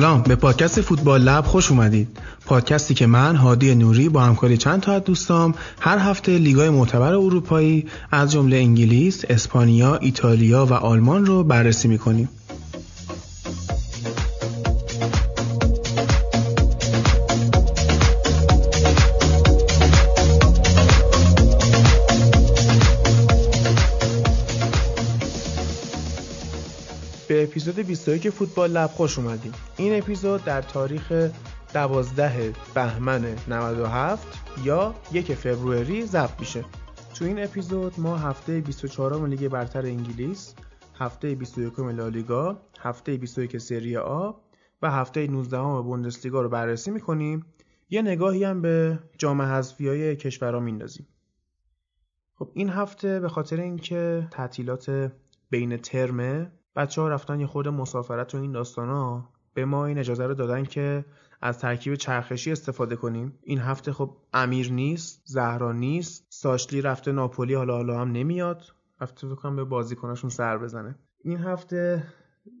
سلام. به پادکست فوتبال لب خوش اومدید. پادکستی که من هادی نوری با همکاری چند تا از دوستام هر هفته لیگای معتبر اروپایی از جمله انگلیس، اسپانیا، ایتالیا و آلمان رو بررسی می‌کنیم. 21 فوتبال لب خوش اومدید این اپیزود در تاریخ 12 بهمن 97 یا 1 فوریه ضبط میشه. تو این اپیزود ما هفته 24 لیگ برتر انگلیس هفته 21 لالیگا هفته 21 سری آ و هفته 19 بوندسلیگا رو بررسی می‌کنیم. یه نگاهی هم به جام حذفی های کشورها میندازیم خب این هفته به خاطر اینکه تعطیلات بین ترمه بچه ها رفتن یه خود مسافرت و این داستان ها به ما این اجازه رو دادن که از ترکیب چرخشی استفاده کنیم. این هفته خب امیر نیست زهرا نیست ساشلی رفته ناپولی حالا حالا هم نمیاد. رفته بکنم به بازیکناشون سر بزنه. این هفته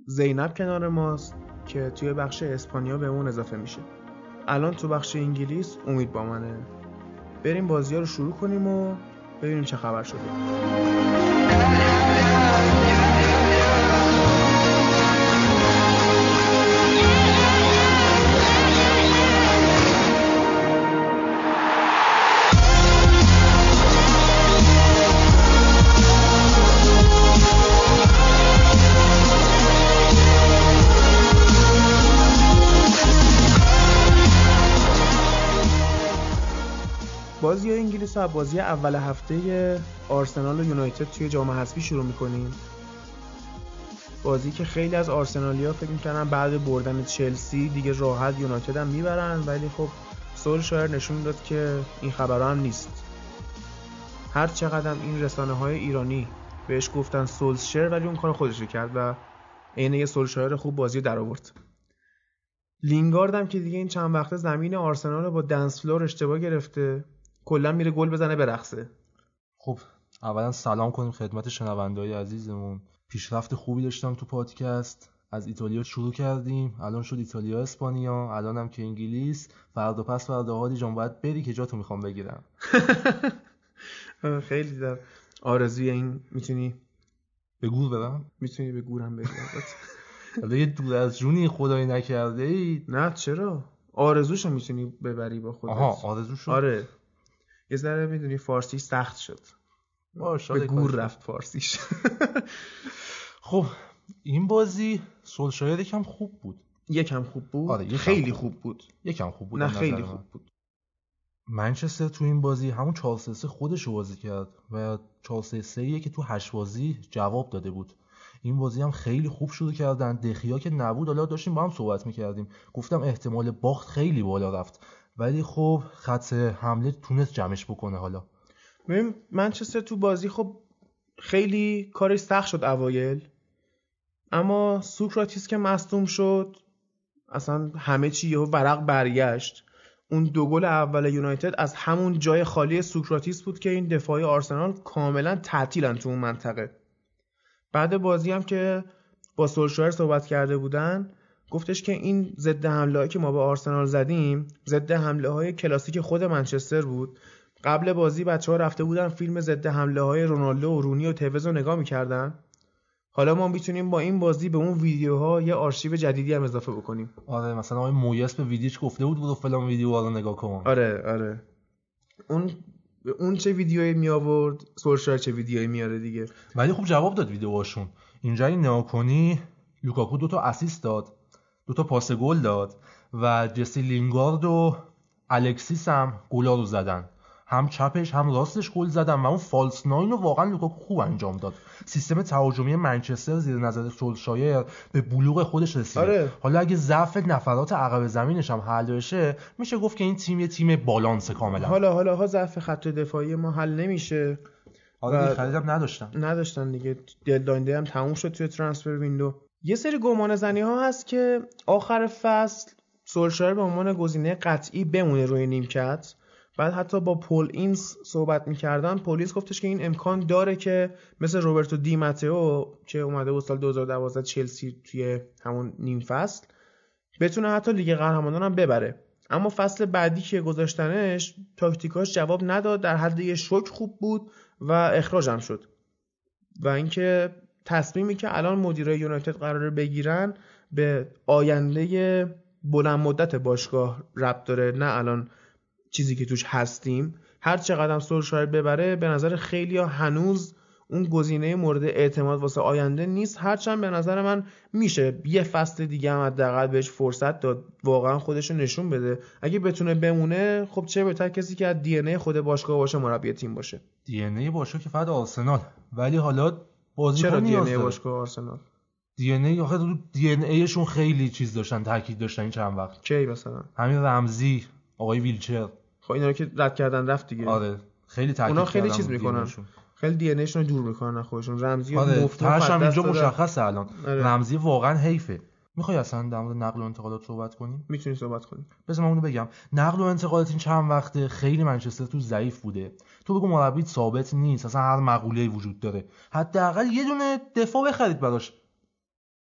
زینب کنار ماست که توی بخش اسپانیا به اون اضافه میشه. الان تو بخش انگلیس امید با منه. بریم بازی ها رو شروع کنیم و ببینیم چه خبر شده. و بازی اول هفته آرسنال و یونایتد توی جام حذفی شروع می‌کنیم. بازی که خیلی از آرسنالیا فکر می‌کنن بعد بردن چلسی دیگه راحت یونایتد هم می‌برن ولی خب سولشایر نشون داد که این خبرها هم نیست. هر چقدر این رسانه های ایرانی بهش گفتن سولشر ولی اون کار خودش کرد و عین یه سولشایر خوب بازی در آورد لینگارد هم که دیگه این چند وقته زمین آرسنال رو با dance floor اشتباه گرفته. کلا میره گل بزنه برقصه خب اولا سلام کنیم خدمت شنوندهای عزیزمون. پیشرفت خوبی داشتم تو پادکست. از ایتالیا شروع کردیم. الان شد ایتالیا اسپانیا. الان هم که انگلیس. فردا پس فردا هادی جان باید بری که جاتو می‌خوام بگیرم. خیلی در آرزوی این می‌تونی به گور برم؟ می‌تونی به گورم بری. یه دور از جونی خدایی نکرده ای نه چرا؟ آرزوشو می‌تونی ببری با خودت. آها آرزوشو؟ آره. یه ذره می‌دونی فارسی سخت شد. به گور رفت فارسیش. خب این بازی سولشایر یکم خوب بود. یکم خوب بود. آره خیلی خوب بود. یکم خوب بود نه خیلی خوب بود. منچستر تو این بازی همون 4 3 خودش رو بازی کرد و 4 3 که تو هشت بازی جواب داده بود. این بازی هم خیلی خوب شروع کردن. دخیا که نبود حالا داشتیم با هم صحبت می‌کردیم. گفتم احتمال باخت خیلی بالا رفت. ولی خب خط حمله تونست جمعش بکنه حالا. ببین منچستر تو بازی خب خیلی کارش سخت شد اوایل. اما سوکراتیس که مصدوم شد اصلا همه چی یهو ورق برگشت. اون دو گل اول یونایتد از همون جای خالی سوکراتیس بود که این دفاعی آرسنال کاملا تعطیلن تو اون منطقه. بعد بازی هم که با سولشایر صحبت کرده بودن گفتش که این ضد حمله که ما به آرسنال زدیم ضد حمله های کلاسیک خود منچستر بود. قبل بازی بچه ها رفته بودن فیلم ضد حمله های رونالدو و رونی و توز رو نگاه می‌کردن. حالا ما می‌تونیم با این بازی به اون ویدیوها یه آرشیو جدیدی هم اضافه بکنیم. آره مثلا آقای مویس به ویدیوش گفته بود برو فلان ویدیو رو نگاه کن. آره آره. اون اون چه ویدیویی می آورد سولشایر چه ویدیویی میاره دیگه. ولی خب جواب داد ویدیوهاشون. اینجا این ناکنی لوکاکو دو تا assist داد. دو تا پاس گل داد و جسی لینگارد و الکسیس هم گلا رو زدن. هم چپش هم راستش گل زدن و اون false nine رو واقعا لوکاکو خوب انجام داد. سیستم تهاجمی منچستر زیر نظر سولشایر به بلوغ خودش رسیده. آره. حالا اگه ضعف نفرات عقب زمینش هم حل بشه میشه گفت که این تیم یه تیم بالانس کاملا. حالا حالا ها ضعف خط دفاعی ما حل نمیشه. آره خریدم نداشتن. نداشتن دیگه. deadline هم تموم شد توی transfer window. یه سری گمان زنی ها هست که آخر فصل سولشایر به عنوان گزینه قطعی بمونه روی نیمکت. بعد حتی با پول اینس صحبت می‌کردن پل اینس گفتش که این امکان داره که مثل روبرتو دی ماتئو که اومده بود سال 2012 چلسی توی همون نیم فصل بتونه حتی لیگ قهرمانان هم ببره. اما فصل بعدی که گذاشتنش تاکتیکاش جواب نداد در حد یه شوک خوب بود و اخراجم شد. و اینکه تصمیمی که الان مدیرای یونایتد قراره بگیرن به آینده بلند مدت باشگاه ربط داره نه الان چیزی که توش هستیم. هر چقدر هم سولشایر ببره به نظر خیلی ها هنوز اون گزینه مورد اعتماد واسه آینده نیست. هرچند به نظر من میشه یه فصل دیگه هم حداقل بهش فرصت داد واقعا خودش نشون بده. اگه بتونه بمونه خب چه بهتر کسی که از دی خود باشگاه باشه مربی تیم باشه. دی ای باشگاه که فقط آرسنال ولی حالا چرا دی ای باشگاه آرسنال؟ دی ان ای آخه دی ان ایشون خیلی چیز داشتن تاکید داشتن این چند وقت. کی مثلا؟ همین رمزی آقای ویلچر. خب اینا رو که رد کردن رفت دیگه. آره خیلی تاکید اونا خیلی چیز می‌کنن. خیلی دی ان رو دور می‌کنن خودشون. رمزی آره. مفت اینجا مشخصه الان. آره. رمزی واقعا حیفه. می‌خوای اصلا در مورد نقل و انتقالات صحبت کنیم می‌تونی صحبت کنیم بذار من اونو بگم. نقل و انتقالات این چند وقته خیلی منچستر تو ضعیف بوده. تو بگو مربی ثابت نیست اصلا هر مقوله‌ای وجود داره. حداقل یه دونه دفاع بخرید براش.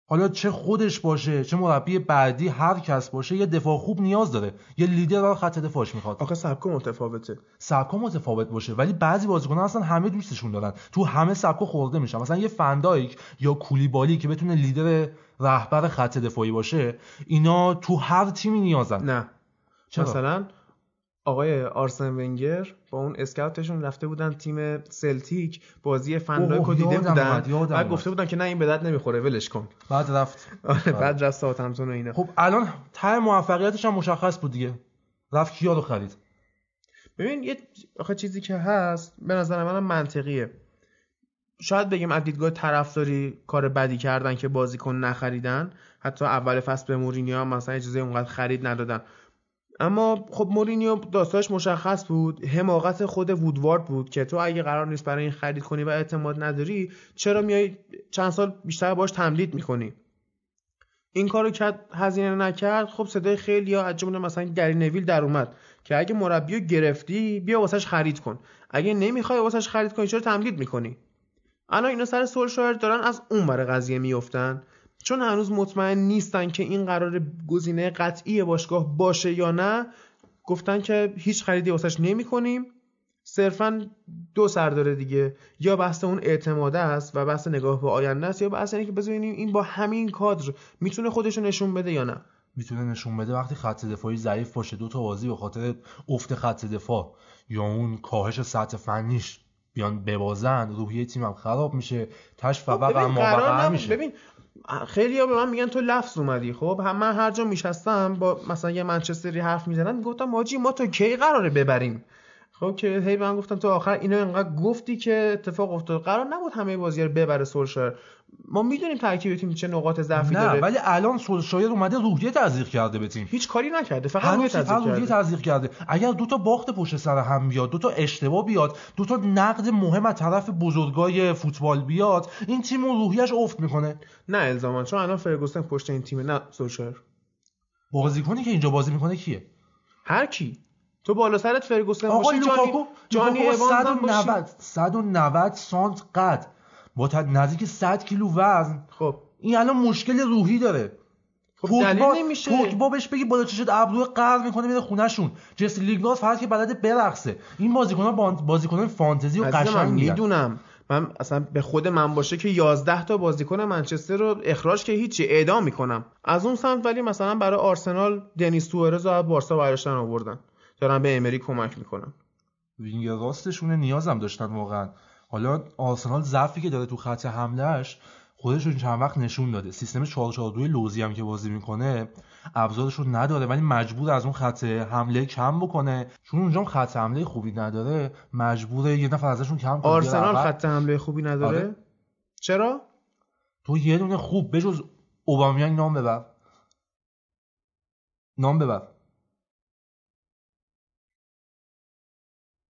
حالا چه خودش باشه چه مربی بعدی هر کس باشه یه دفاع خوب نیاز داره. یه لیدر رو خط دفاعش می‌خواد. آخه سبکو متفاوته. سبکو متفاوت باشه ولی بعضی بازیکن‌ها اصلا همه دوستشون دارن. تو همه سبکو خورده میشن. مثلا یه فندایک یا کولیبالی که بتونه لیدر رهبر خط دفاعی باشه اینا تو هر تیمی نیازن. نه. چرا؟ مثلا آقای آرسن ونگر با اون اسکاوتشون رفته بودن تیم سلتیک. بازی فنلایک رو دیده بودن. بعد گفته بودن که نه این به درد نمی‌خوره ولش کن. بعد رفت. آره بعد رفت ساوثهمپتون و اینا. خب الان ته موفقیتش هم مشخص بود دیگه. رفت کیا رو خرید. ببین یه آخه چیزی که هست به نظر من منطقیه. شاید بگیم از دیدگاه طرفداری کار بدی کردن که بازیکن نخریدن. حتی اول فصل به مورینیو مثلا اجازه اونقدر خرید ندادن. اما خب مورینیو داستاش مشخص بود. حماقت خود وودوارد بود که تو اگه قرار نیست برای این خرید کنی و اعتماد نداری چرا میای چند سال بیشتر باش تمدید می‌کنی؟ این کارو کرد هزینه نکرد. خب صدای خیلی یا از جمله مثلا گری نویل در اومد که اگه مربی رو گرفتی بیا واسش خرید کن. اگه نمی‌خوای واسش خرید کنی چرا تمدید می‌کنی؟ الان اینا سر سولشایر دارن از اون بر قضیه میفتن چون هنوز مطمئن نیستن که این قرار گزینه قطعی باشگاه باشه یا نه گفتن که هیچ خریدی واسش نمی کنیم صرفا دو سر داره دیگه. یا بحث اون اعتماده است و بحث نگاه به آینده است یا بحث اینه که بزنیم این با همین کادر می‌تونه خودشو نشون بده یا نه. می‌تونه نشون بده وقتی خط دفاعی ضعیف باشه دو تا بازی به خاطر افت خط دفاع یا اون کاهش سطح فنیش بیان ببازن روحیه تیمم خراب میشه تش فقط هم میشه. ببین خیلی ها به من میگن تو لفظ اومدی خب؟ هم من هر جا میشستم با مثلا یه منچستری حرف می‌زنم می‌گفتم ماجی ما تو کی قراره ببریم؟ خب که هی من گفتم تو آخر اینو انقدر گفتی که اتفاق افتاد. قرار نبود همه بازی رو ببره سولشایر. ما می‌دونیم ترکیب تیم چه نقاط ضعفی داره. ولی الان سولشایر اومده روحیه تزریق کرده به تیم. هیچ کاری نکرده فقط روحیه تزریق کرده. کرده. اگر دو تا باخت پشت سر هم بیاد دو تا اشتباه بیاد دو تا نقد مهم از طرف بزرگای فوتبال بیاد این تیم روحیش افت می‌کنه. نه الزاما چون الان فرگوسن پشت این تیم نه سولشایر. بازیکنی که اینجا بازی می‌کنه کیه؟ هر کی. تو بالا سرت فرگوسن آقا باشی لوکاکو جانی, جانی 190 190 سانت قد. با نزدیک 100 کیلو وزن. خب. این الان مشکل روحی داره. خب دلیل نمیشه. پوگبا بهش بگی بالا چشت ابرو قرض می‌کنه میره خونهشون. جسی لیگناس فقط که بلد برقصه. این بازیکن‌ها بازیکنان فانتزی و قشنگ می‌دونم. من اصلا به خود من باشه که 11 تا بازیکن منچستر رو اخراج که هیچی اعدام می‌کنم. از اون سمت ولی مثلا برای آرسنال دنیس توئرز رو بارسا براشتن آوردن. دارن به امری کمک می‌کنن وینگ راستشون نیازم داشتن واقعا. حالا آرسنال ضعفی که داره تو خط حملهش خودش این چند وقت نشون داده. سیستم 442 لوزی هم که بازی می‌کنه ابزارش رو نداره ولی مجبور از اون خط حمله کم بکنه. چون اونجا خط حمله خوبی نداره مجبوره یه نفر ازشون کم کنه. آرسنال خط حمله خوبی نداره؟ آره. چرا؟ تو یه دونه خوب بجز اوبامیان نام ببر. نام ببر.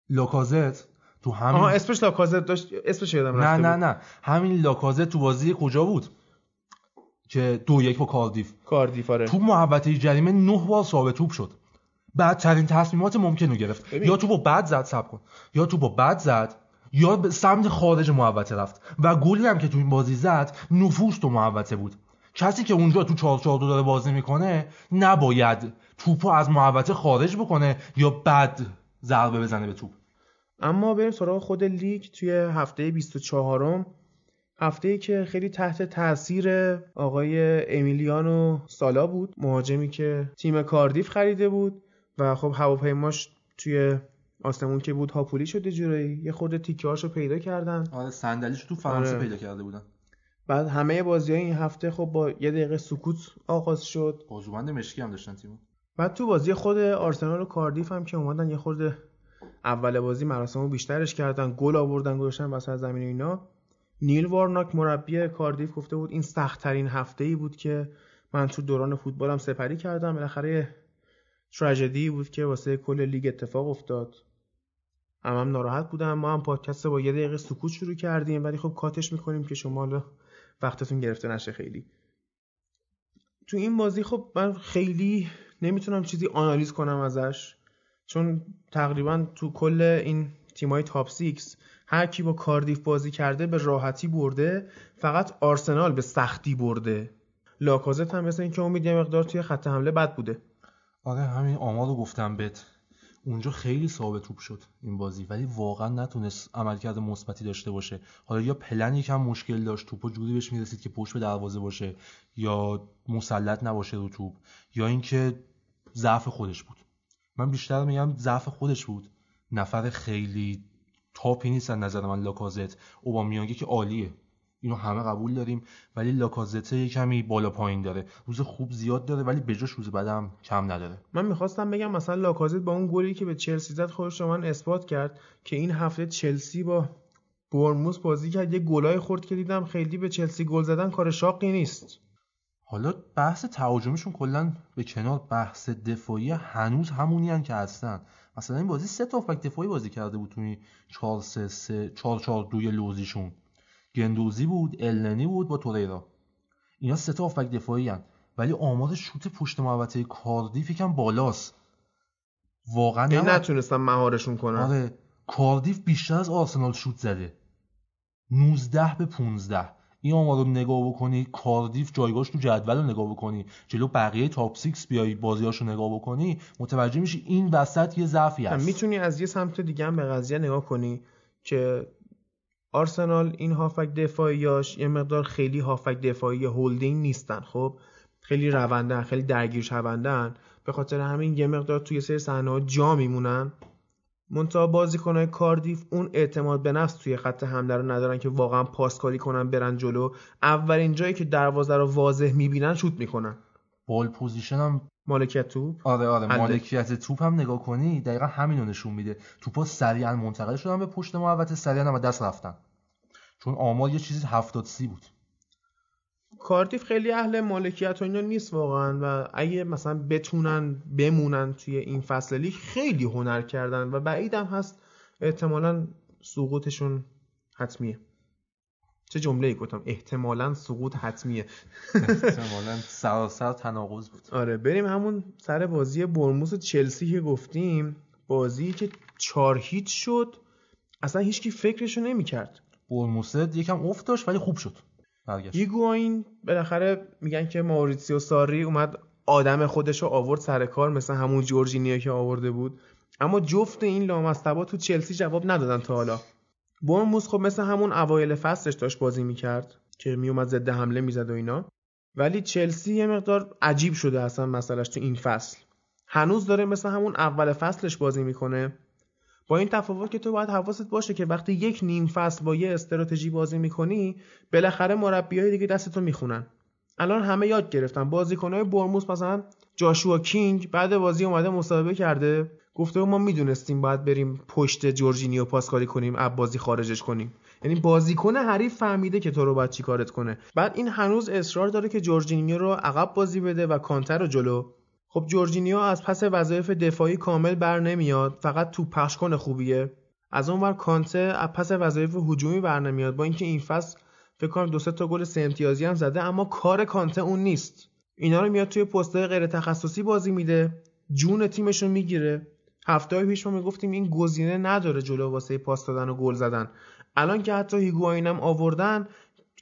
لوکازت تو همین آها اسمش لاکازت داشت اسمش یادم نه نه نه. همین لاکازت تو بازی کجا بود؟ که دو یک با کاردیف. کاردیف آره. تو محوطه جریمه نه بار ثابت توپ شد. بدترین تصمیمات ممکن رو گرفت. ببین. یا تو با بد زد سب کن. یا تو با بد زد یا به سمت خارج محوطه رفت. و گلی هم که تو این بازی زد نفوذ تو محوطه بود. کسی که اونجا تو 442 داره بازی می‌کنه نباید توپو از محوطه خارج بکنه یا بد ضربه بزنه به توپ. اما بریم سراغ خود لیگ توی هفته 24 م هفته ای که خیلی تحت تاثیر آقای امیلیانو سالا بود. مهاجمی که تیم کاردیف خریده بود و خب هواپیماش توی آسمون که بود هاپولی شده جوری یه خورده تیکه هاشو پیدا کردن. آره صندلیشو تو فرانسه آره. پیدا کرده بودن. بعد همه بازی این هفته خب با یه دقیقه سکوت آغاز شد. بازوبند مشکی هم داشتن تیمو. بعد تو بازی خود آرسنال و کاردیف هم که اومدن یه خورده اول بازی مراسمو بیشترش کردن گل آوردن گذاشتن وسط زمین اینا. نیل وارناک مربی کاردیف گفته بود این سختترین هفته ای بود که من تو دوران فوتبالم سپری کردم. بالاخره تراژدی بود که واسه کل لیگ اتفاق افتاد. هم, هم ناراحت بودم. ما هم پادکست با یه دقیقه سکوت شروع کردیم ولی خب کاتش می‌کنیم که شما وقتتون گرفته نشه خیلی. تو این بازی خب من خیلی نمی‌تونم چیزی آنالیز کنم ازش چون تقریبا تو کل این تیمای تاپ 6 هر کی با کاردیف بازی کرده به راحتی برده فقط آرسنال به سختی برده. لاکازت هم مثل اینکه امید یه مقدار توی خط حمله بد بوده. آره همین آمار رو گفتم بهت. اونجا خیلی صاحب توپ شد این بازی ولی واقعا نتونست عملکرد مثبتی داشته باشه. حالا یا پلن یکم مشکل داشت توپو جوری بهش می‌رسید که پشت به دروازه باشه یا مسلط نباشه رو توپ یا اینکه ضعف خودش بود. من بیشتر میگم ضعف خودش بود. نفر خیلی تاپی نیست از نظر من لاکازت. اوبامیانگی که عالیه. اینو همه قبول داریم ولی لاکازت یه کمی بالا پایین داره. روز خوب زیاد داره ولی بجاش روز بعدم کم نداره. من می‌خواستم بگم مثلا لاکازت با اون گلی که به چلسی زد خودش رو من اثبات کرد که این هفته چلسی با برموس بازی کرد. یه گلای خورد که دیدم خیلی به چلسی گل زدن کار شاقی نیست. حالا بحث تهاجمیشون کلا به کنار بحث دفاعی هنوز همونی هن که هستن. مثلا این بازی سه تا هافبک دفاعی بازی کرده بود توی 4 3 3 4 4 2 لوزیشون. گندوزی بود النی بود با توریرا اینا سه تا هافبک دفاعی هن. ولی آمار شوت پشت محوطه کاردیف یکم بالاست. واقعا این نتونستن مهارشون کنن. آره. کاردیف بیشتر از آرسنال شوت زده. 19 به 15 این آمار رو نگاه بکنی کاردیف جایگاهش تو جدول رو نگاه بکنی جلو بقیه تاپ 6 بیای بازیاش رو نگاه بکنی متوجه میشی این وسط یه ضعفی هست. می‌تونی از یه سمت دیگه هم به قضیه نگاه کنی که آرسنال این هافک دفاعیاش یه مقدار خیلی هافک دفاعی هولدینگ نیستن خب؟ خیلی روندن خیلی درگیر شوندن به خاطر همین یه مقدار توی سری صحنه جا میمونن. منتها بازیکنهای کاردیف اون اعتماد به نفس توی خط حمله رو ندارن که واقعا پاسکاری کنن برن جلو. اولین جایی که دروازه رو واضح می‌بینن شوت می‌کنن. ball possession هم مالکیت توپ. آره آره. مالکیت توپ هم نگاه کنی دقیقا همین رو نشون میده. توپا سریعا منتقل شدن به پشت محوطه سریعا هم دست رفتن. چون آمار یه چیزی 70 سی بود. کاردیف خیلی اهل مالکیت و اینا نیست واقعا و اگه مثلا بتونن بمونن توی این فصل لیگ خیلی هنر کردن و بعیدم هست. احتمالا سقوطشون حتمیه. چه جمله ای گفتم؟ احتمالا سقوط حتمیه. احتمالا سراسر تناقض بود. آره بریم همون سر بازی برموس چلسی که گفتیم. بازی که چهار هیچ شد اصلا هیچکی فکرشو نمی‌کرد. برموس یکم افت داشت ولی خوب شد. هیگواین بالاخره میگن که ماوریتسیو ساری اومد آدم خودش رو آورد سر کار مثل همون جورجینیا که آورده بود. اما جفت این لامصبا تو چلسی جواب ندادن تا حالا. برموس خب مثل همون اوایل فصلش داشت بازی می‌کرد که میومد ضد حمله می‌زد و اینا. ولی چلسی یه مقدار عجیب شده اصلا مسئلهش تو این فصل. هنوز داره مثل همون اول فصلش بازی می‌کنه. با این تفاوت که تو باید حواست باشه که وقتی یک نیم فصل با یه استراتژی بازی می‌کنی بالاخره مربیای دیگه دستتو می‌خونن. الان همه یاد گرفتن. بازیکنهای برموس مثلا جاشوا کینگ بعد بازی اومده مصاحبه کرده. گفته ما می‌دونستیم باید بریم پشت جورجینیو پاسکاری کنیم اب بازی خارجش کنیم. یعنی بازیکن حریف فهمیده که تو رو باید چیکارت کنه. بعد این هنوز اصرار داره که جورجینیو رو عقب بازی بده و کانتر رو جلو. خب جورجینیو از پس وظایف دفاعی کامل بر نمیاد فقط تو پخش خوبیه. از اون ور کانته از پس وظایف هجومی بر نمیاد. با اینکه این فصل فکر کنم دو سه تا گل سه امتیازی هم زده اما کار کانته اون نیست. اینا رو میاد توی پستای غیر تخصصی بازی میده جون تیمشون می‌گیره. هفته پیش ما می‌گفتیم این گزینه نداره جلو واسه پاس دادن و گل زدن. الان که حتی هیگواینم آوردن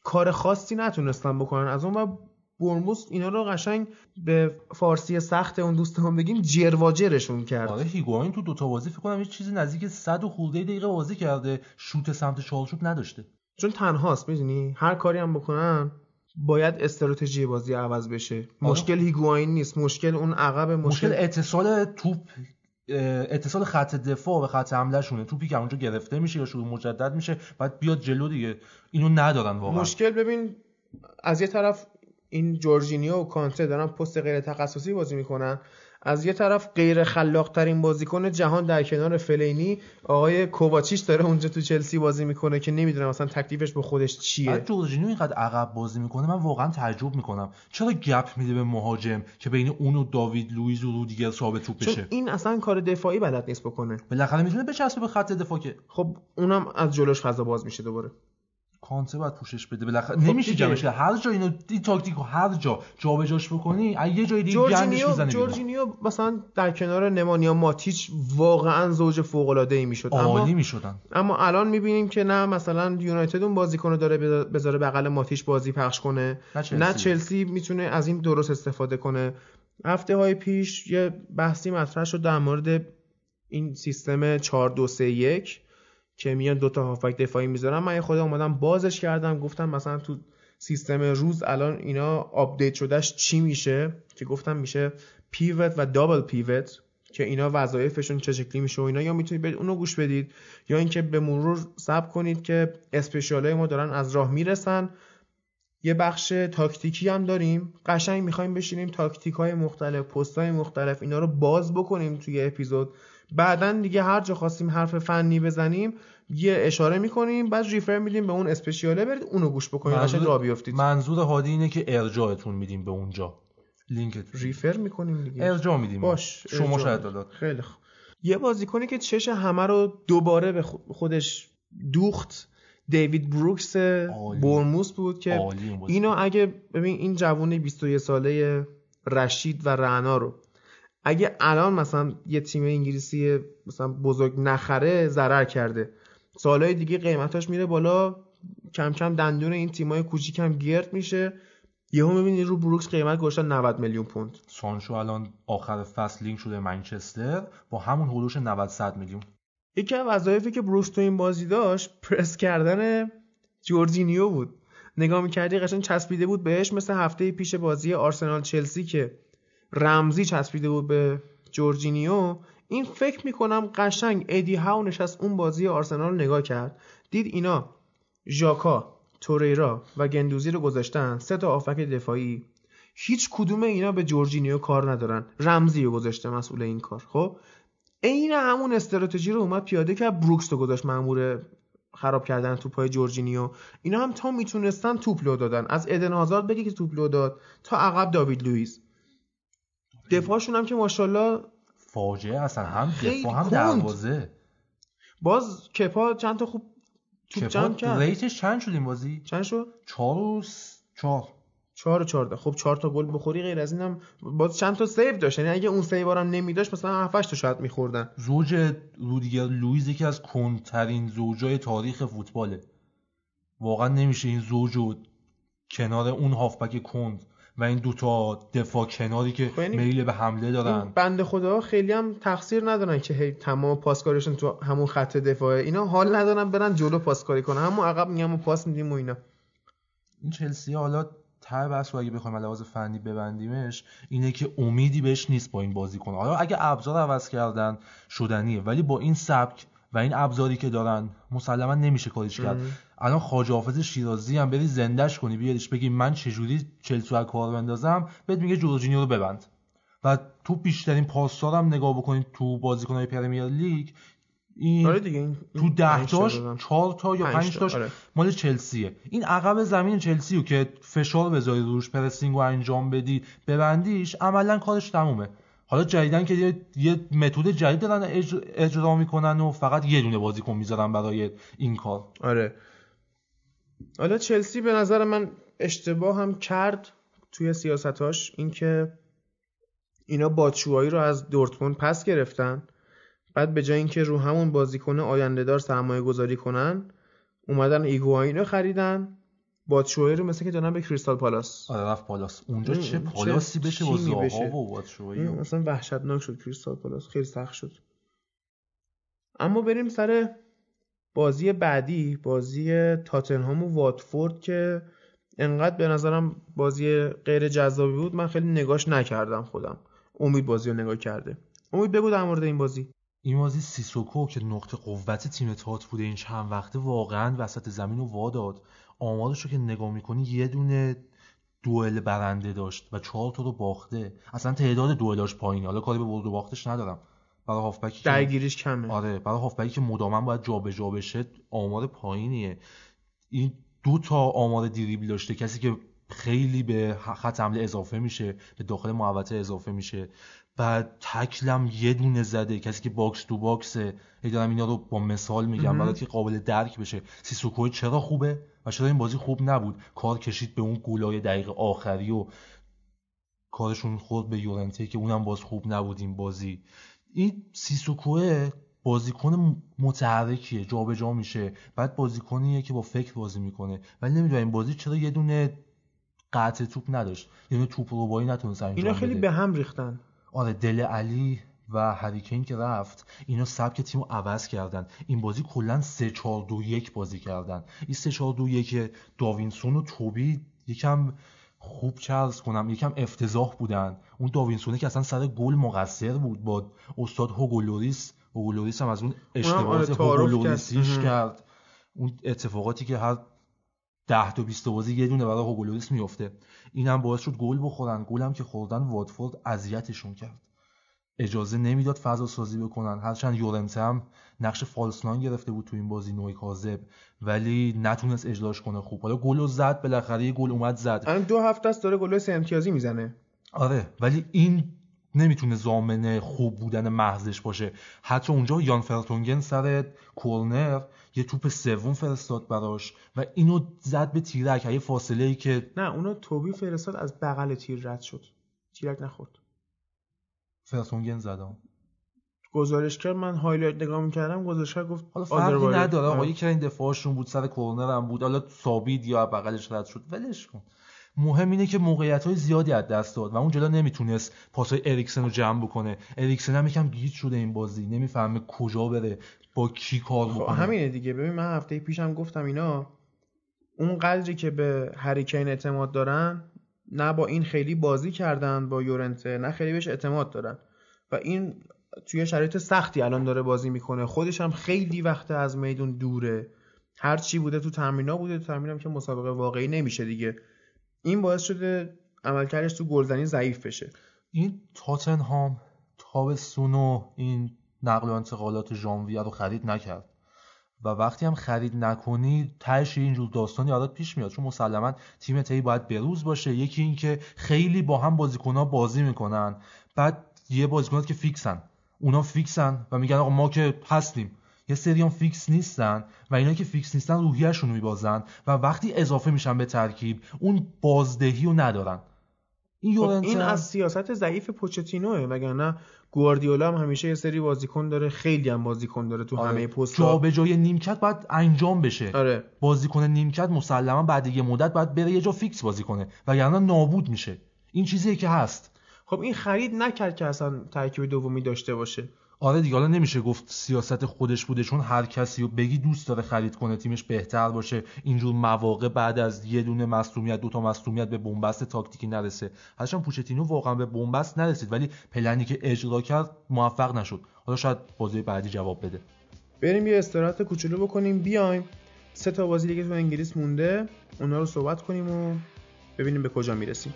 کار خاصی نتونستن بکنن. از اون برموس اینا رو قشنگ به فارسی سخت اون دوستان بگیم جرواجرشون کرد. آره هیگواین تو دوتا بازی فکر کنم یه چیزی نزدیک 100 و خورده دقیقه بازی کرده. شوت سمت چالشوت نداشته. چون تنهاست می‌دونی؟ هر کاری هم بکنن باید استراتژی بازی عوض بشه. آره. مشکل هیگواین نیست. مشکل اون عقب مشکل مشکل اتصال توپ اتصال خط دفاع به خط حمله شونه. توپی که اونجا گرفته میشه یا شروع مجدد میشه بعد بیاد جلو دیگه. اینو ندارن واقعا. مشکل ببین از یه طرف این جورجینیو و کانته دارن پست غیر تخصصی بازی می‌کنن. از یه طرف غیر خلاق ترین بازیکن جهان در کنار فلینی آقای کوواچیچ داره اونجا تو چلسی بازی می‌کنه که نمی‌دونم مثلا تکلیفش به خودش چیه. بعد جورجینیو اینقدر عقب بازی می‌کنه من واقعا تعجب می‌کنم. چرا گپ میده به مهاجم که بین اون و داوید لوئیز و رودیگر ثابت توپ چون بشه این اصلا کار دفاعی بلد نیست بکنه. بالاخره می‌تونه بچسبه به خط دفاع که خب اونم از جلوش فضا باز میشه دوباره. کانته باید پوشش بده. بالاخره خب نمیشه. جمعش هر جا اینو این تاکتیک رو هر جا جابجاش بکنی یه جای دیگه گندش بیرون. جورجینیو مثلا در کنار نمانیا ماتیچ واقعا زوج فوق العاده ای می‌شد. اما عالی می‌شدن. اما الان می‌بینیم که نه مثلا یونایتد اون بازیکن رو داره بذار- بذاره بغل ماتیش بازی پخش کنه. نه چلسی. نه چلسی می‌تونه از این درست استفاده کنه. هفته های پیش یه بحثی مطرح شد در مورد این سیستم 4 2 3 1 که میان دو تا هافبک دفاعی می‌ذارن. من خودم اومدم بازش کردم گفتم مثلا تو سیستم rules الان اینا update شده‌ش چی میشه؟ که گفتم میشه pivot و double pivot که اینا وظایفشون چه شکلی میشه و اینا. یا می‌تونید برید اونو گوش بدید. یا اینکه به مرور صبر کنید که special ای ما دارن از راه می‌رسن. یه بخش تاکتیکی هم داریم. قشنگ می‌خوایم بشینیم تاکتیک های مختلف پست های مختلف اینا رو باز بکنیم توی اپیزود. بعدا دیگه هر جا خواستیم حرف فنی بزنیم یه اشاره می‌کنیم بعد ریفر میدیم به اون اسپشیاله برید اونو گوش بکنید قشنگ راه بیافتید. منظور هادی اینه که ارجاعتون میدیم به اونجا. لینک ریفر می‌کنیم دیگه. ارجاع میدیم. باش شما ارجاع. شاید. داداد خیلی خوب. یه بازیکنی که چش همه رو دوباره به خو- خودش دوخت دیوید بروکس برموس بود که. اینو اگه ببین این جوون 21 ساله رشید و رعنا رو اگه الان مثلا یه تیم انگلیسی مثلا بزرگ نخره ضرر کرده. سالهای دیگه قیمتاش میره بالا. کم کم دندون این تیمای کوچیک هم گرد میشه. یهو می‌بینی رو بروکس قیمت گذاشتن 90 میلیون پوند. سانشو الان آخر فصل لینک شده منچستر. با همون حدوش 90 100 میلیون. یکی از وظایفی که بروکس تو این بازی داشت پرس کردن جورجینیو بود. نگاه می‌کردی قشنگ چسبیده بود بهش مثل هفته پیش بازی آرسنال چلسی که رمزی چسبیده بود به جورجینیو. این فکر می‌کنم قشنگ ادی هاو نشست اون بازی آرسنال نگاه کرد. دید اینا ژاکا توریرا و گندوزی رو گذاشتن سه تا آفک دفاعی. هیچ کدوم اینا به جورجینیو کار ندارن. رمزی رو گذاشته مسئول این کار خب؟ عین همون استراتژی رو اومد پیاده کرد بروکس رو گذاشت مامور خراب کردن توپ های جورجینیو. اینا هم تا می‌تونستن توپ لو دادن. از ادن هازارد بگی که توپ لو داد تا عقب داوید لوئیس. دفاعشون هم که ماشاءالله فاجعه اصلا هم دفاع هم. دروازه. باز کپا چند تا خوب توپ جمع کرد. rateش چند شد این بازی؟ چند شد؟ 4 و س- چهار. چهار و چهارده. خب چهار تا گل بخوری غیر از اینم باز چند تا save داشت. یعنی اگه اون save هم نمیداشت مثلا 7 تا شاید میخوردن. زوج رودیگر لویز یکی از کندترین زوجای تاریخ فوتباله. واقعا نمیشه این زوج رو کنار اون هافبک کند و این دوتا دفاع کناری که خب یعنی میل به حمله دارن. بنده خدا خیلی هم تقصیر ندارن که هی تمام پاسکاریشون تو همون خط دفاعه. اینا حال ندارن برن جلو پاسکاری کنن. همون عقب میگم و پاس میدیم و اینا. این چلسی حالا ته بحث رو اگه بخوایم لحاظ فنی ببندیمش اینه که امیدی بهش نیست با این بازیکن حالا اگه ابزار عوض کردن شدنیه. ولی با این سبک و این ابزاری که دارن مسلما نمیشه کاریش کرد. الان خواجه حافظ شیرازی هم بری زندش کنی بیاریش بگی من چجوری چلسی رو کار بندازم؟ بهت میگه جورجینیو رو ببند. و تو بیشترین پاسدارا هم نگاه بکنید تو بازیکنهای Premier League این آره دیگه این تو ده تاش. چهار تا یا پنج پنج تا، تاش آره. مال چلسیه. این عقب زمین چلسی رو که فشار بذاری روش pressing رو انجام بدی ببندیش عملا کارش تمومه. حالا جدیدن که یه, یه متد جدید دارن اج- اجرا می‌کنن و فقط یه دونه بازیکن می‌ذارن برای این کار. آره. حالا چلسی به نظر من اشتباه هم کرد توی سیاستاش اینکه اینا باتشوایی رو از دورتموند پس گرفتن. بعد به جای اینکه رو همون بازیکن آینده دار سرمایه گذاری کنن اومدن ایگواین رو خریدن. باتشوی رو مثل که دادن به کریستال پالاس. آره رفت پالاس. اونجا چه پالاسی بشه با زاها و باتشوی مثلا وحشتناک شد کریستال پالاس. خیلی سخت شد. اما بریم سر بازی بعدی بازی تاتنهام و واتفورد که انقدر به نظرم بازی غیر جذابی بود. من خیلی نگاش نکردم خودم. امید بازی رو نگاه کرده. امید بگو در مورد این بازی. این بازی سیسوکو که نقطه قوت تیم تات بوده این چند وقته واقعا وسط زمین رو واداد. آمارش رو که نگاه می‌کنی یه دونه دوئل برنده داشت و چهار تا رو باخته. اصلا تعداد دوئلاش پایینه. حالا کاری به برد و باختش ندارم. برای هافبکی درگیریش کمه. آره برای هافبکی که مداوم باید جابجا بشه آمار پایینیه. این دو تا آمار دریبل داشته. کسی که خیلی به خط حمله اضافه میشه به داخل محوطه اضافه میشه. بعد tackle ام یه دونه زده. کسی که box to box ه. دارم اینا رو با مثال میگم. برای که قابل درک بشه. سیسوکو چرا خوبه؟ و چرا این بازی خوب نبود. کار کشید به اون گلای دقیق آخری و کارشون خورد به یورنته که اونم باز خوب نبود این بازی. این سیسوکوه بازیکن متحرکیه جابجا میشه. بعد بازیکنیه که با فکر بازی می‌کنه. ولی نمی‌دونم این بازی چرا یه دونه قطع توپ نداشت. یه دونه توپ رو نتونست انجام اینا خیلی به هم ریختن. آره دل علی و هریکین که رفت اینا سبک تیم رو عوض کردن. این بازی کلا 3 4 2 1 بازی کردن. این 3 4 2 1 داوینسون و توبی یکم خوب چرز کنم یکم افتضاح بودن. اون داوینسونه که اصلا سر گل مقصر بود با استاد هوگولوریس هوگولوریس هم از اون اشتباهات آره هوگولوریسیش کرد. اون اتفاقاتی که هر 10 تا 20 بازی یه دونه برای هوگولوریس میفته اینم باعث شد گل بخورن. گلم که خوردن واتفورد اذیتشون کرد. اجازه نمی‌داد فضا سازی بکنن. هرچند یورنته هم نقش فالسنان گرفته بود تو این بازی نوعی کاذب ولی نتونست اجلاش کنه خوب. حالا گل زد بالاخره یه گل اومد زد. الان دو هفته است داره گل سه امتیازی می‌زنه. آره ولی این نمی‌تونه زامنه خوب بودن محضش باشه. حتی اونجا یان فرتونگن سر کورنر یه توپ سوم فرستاد براش و اینو زد به تیرک. یه فاصله ای که نه اونو توبی فرستاد از بغل تیر رد شد. تیرک نخورد. فرتونگن زد. گزارشگر من highlight نگاه می‌کردم گزارشگر گفت حالا فرقی نداره آقا یکی این دفاعشون بود سر corner هم بود حالا ثابت یا بغلش رد شد ولش کن. مهم اینه که موقعیت های زیادی از دست داد و اون جلو نمی‌تونست پاسای اریکسن رو جمع بکنه. اریکسن هم یکم گیج شده این بازی نمی‌فهمه کجا بره با کی کار خب، بکنه. همینه دیگه. ببین من هفته پیشم گفتم اینا اون قدری که به هریکین اعتماد دارن نه با این خیلی بازی کردن با یورنته نه خیلی بهش اعتماد دارن. و این توی شرایط سختی الان داره بازی می‌کنه. خودش هم خیلی وقت از میدون دوره. هر چی بوده تو تمرینا بوده تو تمرینم که مسابقه واقعی نمیشه دیگه. این باعث شده عملکردش تو گلزنی ضعیف بشه. این تاتنهام تابستون و این نقل و انتقالات ژانویه رو خرید نکرد. و وقتی هم خرید نکنی تهش اینجور داستان یادت پیش میاد. چون مسلما تیم تی باید بروز باشه. یکی اینکه خیلی با هم بازیکنها بازی می‌کنن. بعد یه بازیکنات که fix ن. اونا fix ن و میگن آقا ما که هستیم. یه سری هم fix نیستن و اینا که fix نیستن روحیه‌شون رو میبازن و وقتی اضافه میشن به ترکیب اون بازدهی رو ندارن. این, خب این از سیاست ضعیف پوچتینوه وگرنه گواردیولا هم همیشه یه سری بازیکن داره خیلی هم بازیکن داره تو آره. همه پست جا به جای نیمکت باید انجام بشه. آره. بازیکن نیمکت مسلما بعد یه مدت باید بره یه جا fix بازی کنه. وگرنه نابود میشه. این چیزیه که هست. خب این خرید نکرد که اصلا ترکیب دومی داشته باشه. آره دیگه حالا نمیشه گفت سیاست خودش بوده چون هر کسی رو بگی دوست داره خرید کنه تیمش بهتر باشه. اینجور مواقع بعد از یه دونه مصونیت دو تا مصونیت به بنبست تاکتیکی نرسه. هرچند پوچتینو واقعا به بنبست نرسید ولی پلنی که اجرا کرد موفق نشد. حالا شاید بازی بعدی جواب بده. بریم یه استراحت کوچولو بکنیم. بیایم. سه تا بازی دیگه تو انگلیس مونده. اونا رو صحبت کنیم و ببینیم به کجا می‌رسیم.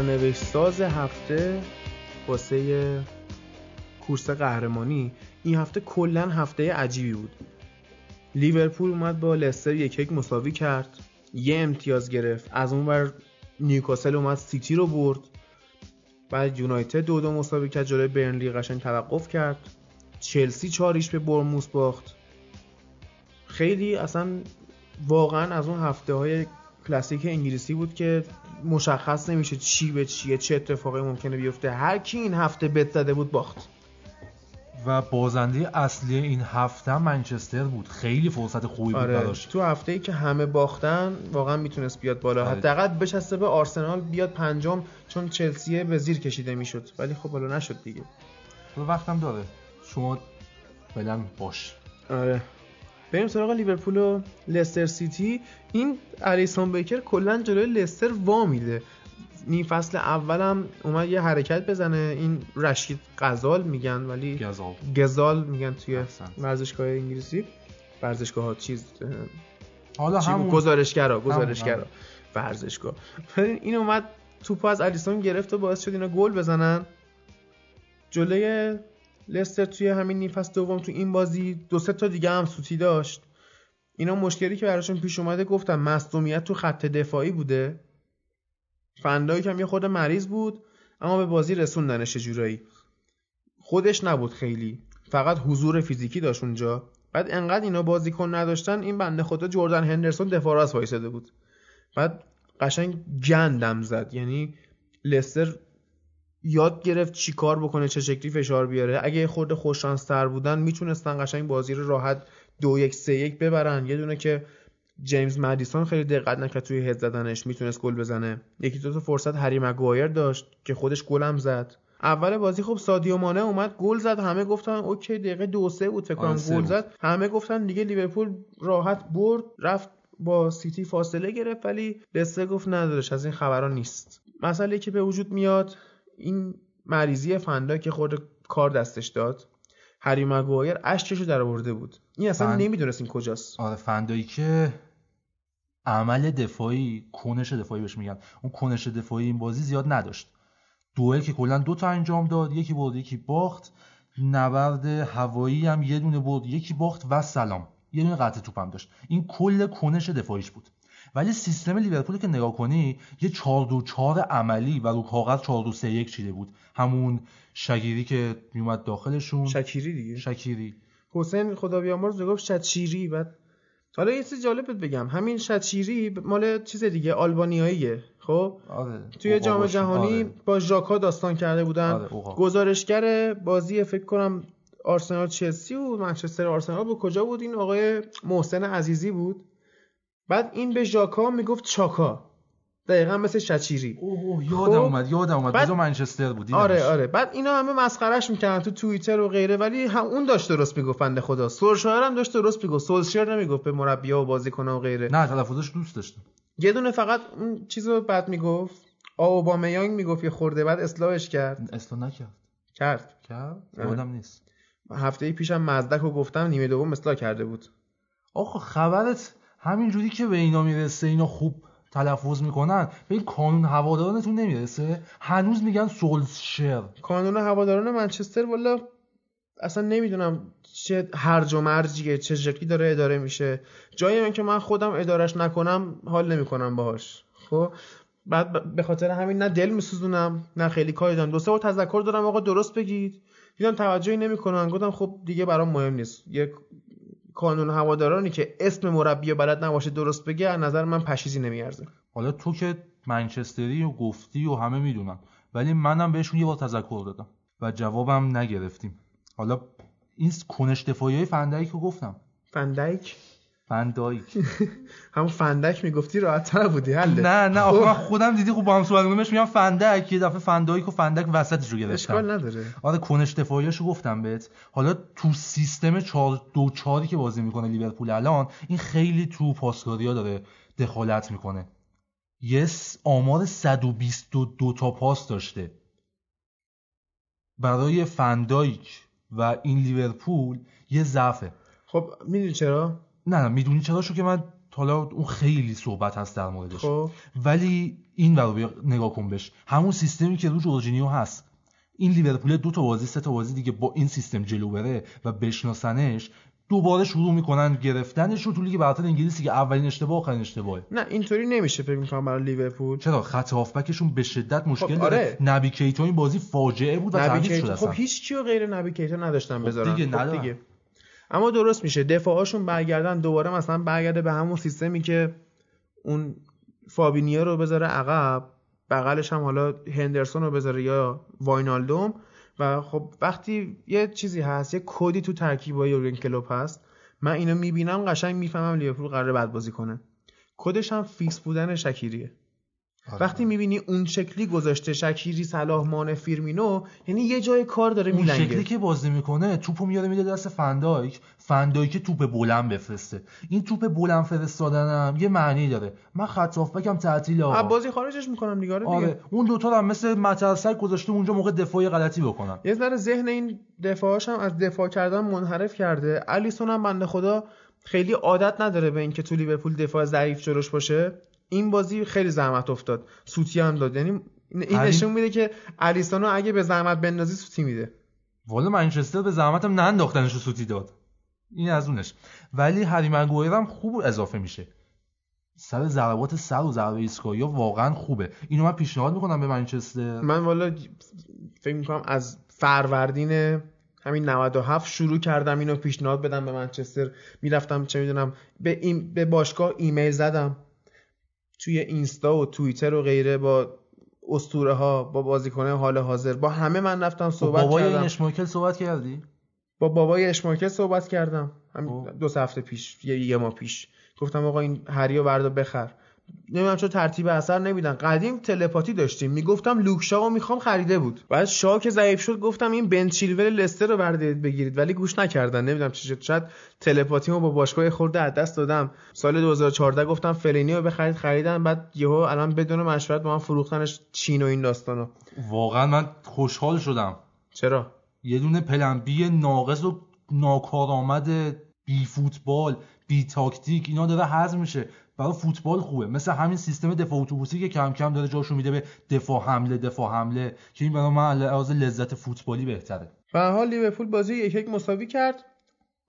سرنوشت ساز هفته واسه کورس قهرمانی. این هفته کلا هفته عجیبی بود. لیورپول اومد با لستر یک یک مساوی کرد. یه امتیاز گرفت. از اون بر نیوکاسل اومد سیتی رو برد. بعد یونایتد دو دو مساوی کرد جلوی برنلی قشنگ توقف کرد. چلسی چاریش به برموس باخت. خیلی اصلا واقعا از اون هفته های کلاسیک انگلیسی بود که مشخص نمیشه چی به چیه چه اتفاقی ممکنه بیفته. هر کی این هفته بت زده بود باخت. و بازنده اصلی این هفته منچستر بود. خیلی فرصت خوبی بود آره. تو هفته ای که همه باختن واقعا می‌تونست بیاد بالا. آره. حداقل بچسته به آرسنال بیاد پنجم چون چلسی به زیر کشیده می‌شد. ولی خب حالا نشد دیگه. تو وقتم داره. شما فعلا باش. آره. بریم سراغ لیورپول و لستر سیتی. این الیسون بیکر کلا جلوی لستر وا میده. نیم فصل اولم اومد یه حرکت بزنه. این رشید قزال میگن ولی گزال. گزال میگن توی ورزشگاه انگلیسی. ورزشگاه ها چیز حالا هم گزارشگرا گزارشگرا. ورزشگاه. این اومد توپ از الیسون گرفت و باعث شد اینا گل بزنن. جلوی لستر توی همین نیم فصل دوم تو این بازی دو سه تا دیگه هم سوتی داشت. اینا مشکلی که براشون پیش اومده گفتم مصدومیت تو خط دفاعی بوده. فندایی هم یه خود مریض بود اما به بازی رسوندنش جورایی. خودش نبود خیلی. فقط حضور فیزیکی داشت اونجا. بعد انقدر اینا بازیکن نداشتن این بنده خدا جردن هندرسون دفاع راست وایساده بود. بعد قشنگ گندم زد. یعنی لستر یاد گرفت چی کار بکنه چه شکلی فشار بیاره. اگه خورده خوششانس تر بودن می‌تونستن قشنگ بازی رو راحت دو یک سه یک ببرن. یه دونه که جیمز مدیسون خیلی دقت نکرد توی هد زدنش می‌تونست گل بزنه. یکی دو تا فرصت هری مگوایر داشت که خودش گلم زد. اول بازی خب سادیو مانه اومد گل زد. همه گفتن اوکی دقیقه دو سه بود فکر کنم گل زد. همه گفتن دیگه لیورپول راحت برد رفت با سیتی فاصله گرفت ولی لسه گفت ندارش از این خبران نیست. مسئله که به وجود میاد این مریضی فندا که خود کار دستش داد هری مگوایر اشکشو در آورده بود. این اصلا فن... نمی‌دونست این کجاست. آره فندایی که عمل دفاعی کنش دفاعی بهش میگن. اون کنش دفاعی این بازی زیاد نداشت. دوئل که کلا دو تا انجام داد یکی برد یکی باخت. نبرد هوایی هم یه دونه برد یکی باخت و سلام. یه دونه قطع توپم داشت. این کل کنش دفاعیش بود. ولی سیستم لیورپول که نگاه کنی یه 4 2 4 عملی و رو کاغذ 4 2 3 1 چیده بود. همون شگیری که میومد داخلشون. شکیری دیگه. شکیری. حسین خدا بیامرز گفت شچیری بعد حالا یه چیز جالب بگم. همین شچیری مال چیز دیگه آلبانیاییه. خب؟ آره. توی جام جهانی آره. با ژاکا داستان کرده بودن. آره. گزارشگر بازی فکر کنم آرسنال چلسی و منچستر آرسنال بود. کجا بود این آقای محسن عزیزی بود؟ بعد این به ژاکا می‌گفت چاکا. دقیقا مثل شچیری. اوه یادم خب؟ اومد یادم اومد. بعد... منچستر بود آره آره. بعد اینا همه مسخرهش می‌کردن تو توییتر و غیره ولی هم اون داشت درست می‌گفت بنده خدا. سولشایر هم داشت درست می‌گفت. سولشایر نمی‌گفت به مربی‌ها و بازیکن‌ها و غیره. نه تلفظش دوست داشتم یه دونه فقط اون چیزو بعد می‌گفت. اوبامیانگ می‌گفت یه خورده بعد اصلاحش کرد. اصلاح نکرد. کرد. کرد؟ یادم نیست. هفته پیشم مزدک رو گفتم نیمه دوم اصلاح کرده بود. آخه خبرت همینجوری که به اینا می‌رسه اینا خوب تلفظ می‌کنن به این کانون هوادارانتون نمی‌رسه؟ هنوز میگن سولشر کانون هواداران منچستر والا اصلا نمی‌دونم چه هرج و مرجیه چه شکلی داره اداره میشه. جایی من که من خودم ادارش نکنم حال نمی‌کنم باهاش. خب؟ بعد به خاطر همین نه دل میسوزونم نه خیلی کاری دارم. دو سه تذکر دارم آقا درست بگید. دیدم توجهی نمی‌کنن. گفتم خب دیگه برام مهم نیست. یک کانون هوادارانی که اسم مربی بلد نباشه درست بگه از نظر من پشیزی نمیارزه. حالا تو که منچستری و گفتی و همه می‌دونن ولی منم بهشون یه بار تذکر دادم و جوابم نگرفتیم. حالا این کنش دفاعی های فندایک رو گفتم. فندایک؟ فندایک همون فندک می‌گفتی راحت تر بودی حله. نه نه آخه من خودم دیدی خب با هم صحبت می‌کنیم میگم فندک یه دفعه فندایک و فندک وسطش رو گرفتم. اشکال نداره. آره کنش دفاعیاشو گفتم بهت. حالا تو سیستم 4 2 4 که بازی می‌کنه لیورپول الان این خیلی تو پاسکاریا داره دخالت می‌کنه. یس آمار 122 تا پاس داشته. برای فندایک و این لیورپول یه ضعفه. خب می‌دونی چرا؟ نه نه می‌دونی چرا شو که من حالا اون خیلی صحبت هست در موردش. خب. ولی این رو نگاه کن بش همون سیستمی که رو جورجینیو هست. این لیورپول دو تا بازی سه تا بازی دیگه با این سیستم جلو بره و بشناسنش دوباره شروع می‌کنن گرفتنش رو تو لیگ برتر انگلیسی که اولین اشتباه آخرین اشتباهه. نه اینطوری نمیشه فکر می‌کنم برای لیورپول. چرا؟ خط هافبکشون به شدت مشکل خب، داره. آره. نبی کیتو این بازی فاجعه بود و تعویض شد خب هیچ چیو غیر نبی کیتا نداشتن خب بذارن. دیگه، خب. دیگه. اما درست میشه. دفاعاشون برگردن دوباره مثلا برگرده به همون سیستمی که اون فابینیو رو بذاره عقب بغلش هم حالا هندرسون رو بذاره یا واینالدوم. و خب وقتی یه چیزی هست یه کدی تو ترکیبای یورگن کلوپ هست من اینو می‌بینم قشنگ می‌فهمم لیورپول قراره بد بازی کنه. کدش هم fix بودن شکیریه. آره. وقتی می‌بینی اون شکلی گذاشته شکیری صلاح مانه فیرمینو یعنی یه جای کار داره اون میلنگه. شکلی که بازی می‌کنه توپو میاره میده دست فندایک. فندایک توپ بلند بفرسته. این توپ بلند فرستادنم یه معنی داره. من خط هافبکم تعطیل آقا. بازی خارجش می‌کنم دیگه آره آره. اون دوتا هم مثل مترسک گذاشته اونجا موقع دفاعی غلطی بکنن. یه ذره ذهن این دفاعش هم از دفاع کردن منحرف کرده. الیسون هم بنده خدا خیلی عادت نداره به اینکه تو لیورپول دفاع ضعیف جلوش باشه. این بازی خیلی زحمت افتاد. سوتی هم داد. یعنی این نشون میده که الیسونو اگه به زحمت بندازی سوتی میده. والا منچستر به زحمتم ننداختنش سوتی داد. این از اونش. ولی هری مگوایر هم خوب اضافه میشه. سر ضربات سر و ضربه ایستگاهی واقعا خوبه. اینو من پیشنهاد می‌کنم به منچستر. من والا فکر می‌کنم از فروردین همین 97 شروع کردم اینو پیشنهاد بدم به منچستر. می‌رفتم چه می‌دونم به, این به باشگاه ایمیل زدم. توی اینستا و توییتر و غیره با اسطوره ها با بازیکنه حال حاضر با همه من رفتم با صحبت بابای کردم. این اشمایکل صحبت کردی؟ با بابای اشماکل صحبت کردم. همین خب. دو هفته پیش یه, یه ماه پیش. گفتم آقا این هریو بردا بخر. نمی‌دونم چون ترتیب اثر نمیدن. قدیم تلپاتی داشتیم. می‌گفتم لوک شاو می‌خوام خریده بود. بعد شاو که ضعیف شد گفتم این بن چیلول لستر رو بردارید بگیرید. ولی گوش نکردن. نمی‌دونم چی شد. شاید تلپاتیمو با باشگاه خورده از دست دادم. سال 2014 گفتم فلینی رو بخرید خریدن. بعد یهو الان بدون مشورت با من فروختنش چین و این داستانو واقعا من خوشحال شدم. چرا؟ یه دونه پلنبی ناقص و ناکارآمد بی فوتبال بی تاکتیک اینا داره حذف میشه. برای فوتبال خوبه. مثل همین سیستم دفاع اتوبوسی که کم کم داره جاشو میده به دفاع حمله دفاع حمله که این برای من لحاظ لذت فوتبالی بهتره. به حال لیورپول بازی یک یک مساوی کرد.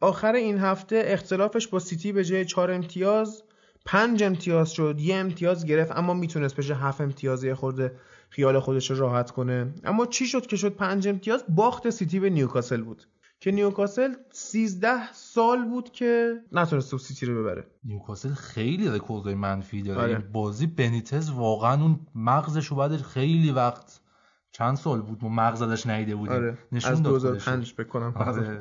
آخر این هفته اختلافش با سیتی به جای 4 امتیاز پنج امتیاز شد یه امتیاز گرفت اما می‌تونست بشه هفت امتیاز یه خورده خیال خودش رو راحت کنه. اما چی شد که شد پنج امتیاز؟ باخت سیتی به نیوکاسل بود. که نیوکاسل 13 سال بود که نتونست سیتی رو ببره. نیوکاسل خیلی رکوردهای منفی داره. آره. این بازی بنیتز واقعا اون مغزش رو بعد خیلی وقت چند سال بود ما مغز ازش ندیده بودیم. آره. نشون از داد خودشو. 2005 بکنم آره.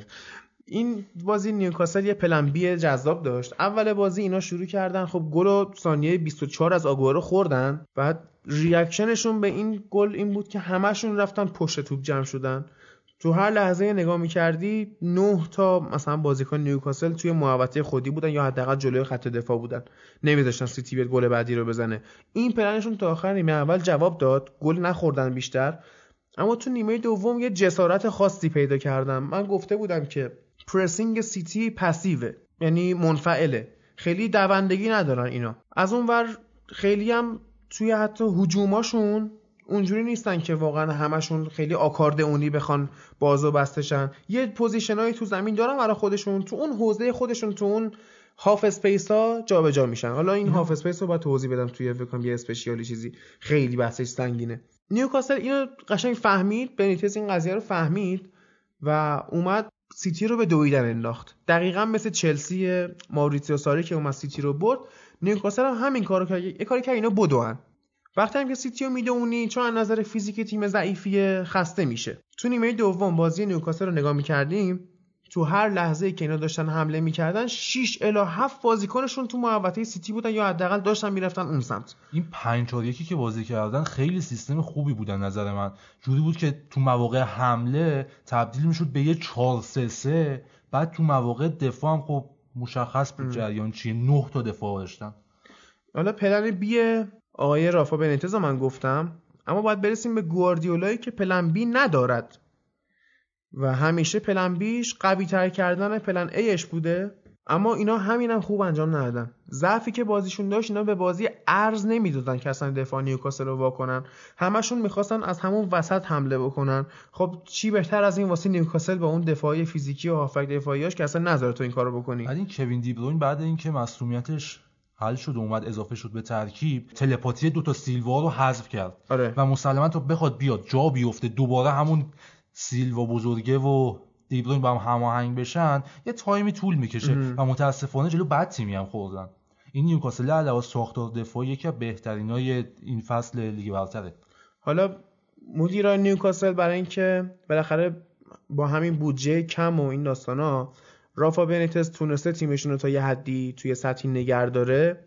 این بازی نیوکاسل یه plan B جذاب داشت. اول بازی اینا شروع کردن خب گل و ثانیه 24 از آگوارو خوردن. بعد reaction شون به این گل این بود که همشون رفتن پشت توپ جمع شدن. تو هر لحظه نگاه می‌کردی نه تا مثلا بازیکن نیوکاسل توی محوطه خودی بودن یا حداقل جلوی خط دفاع بودن. نمیذاشتن سیتی بیاد گل بعدی رو بزنه. این پلنشون تا آخر نیمه اول جواب داد. گل نخوردن بیشتر. اما تو نیمه دوم یه جسارت خاصی پیدا کردن. من گفته بودم که pressing سیتی passive ه یعنی منفعله. خیلی دوندگی ندارن اینا. از اون ور خیلی هم توی حتی هجوماشون اونجوری نیستن که واقعا همشون خیلی آکاردئونی بخوان باز و بسته شن یه position ایی تو زمین دارن برای خودشون. تو اون حوزه خودشون تو اون half space ها جابجا میشن. حالا این half space رو باید توضیح بدم توی فکر یه special ی چیزی. خیلی بحثش سنگینه. نیوکاسل اینو قشنگ فهمید بنیتز این قضیه رو فهمید و اومد سیتی رو به دویدن انداخت. دقیقا مثل چلسی ماوریتسیو ساری که اومد سیتی رو برد نیوکاسل هم همین کارو کرد. یه کاری که اینا بدوان وقتی هم که سیتی رو می‌دوونی چون از نظر فیزیک تیم ضعیفیه خسته میشه. تو نیمه دوم بازی نیوکاسل رو نگاه می‌کردیم تو هر لحظه که اینا داشتن حمله می‌کردن 6 الی 7 بازیکنشون تو محوطه سیتی بودن یا حداقل داشتن می‌رفتن اون سمت. این 5 4 1 که بازی کردن خیلی سیستم خوبی بودن نظر من. جوری بود که تو مواقع حمله تبدیل می‌شد به یه 4 3 3 بعد تو مواقع دفاع هم خب مشخص بود جریان چیه. 9 تا دفاع داشتن. حالا پلن بی آقای رافا بنیتز من گفتم اما باید برسیم به گواردیولایی که plan B ندارد. و همیشه plan B ش قوی تر کردن plan A ش بوده اما اینا همین هم خوب انجام ندادن. ضعفی که بازیشون داشت اینا به بازی عرض نمی‌دادن که اصلا دفاع نیوکاسل رو واکنن. همشون می‌خواستن از همون وسط حمله بکنن. خب چی بهتر از این واسه نیوکاسل با اون دفاعی فیزیکی و هافبک دفاعیاش که اصلا نذاره تو این کارو بکنی؟ بعد این کوین دیبروین بعد اینکه مصدومیتش حل شد و اومد اضافه شد به ترکیب تلپاتی دو تا سیلوا رو حذف کرد. آره. و مسلما تو بخواد بیاد جا بیفته دوباره همون سیلوا بزرگه و دیبروین با هم هماهنگ بشن یه تایمی طول می‌کشه. و متاسفانه جلو بد تیمی هم خوردن. این نیوکاسل علاوه ساختار دفاعی یکی از بهترینای این فصل لیگ برتره. حالا مدیران نیوکاسل برای اینکه بالاخره با همین بودجه کم و این داستانا رافا بنیتز تونسته تیمشون رو تا یه حدی توی سطحی نگر داره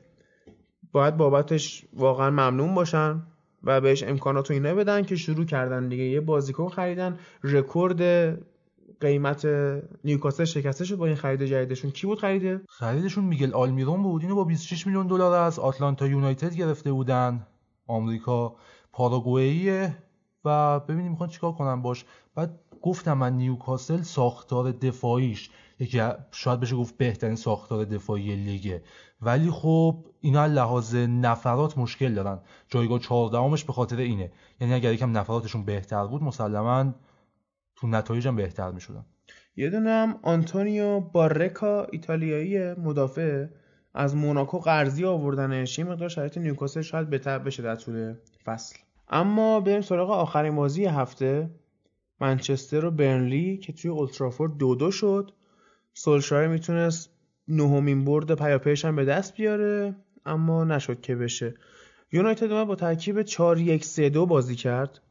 باید بابتش واقعا ممنون باشن و بهش امکانات و اینا بدن که شروع کردن دیگه. یه بازیکن خریدن رکورد قیمت نیوکاسل شکسته شد با این خرید جدیدشون. کی بود خریده؟ خریدشون میگل آلمیرون بود. اینو با 26 میلیون دلار از آتلانتا یونایتد گرفته بودن. آمریکا پاراگوئیه. و ببینیم می‌خوان چیکار کنن باش. بعد گفتم من نیوکاسل ساختار دفاعیش. یکی شاید بشه گفت بهترین ساختار دفاعی لیگه. ولی خب اینا لحاظ نفرات مشکل دارن. جایگاه 14 به خاطر اینه. یعنی اگر یکم نفراتشون بهتر بود مسلما تو نتایج هم بهتر می‌شدن. یه دونه هم آنتونیو بارکا ایتالیایی مدافع از موناکو قرضی آوردنش. یه مقدار شرایط نیوکاسل شاید بهتر بشه در طول فصل. اما بریم سراغ آخرین بازی هفته. منچستر و برنلی که توی اولترافورد دو دو شد. سولشایر می‌تونست نهمین برد پیاپیش هم به دست بیاره اما نشد که بشه. یونایتد اومد با ترکیب 4 1 3 2 بازی کرد.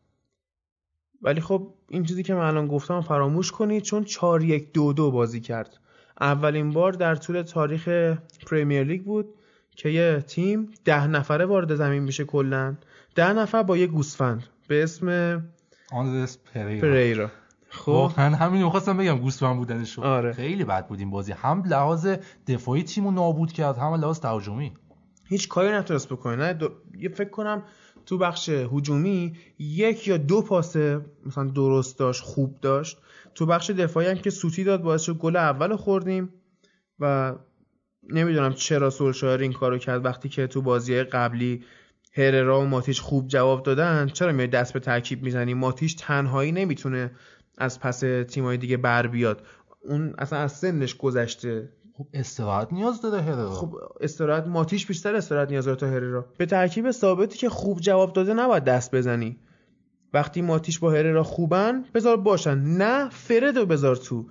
ولی خب این چیزی که من الان گفتم فراموش کنید چون 4 1 2 2 بازی کرد. اولین بار در طول تاریخ پریمیر لیگ بود که یه تیم ده نفره وارد زمین میشه کلا. ده نفر با یه گوسفند به اسم آندرس پریرا, پریرا. خب. من همین می‌خواستم بگم گوسفند بودنش آره. خیلی بد بود این بازی. هم لحاظ دفاعی تیمو نابود کرد هم لحاظ تهاجمی. هیچ کاری نتونست بکنه. نه دو... یه فکر کنم تو بخش هجومی یک یا دو پاسه مثلا درست داشت خوب داشت. تو بخش دفاعی هم که سوتی داد باعث شد گل اول خوردیم و نمی‌دونم چرا سولشایر این کارو کرد. وقتی که تو بازی قبلی هررا و ماتیش خوب جواب دادن چرا میای دست به ترکیب می‌زنی؟ ماتیش تنهایی نمی‌تونه از پس تیمای دیگه بر بیاد. اون اصلا از سنش گذشته. خب استراحت نیاز داره هررا خب استراحت ماتیش بیشتر استراحت نیاز داره تا هررا به ترکیب ثابتی که خوب جواب داده نباید دست بزنی. وقتی ماتیش با هررا خوبن بذار باشن. نه فرد رو بذار تو.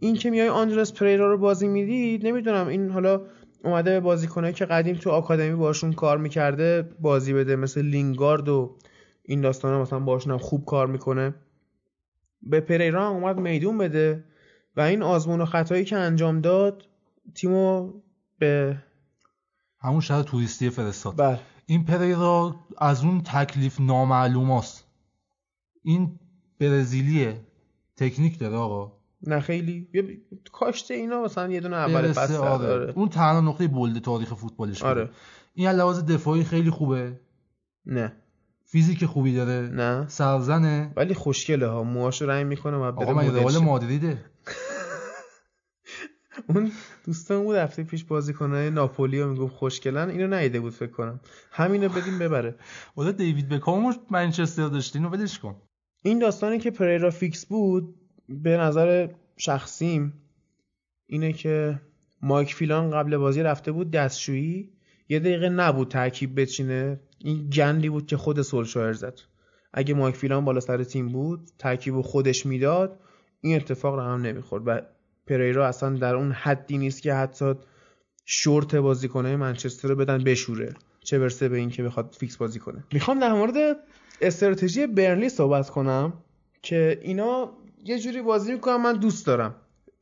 این که میای آندرس پریرا رو بازی می‌دید نمی‌دونم. این حالا اومده به بازیکنایی که قدیم تو آکادمی باشون کار می‌کرده بازی بده. مثل لینگارد و این داستانا مثلا باشون خوب کار می‌کنه. به پریرا هم اومد میدون بده و این آزمون و خطایی که انجام داد تیمو به همون شهر توریستی فرستاد. بله. این پریرا از اون تکلیف نامعلوم این برزیلیه. تکنیک داره آقا. نه خیلی. کاشته اینا مثلا یه دونه اول فصل آره. داره اون تنها نقطه بولد تاریخ فوتبالش آره. این لحاظ دفاعی خیلی خوبه. نه. فیزیک خوبی داره نه. سرزنه. ولی خوشگله ها موهاشو رنگ می‌کنه و بره رئال مادریده اون دوستان بود هفته پیش بازیکنای ناپولی ها می‌گفت خوشگلن اینو نیده بود فکر کنم. همینو بدیم ببره. ولی دیوید بکام منچستر داشت اینو ولش کن. این داستانی که پریرا fix بود به نظر شخصیم اینه که مایک فیلان قبل بازی رفته بود دستشویی یه دقیقه نبود ترکیب بچینه. این گندی بود که خود سولشایر زد. اگه مایک فیلان بالا سر تیم بود ترکیب خودش می‌داد این اتفاق رو هم نمی‌خورد. و پریرا اصلا در اون حدی نیست که حتی شورت بازیکنه منچستر رو بدن بشوره. چه برسه به این که بخواد فیکس بازی کنه. می‌خوام در مورد استراتژی برنلی صحبت کنم که اینا یه جوری بازی می‌کنن من دوست دارم.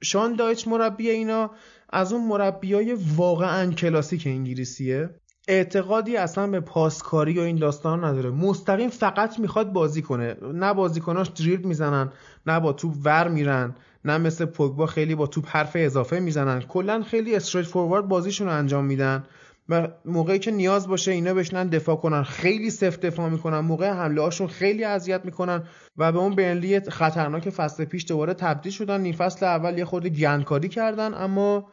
شان دایچ مربی اینا از اون مربیای واقعا کلاسیک انگلیسیه. اعتقادی اصلا به پاسکاری و این داستان نداره. مستقیم فقط می‌خواد بازی کنه. نه بازیکناش دریل می‌زنن نه با توپ ور میرن نه مثل پوگبا خیلی با توپ حرف اضافه می‌زنن. کلا خیلی استریت فوروارد بازیشون رو انجام میدن و موقعی که نیاز باشه اینا بشنن دفاع کنن. خیلی سفت دفاع می‌کنن. موقع حمله هاشون خیلی اذیت می‌کنن و به اون برنلی خطرناک فصل پیش دوباره تبدیل شدن. نیم فصل اول یه خورده گندکاری کردن اما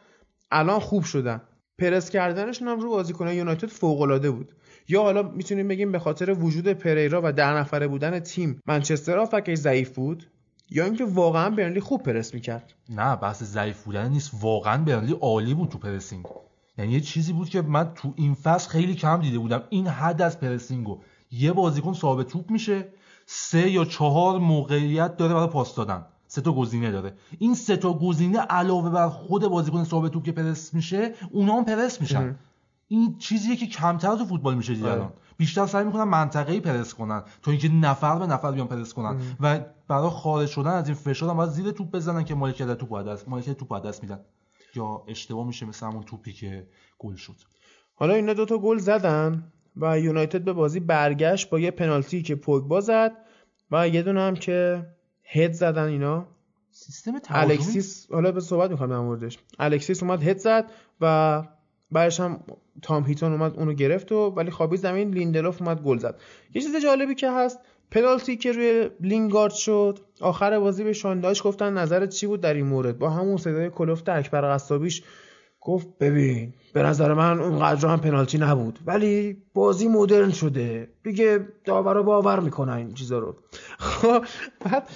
الان خوب شدن. پرس کردنشون هم رو بازیکن یونایتد فوق العاده بود. یا حالا می‌تونیم بگیم به خاطر وجود پریرا و ده نفره بودن تیم منچستر فکر ضعیف بود؟ یا اینکه واقعا برنلی خوب پرس می‌کرد؟ نه بحث ضعیف بودن نیست. واقعا برنلی عالی بود تو پرسینگ. یعنی یه چیزی بود که من تو این فصل خیلی کم دیده بودم. این حد از پرسینگو. یه بازیکن صاحب توپ میشه سه یا چهار موقعیت داره برای پاس دادن. سه تا گزینه داره این سه تا گزینه علاوه بر خود بازیکن صاحب توپ که پرس میشه اونا هم پرس میشن. این چیزیه که کمتر تو فوتبال میشه دید الان. بیشتر سعی می‌کنن منطقه‌ای پرس کنن تا اینکه نفر به نفر بیان پرس کنن. و برای خارج شدن از این فشار هم باید زیر توپ بزنن که مالکیت توپ دست مالکیت توپ دست میدن. یا اشتباه میشه مثل همون توپی که گل شد. حالا اینا دوتا گل زدن و یونایتد به بازی برگشت با یه پنالتی که پوگبا زد و یه دونه هم که هد زدن اینا. سیستم الکسیس حالا به صحبت می‌کنم در موردش. الکسیس اومد هد زد و بعدش هم تام هیتون اومد اونو گرفت و ولی خوابید زمین لیندلوف اومد گل زد. یه چیز جالبی که هست پنالتی که روی لینگارد شد آخر بازی به شان دایش گفتن نظرت چی بود در این مورد؟ با همون صدای کلفت اکبر قصابیش گفت ببین به نظر من اونقدر هم پنالتی نبود. ولی بازی مدرن شده. دیگه داورا باور می‌کنن این چیزا رو. خب بعد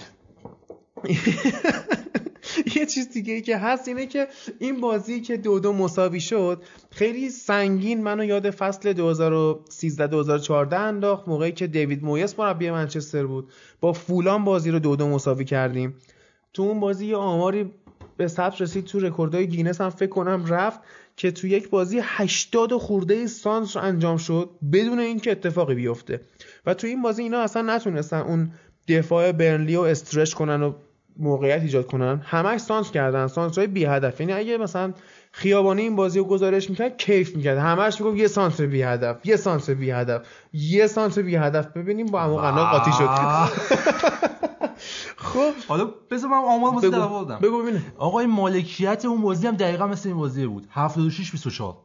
یه چیز دیگه ای که هست اینه که این بازی که دو دو مساوی شد خیلی سنگین منو یاد فصل 2013 2014 انداخت موقعی که دیوید مویس مربی منچستر بود. با فولان بازی رو دو دو مساوی کردیم. تو اون بازی یه آماری به ثبت رسید تو رکوردهای گینس هم فکر کنم رفت که تو یک بازی 80 خورده سانتر انجام شد بدون اینکه اتفاقی بیفته. و تو این بازی اینا اصلا نتونستن اون دفاع برنلی رو stretch کنن و موقعیت ایجاد کنن. همش سانتر کردن. سانتر های بی هدف یعنی اگه مثلا خیابانی این بازی رو گزارش می‌کرد کیف می‌کرد. همش می‌گفت یه سانتر بی هدف یه سانتر بی هدف یه سانتر بی هدف ببینیم با عمو قنا قاطی شد. خب حالا بذار من آمار بازی در آوردم بگو ببینه. آقا این مالکیت اون بازی هم دقیقا مثل این بازی بود. 76 24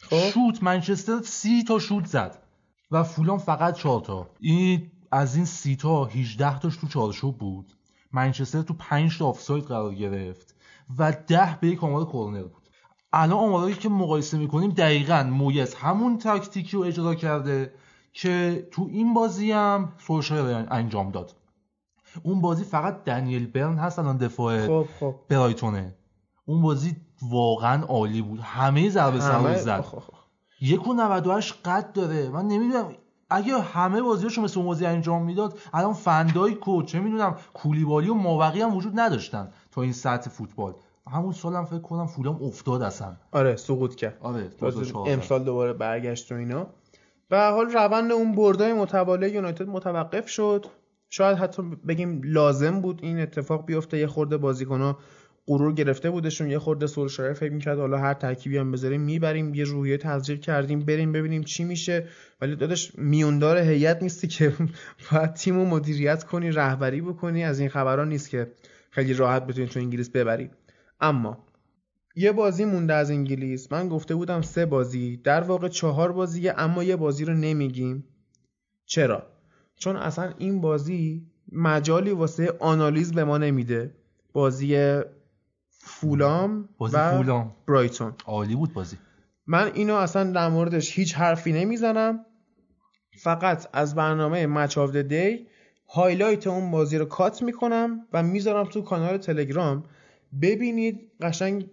خب. شوت منچستر 30 تا شوت زد. و فولان فقط 4 تا. این از این 30 تا 18 تاش تو چارچوب بود. منچستر تو 5 تا آفساید قرار گرفت و 10 به یک آمار کورنر بود. الان آمارایی که مقایسه می‌کنیم دقیقا مویز همون تاکتیکی رو اجرا کرده که تو این بازی هم سولشایر انجام داد. اون بازی فقط دنیل برن هست الان دفاع خب خب. برایتونه. اون بازی واقعا عالی بود. همه ضربه سر زد. یک و 98 قد داره. من نمی‌دونم اگه همه بازیاشو مثل اون بازی انجام می‌داد الان فندایک و چه می‌دونم کولیبالی و مابقی هم وجود نداشتن تا این سطح فوتبال. همون سال هم فکر کنم فولام افتاد اصلا. آره سقوط کرد. آره امسال دوباره برگشت و اینا. و حال روند اون بردای متوالی یونایتد متوقف شد. شاید حتی بگیم لازم بود این اتفاق بیفته. یه خورده بازیکن‌ها غرور گرفته بودشون یه خورده سولشایر فکر می‌کرد حالا هر ترکیبی هم بذاریم می‌بریم یه روحیه تزریق کردیم بریم ببینیم چی میشه. ولی داداش میوندار هیئت نیستی که باید تیم و مدیریت کنی رهبری بکنی. از این خبرها نیست که خیلی راحت بتونی تو انگلیس ببری. اما یه بازی مونده از انگلیس. من گفته بودم سه بازی. در واقع چهار بازیه اما یه بازی رو نمیگیم. چرا؟ چون اصلا این بازی مجالی واسه آنالیز به ما نمیده. بازی فولام بازی و فولام. برایتون. عالی بود بازی. من اینو اصلا در موردش هیچ حرفی نمی‌زنم. فقط از برنامه مچ آف دی highlight اون بازی رو cut می‌کنم و می‌ذارم تو کانال تلگرام ببینید قشنگ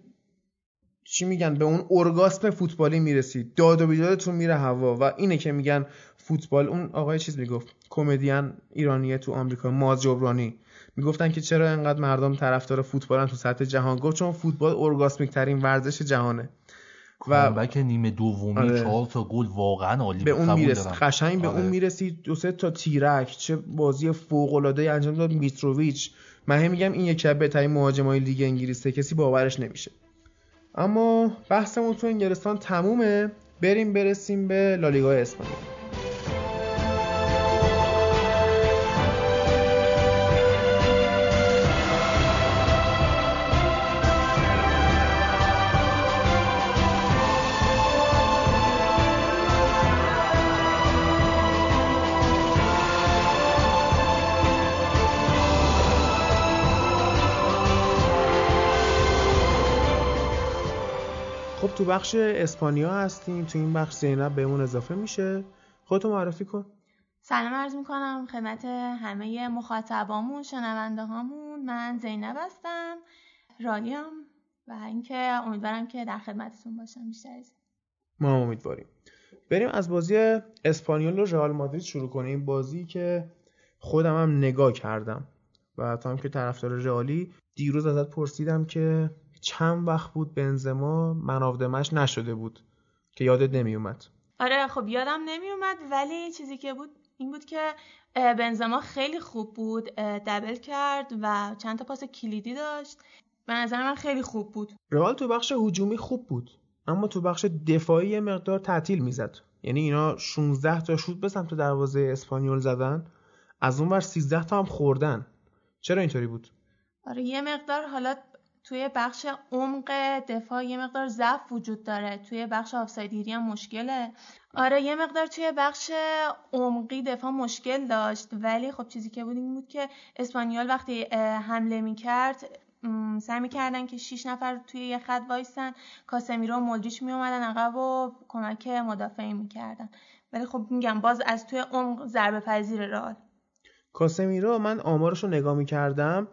چی میگن به اون ارگاسم فوتبالی می‌رسید. داد و بیدادتون میره هوا و اینه که میگن فوتبال. اون آقای چیز می‌گفت کمدین ایرانیه تو آمریکا ماز جبرانی. می‌گفتن که چرا انقدر مردم طرفدار فوتبالن تو سطح جهان؟ گفت چون فوتبال orgasmic ترین ورزش جهانه. و بک نیمه دومی آره. چهار تا گل واقعا عالی به اون می‌رسید قشنگ به اون آره. می‌رسید دو سه تا تیرک چه بازی فوق العاده انجام داد میتروویچ. من میگم این یک بهترین مهاجمای لیگ انگلیسه کسی باورش نمیشه. اما بحثمون تو انگلستان تمومه. بریم برسیم به لالیگا اسپانیا. بخش اسپانیا هستیم تو این بخش زینب بهمون اضافه میشه. خودتو معرفی کن. سلام عرض می‌کنم خدمت همه مخاطبامون شنونده هامون من زینب هستم رالیم و اینکه امیدوارم که در خدمتتون باشم بیشتر از ما امیدواریم. بریم از بازی اسپانیول و رئال مادرید شروع کنیم. بازی که خودم هم نگاه کردم و تا هم که طرفدار رئالی دیروز ازت پرسیدم که چند وقت بود بنزما منافدمش نشده بود که یادت نمیومد. آره خب یادم نمیومد ولی چیزی که بود این بود که بنزما خیلی خوب بود دبل کرد و چند تا پاس کلیدی داشت. به نظر من خیلی خوب بود. رئال تو بخش هجومی خوب بود اما تو بخش دفاعی مقدار تعطیل می‌زد. یعنی اینا 16 تا شوت به سمت دروازه اسپانیول زدن از اون ور 13 تا هم خوردن. چرا اینطوری بود؟ آره یه مقدار حالا توی بخش عمق دفاع یه مقدار ضعف وجود داره. توی بخش آفسایدگیری هم مشکله. آره یه مقدار توی بخش عمقی دفاع مشکل داشت. ولی خب چیزی که بود این بود که اسپانیال وقتی حمله می‌کرد سعی می‌کردن که 6 نفر توی یه خط وایسن کاسمیرو و مولدریچ میومدن عقب و کمک مدافعی می‌کردن. ولی خب میگم باز از توی عمق ضربه پذیر رئال. کاسمیرو من آمارش رو نگاه می‌کردم.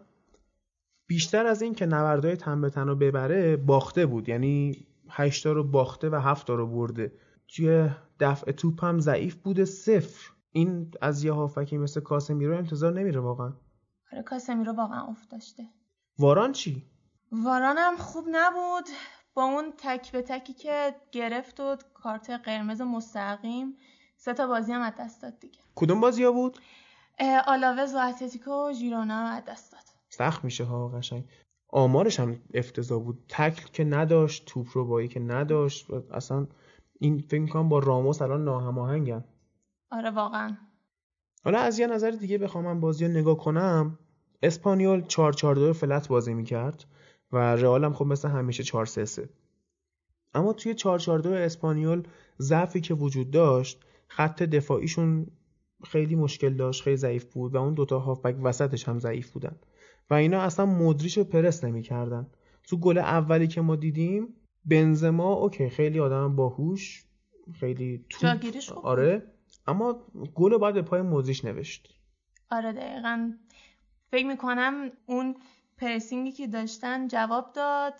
بیشتر از این که نبردهای تن به تن رو ببره باخته بود. یعنی هشتا رو باخته و هفتا رو برده. توی دفع توپ هم ضعیف بوده صفر. این از یه هافکی مثل کاسمیرو انتظار نمیره واقعا. آره کاسمیرو واقعا افت داشته. واران چی؟ واران هم خوب نبود. با اون تک به تکی که گرفت و کارت قرمز مستقیم سه تا بازی هم از دست داد دیگه. کدوم بازی ها بود؟ آلاوز و اتلتیکو و ژیرونا از دست داد. سخت میشه ها قشنگ. آمارش هم افتضاح بود. تکل که نداشت توپ رو بایی که نداشت اصلا این فکر کنم با راموس الان ناهماهنگن. آره واقعا. حالا از یه نظر دیگه بخوام من بازی رو نگاه کنم. اسپانیول 4 4 2 فلت بازی می‌کرد و رئال هم خب مثل همیشه 4 3 3 اما توی 4 4 2 اسپانیول ضعفی که وجود داشت خط دفاعیشون خیلی مشکل داشت خیلی ضعیف بود و اون دوتا هافبک وسطش هم ضعیف بودن. و اینا اصلا مدریش رو پرس نمی‌کردن. تو گل اولی که ما دیدیم بنزما اوکی خیلی آدم باهوش خیلی توپ آره اما گل باید به پای مدریش نوشت. آره دقیقا. فکر می‌کنم اون پرسینگی که داشتن جواب داد.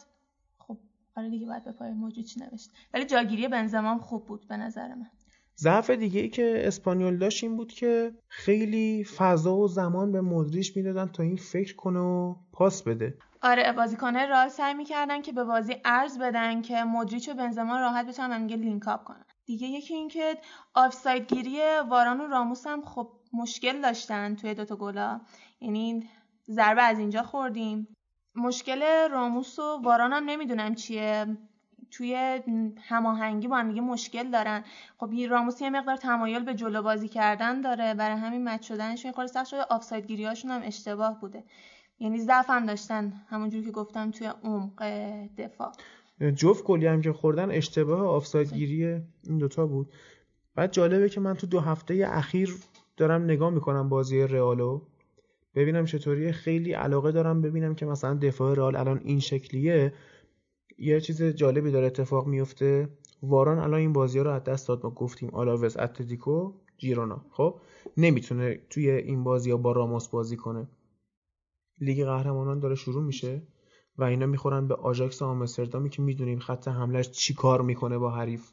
خب آره دیگه باید به پای مدریچ نوشت. ولی جاگیری بنزما خوب بود به نظر من. ضعف دیگه ای که اسپانیول داشت این بود که خیلی فضا و زمان به مدریش می‌دادن تا این فکر کنه و پاس بده. آره بازیکنه راه سعی می‌کردن که به بازی ارز بدن که مدریچ و بنزما راحت بتونن دیگه لینک اپ کنن. دیگه یکی این که آفساید گیری واران و راموس هم خب مشکل داشتن توی دوتا گلا. یعنی ضربه از اینجا خوردیم. مشکل راموس و واران هم نمی‌دونم چیه. توی هماهنگی با هم دیگه مشکل دارن. خب راموس یه مقدار تمایل به جلو بازی کردن داره. برای همین مچ شدنشون خورده سخت شده. آفساید گیریاشون هم اشتباه بوده. یعنی ضعف هم داشتن. همونجوری که گفتم توی عمق دفاع. جفت گلی هم که خوردن اشتباه آفساید گیری این دوتا بود. بعد جالبه که من تو دو هفته اخیر دارم نگاه می‌کنم بازی رئالو. ببینم چطوری خیلی علاقه دارم ببینم که مثلا دفاع رئال الان این شکلیه. یه چیز جالبی داره اتفاق میفته. واران الان این بازی ها رو از دست داد ما گفتیم آلاوز اتلتیکو جیرونا. خب نمی‌تونه توی این بازی ها با راموس بازی کنه. لیگ قهرمانان داره شروع میشه و اینا می‌خورن به آژاکس آمستردامی که می‌دونیم خط حملش چی کار می‌کنه با حریف.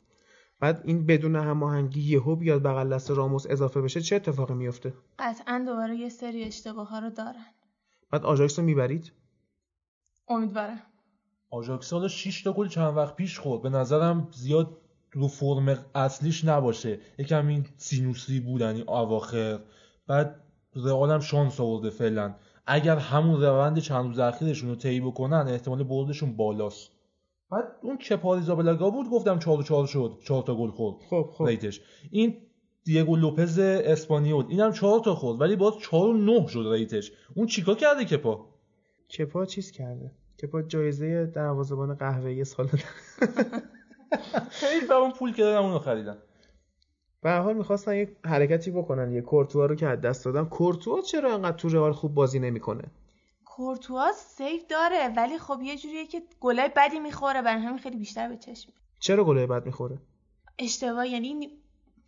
بعد این بدون هماهنگی یهو بیاد بغل دست راموس اضافه بشه چه اتفاقی میفته قطعا دوباره یه سری اشتباه ها رو دارن. بعد آژاکس رو می‌برید؟ امیدوارم. آژاکس سال 6 تا گل چند وقت پیش خورد. به نظرم زیاد رو فرم اصلیش نباشه. یکم این سینوسی بودن این اواخر. بعد رئال هم شانس آورده فعلا. اگر همون روند چند روز اخیرشون رو طی بکنن احتمال بردشون بالاست. بعد اون کپاریزابلگا بود؟ گفتم 4 4 شد. 4 تا گل خورد. خب خب. ریتش. این دیگو لوپز اسپانیول اینم 4 تا خورد. ولی باز 4 و 9 شد ریتش. اون چیکار کرده کپا؟ کپا چیز کرده؟ کپا جایزه دروازه‌بان قهوه‌ای سال خیلی به اون پول که دادم اونو خریدن به هر حال می‌خواستن یک حرکتی بکنن. یه کورتوا رو که از دست دادن کورتوا چرا انقدر تو رئال خوب بازی نمی‌کنه؟ کورتوا سیف داره ولی خب یه جوریه که گلای بدی می‌خوره برای همین خیلی بیشتر به چشم چرا گلای بد می‌خوره؟ اشتباه یعنی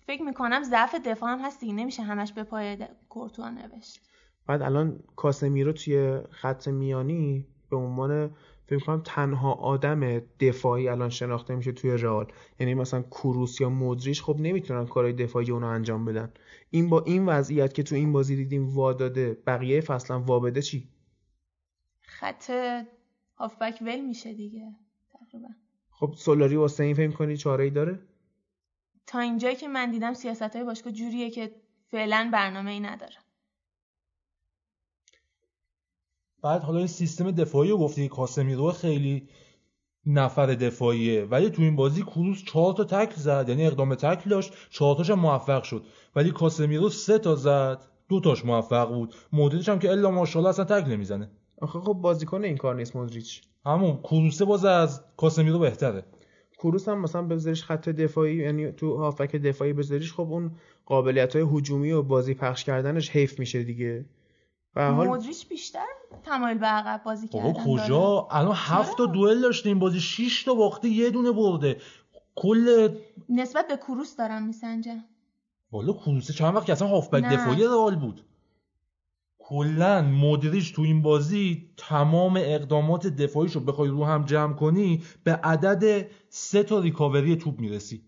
فکر می‌کنم ضعف دفاع هم هست دیگه نمیشه همش به پای کورتوا نوشت. بعد الان کاسمیرو توی خط میانی به عنوان فکر کنم تنها آدم دفاعی الان شناخته میشه توی رئال. یعنی مثلا کروس یا مودریچ خب نمی‌تونن کارهای دفاعی اونو انجام بدن. این با این وضعیت که تو این بازی دیدیم واداده بقیه فصلا وابده چی؟ خط هافبک ول میشه دیگه تقریبا. خب سولاری واسه این فکر کنی چاره ای داره؟ تا اینجایی که من دیدم سیاست های باشگاه جوریه که فعلا برنامه ای نداره. بعد حالا این سیستم دفاعی رو گفتی کاسمیرو خیلی نفر دفاعیه ولی تو این بازی کروس چهار تا تکل زد یعنی اقدام تکل داشت چهار تاش هم موفق شد. ولی کاسمیرو سه تا زد دو تاش موفق بود. مودریچ هم که الا ماشاءالله اصلا تکل نمی‌زنه. آخه خب بازیکن این کار نیست مودریچ. همون کروسه باز از کاسمیرو بهتره. کروس هم مثلا بذاریش خط دفاعی یعنی تو هافک دفاعی بذاریش خب اون قابلیت های هجومی و بازی پخش کردنش حیف میشه دیگه. به هر حال مودریچ بیشتر تمایل به عقب بازی کردن کجا؟ الان هفت تا دوئل داشته این بازی 6 تا باخته یه دونه برده. کل. نسبت به کروس دارم میسنجم. والا کروسه چند وقت که اصلا هافبک. دفاعی رئال بود. کلا مودریچ تو این بازی تمام اقدامات دفاعیشو بخوای رو هم جمع کنی به عدد سه تا ریکاوری توپ می‌رسی.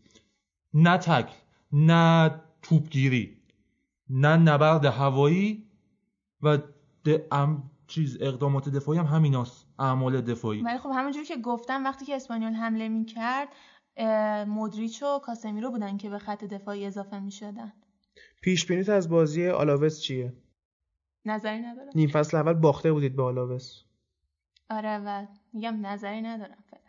نه تکل نه توپگیری نه نبرد هوایی و ام چیز اقدامات دفاعی هم همیناست اعمال دفاعی. ولی خب همونجور که گفتم وقتی که اسپانیول حمله می‌کرد مودریچ و کاسمیرو بودن که به خط دفاعی اضافه می‌شدن. پیش بینیت از بازی آلاوس چیه؟ نظری ندارم. نیم فصل اول باخته بودید به آلاوس. آره و میگم نظری ندارم فعلا.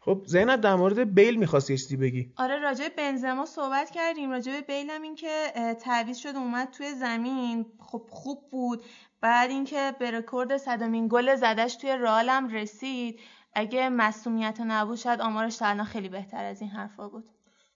خب زینب در مورد بیل می‌خواستی یه چیزی بگی؟ آره راجع به بنزما صحبت کردیم. راجع به بیل هم این که تعویض شد اومد توی زمین. خب خوب بود. بعد اینکه به رکورد صدمین گل زدش توی رئال هم رسید اگه مصومیت نبود شاید آمارش تا الان خیلی بهتر از این حرفا بود.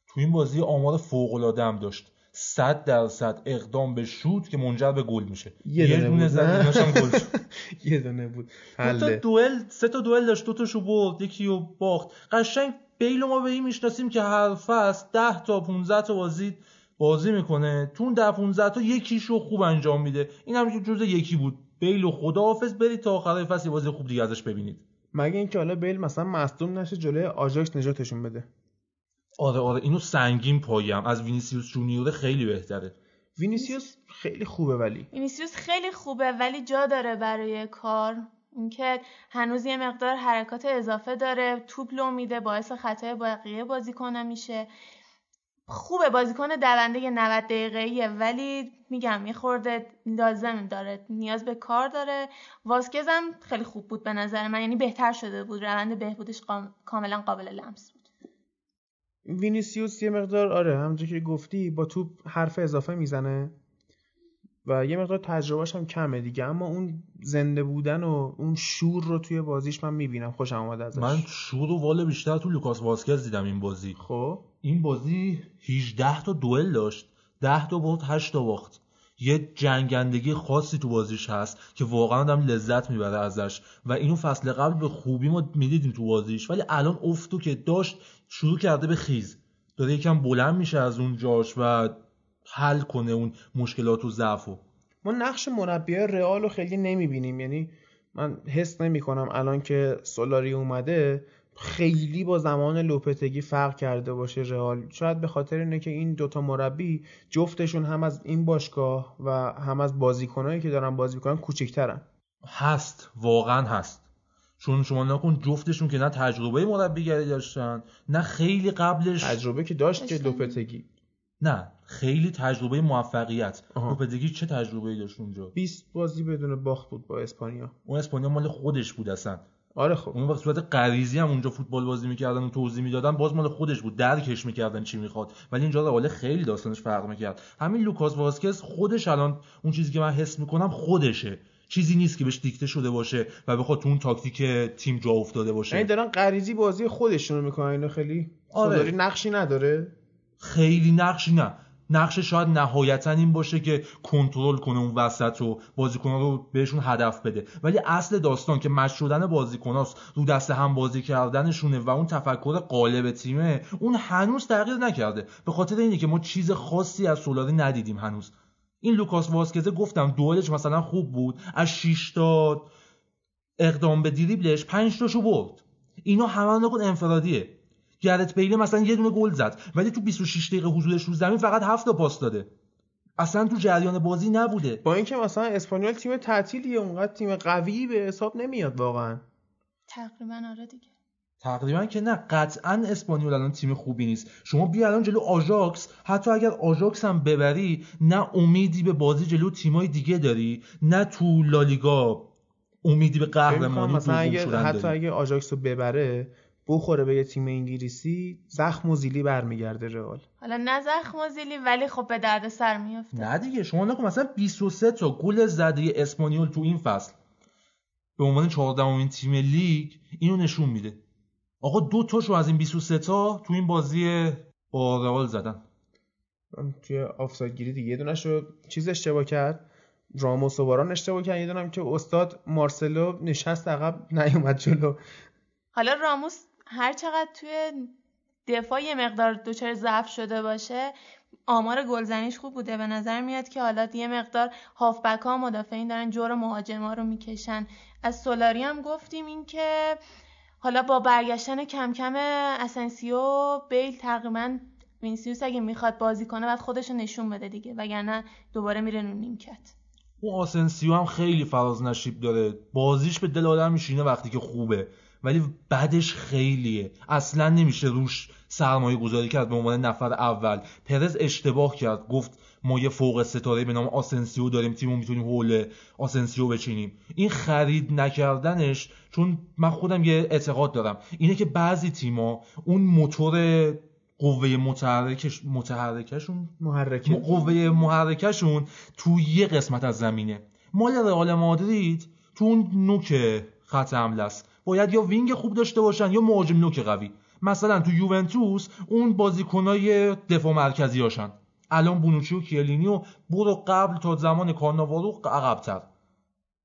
تو این بازی آمار فوق العاده هم داشت. 100 درصد اقدام به شوت که منجر به گل میشه. یه دونه زد گل شد. یه دونه بود. دو تا حله. دوئل سه تا دوئل داشت دو تاشو برد یکی رو باخت. قشنگ بیل ما به این می‌شناسیم که هر فصل 10 تا 15 تا بازی بازی می‌کنه. تو اون 10 15 تا یکیشو خوب انجام میده. این هم جزء یکی بود. بیل و خداحافظ برید تا آخر فصل بازی خوب دیگه ازش ببینید. مگه اینکه حالا بیل مثلا مصدوم نشه جلوی آژاکس نجاتشون بده؟ آره آره. اینو سنگین پایم از وینیسیوس جونیور خیلی بهتره. وینیسیوس خیلی خوبه ولی. وینیسیوس خیلی خوبه ولی جا داره برای کار. اینکه هنوز یه مقدار حرکات اضافه داره. توپ لو میده باعث خطای بقیه بازیکن میشه. خوبه بازیکن دونده 90 دقیقه‌ایه ولی میگم یه خورده لازم داره نیاز به کار داره. واسکز هم خیلی خوب بود به نظر من یعنی بهتر شده بود. روند بهبودش قام- کاملا قابل لمس بود. وینیسیوس یه مقدار آره همونجور که گفتی با توپ حرف اضافه می‌زنه و یه مقدار تجربهش هم کمه دیگه. اما اون زنده بودن و اون شور رو توی بازیش من می‌بینم. خوشم اومده ازش. من شور و وال بیشتر تو لوکاس واسکز دیدم این بازی. خب؟ این بازی 18 تا دوئل داشت 10 تا برد 8 تا باخت. یه جنگندگی خاصی تو بازیش هست که واقعا آدم لذت می‌بره ازش و اینو فصل قبل به خوبی ما می‌دیدیم تو بازیش ولی الان افتو که داشت شروع کرده به خیز. داره یکم بلند میشه از اون جاش و حل کنه اون مشکلات و ضعفو ما نقش مربی رئال رو خیلی نمی‌بینیم. یعنی من حس نمی کنم الان که سولاری اومده. خیلی با زمان لوپتگی فرق کرده باشه رئال. شاید به خاطر اینه که این دوتا مربی جفتشون هم از این باشگاه و هم از بازیکنایی که دارن بازی می‌کنن کوچیکترن هست. واقعا هست. چون شما نکن جفتشون که نه تجربه مربیگری داشتن نه خیلی قبلش تجربه که داشت که. لوپتگی. نه خیلی تجربه موفقیت. لوپتگی چه تجربه‌ای داشت اونجا؟ 20 بازی بدون باخت بود با اسپانیا. اون اسپانیا مال خودش بود اصلا. آره خب. اون وقت صورت غریزی هم اونجا فوتبال بازی می‌کردن و توضیح می‌دادن باز مال خودش بود. درکش می‌کردن چی می‌خواد. ولی اینجا رئال خیلی داستانش فرق می‌کرد. همین لوکاس واسکز خودش الان اون چیزی که من حس می‌کنم خودشه. چیزی نیست که بهش دیکته شده باشه و بخواد تو اون تاکتیک تیم جا افتاده باشه. یعنی دارن غریزی بازی خودشونو می‌کنن اینو خیلی. آره. نقشی نداره؟ خیلی نقشی نه. نقش شاید نهایتا این باشه که کنترل کنه اون وسط رو بازیکن‌ها رو بهشون هدف بده. ولی اصل داستان که match شدن بازیکناست رو دست هم بازی کردنشونه و اون تفکر غالب تیمه اون هنوز تغییر نکرده. به خاطر اینه که ما چیز خاصی از سولاری ندیدیم هنوز. این لوکاس واسکزه گفتم دوئلش مثلا خوب بود از 6 تا اقدام به دریبلش 5 تاشو برد. اینا همه نکات انفرادیه. گرت بیله مثلا یه دونه گل زد. ولی تو 26 دقیقه حضورش رو زمین فقط 7 تا پاس داده. اصلا تو جریان بازی نبوده. با اینکه مثلا اسپانیول تیم تعطیلیه اونقدر تیم قوی به حساب نمیاد واقعا. تقریبا آره دیگه. تقریبا که نه قطعا اسپانیول الان تیم خوبی نیست. شما بیا الان جلو آژاکس. حتی اگر آژاکس هم ببری نه امیدی به بازی جلو تیمای دیگه داری نه تو لالیگا امیدی به قهرمانی مثلا اگه شدن حتی. اگه آژاکس رو ببره بخوره به یه تیم انگلیسی زخم و زیلی برمیگرده رئال. حالا نه زخم و زیلی ولی خب به درد سر میفته نه دیگه شما نگا کن مثلا 23 تا گل زده اسپانیول تو این فصل. به عنوان 14 امین تیم لیگ اینو نشون میده. آقا دو تاشو از این 23 تا تو این بازی با رئال زدن. توی آفساید گیری دیگه یه دونش رو چیز اشتباه کرد. راموس و واران اشتباه کرد. یه دونم که استاد مارسلو نشست عقب نیومد جلو. حالا راموس هر چقدر توی دفاع یه مقدار دچار ضعف شده باشه آمار گلزنیش خوب بوده. به نظر میاد که حالا یه مقدار هافبک ها مدافعین دارن جور مهاجما رو می‌کشن. از سولاری هم گفتیم این که حالا با برگشتن کم کم اسنسیو بیل تقریبا وینسیوس اگه می‌خواد بازی کنه بعد خودش رو نشون بده دیگه وگرنه دوباره میره رو نیمکت. اون آسنسیو هم خیلی فراز نشیب داره. بازیش به دل آدم میشینه وقتی که خوبه. ولی بدش خیلیه. اصلا نمیشه روش سرمایه گذاری کرد به عنوان نفر اول. پرز اشتباه کرد. گفت ما یه فوق ستاره به نام آسنسیو داریم تیمو می‌تونیم حول آسنسیو بچینیم. این خرید نکردنش چون من خودم یه اعتقاد دارم. اینه که بعضی تیما اون موتور قوه متحرکش متحرکشون محرکه. قوه محرکشون تو یه قسمت از زمینه. مال رئال مادرید تو اون نوک خط حمله است. باید یا wing خوب داشته باشن یا مهاجم نوک قوی. مثلا تو یوونتوس اون بازیکنای دفاع مرکزی هاشن. الان بونوچی و کیلینی و برو عقب تا زمان کارناوارو عقبتر.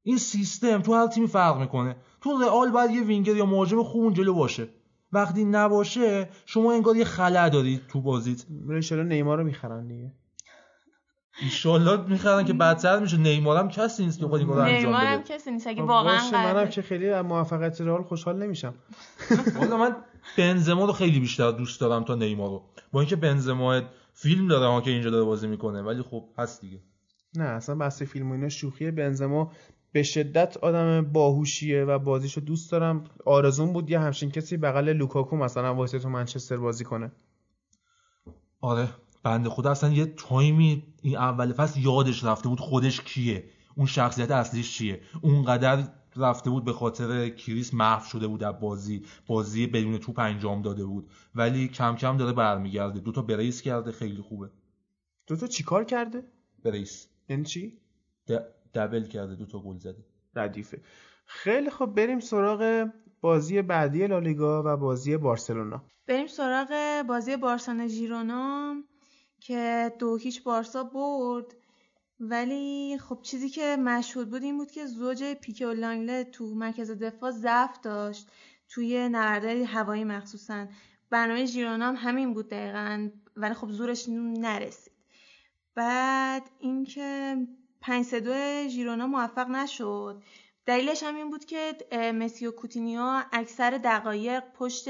این سیستم تو هر تیمی فرق می‌کنه. تو رئال باید یه وینگر یا مهاجم خوب اون جلو باشه. وقتی نباشه شما انگار یه خلأ دارید تو بازیت. ان نیمار رو می‌خرن دیگه. ایشالله می‌خرن که بدتر میشه. نیمار هم کسی نیست که این کارو انجام نیمار هم بده کسی نیست. اگه خب واقعا باشه، منم. که خیلی از موفقیت رئال خوشحال نمیشم. والا من بنزما رو خیلی بیشتر دوست دارم تا نیمار رو. با اینکه بنزما فیلم داره ها که اینجا داره بازی می‌کنه ولی خب هست دیگه. نه اصلا بحث فیلم و اینا شوخیه. بنزما به شدت آدم باهوشیه و بازیشو دوست دارم. آرزون بود یه همچین کسی بغل لوکاکو مثلا واسه تو منچستر بازی کنه. آره. بنده خدا اصلا یه تایمی این اول فصل یادش رفته بود خودش کیه اون شخصیت اصلیش چیه. اونقدر رفته بود به خاطر کریس محو شده بود از بازی بازی بدون توپ انجام داده بود. ولی کم کم داره برمیگرده. دوتا بریس کرده خیلی خوبه. دو تا چیکار کرده؟ بریس. یعنی چی؟ د- دبل کرده دوتا گل زده. ردیفه. خیلی خب بریم سراغ بازی بعدی لالیگا و بازی بارسلونا. بریم سراغ بازی بارسا ژیرونا. که دو هیچ بارسا برد. ولی خب چیزی که مشهود بود این بود که زوج پیکه و لانگله تو مرکز دفاع ضعف داشت. توی نبردهای هوایی مخصوصا. برنامه ژیرونا هم همین بود دقیقا ولی خب زورش نرسید. بعد اینکه 5 3 2 ژیرونا موفق نشد. دلیلش هم این بود که مسی و کوتینیو اکثر دقایق پشت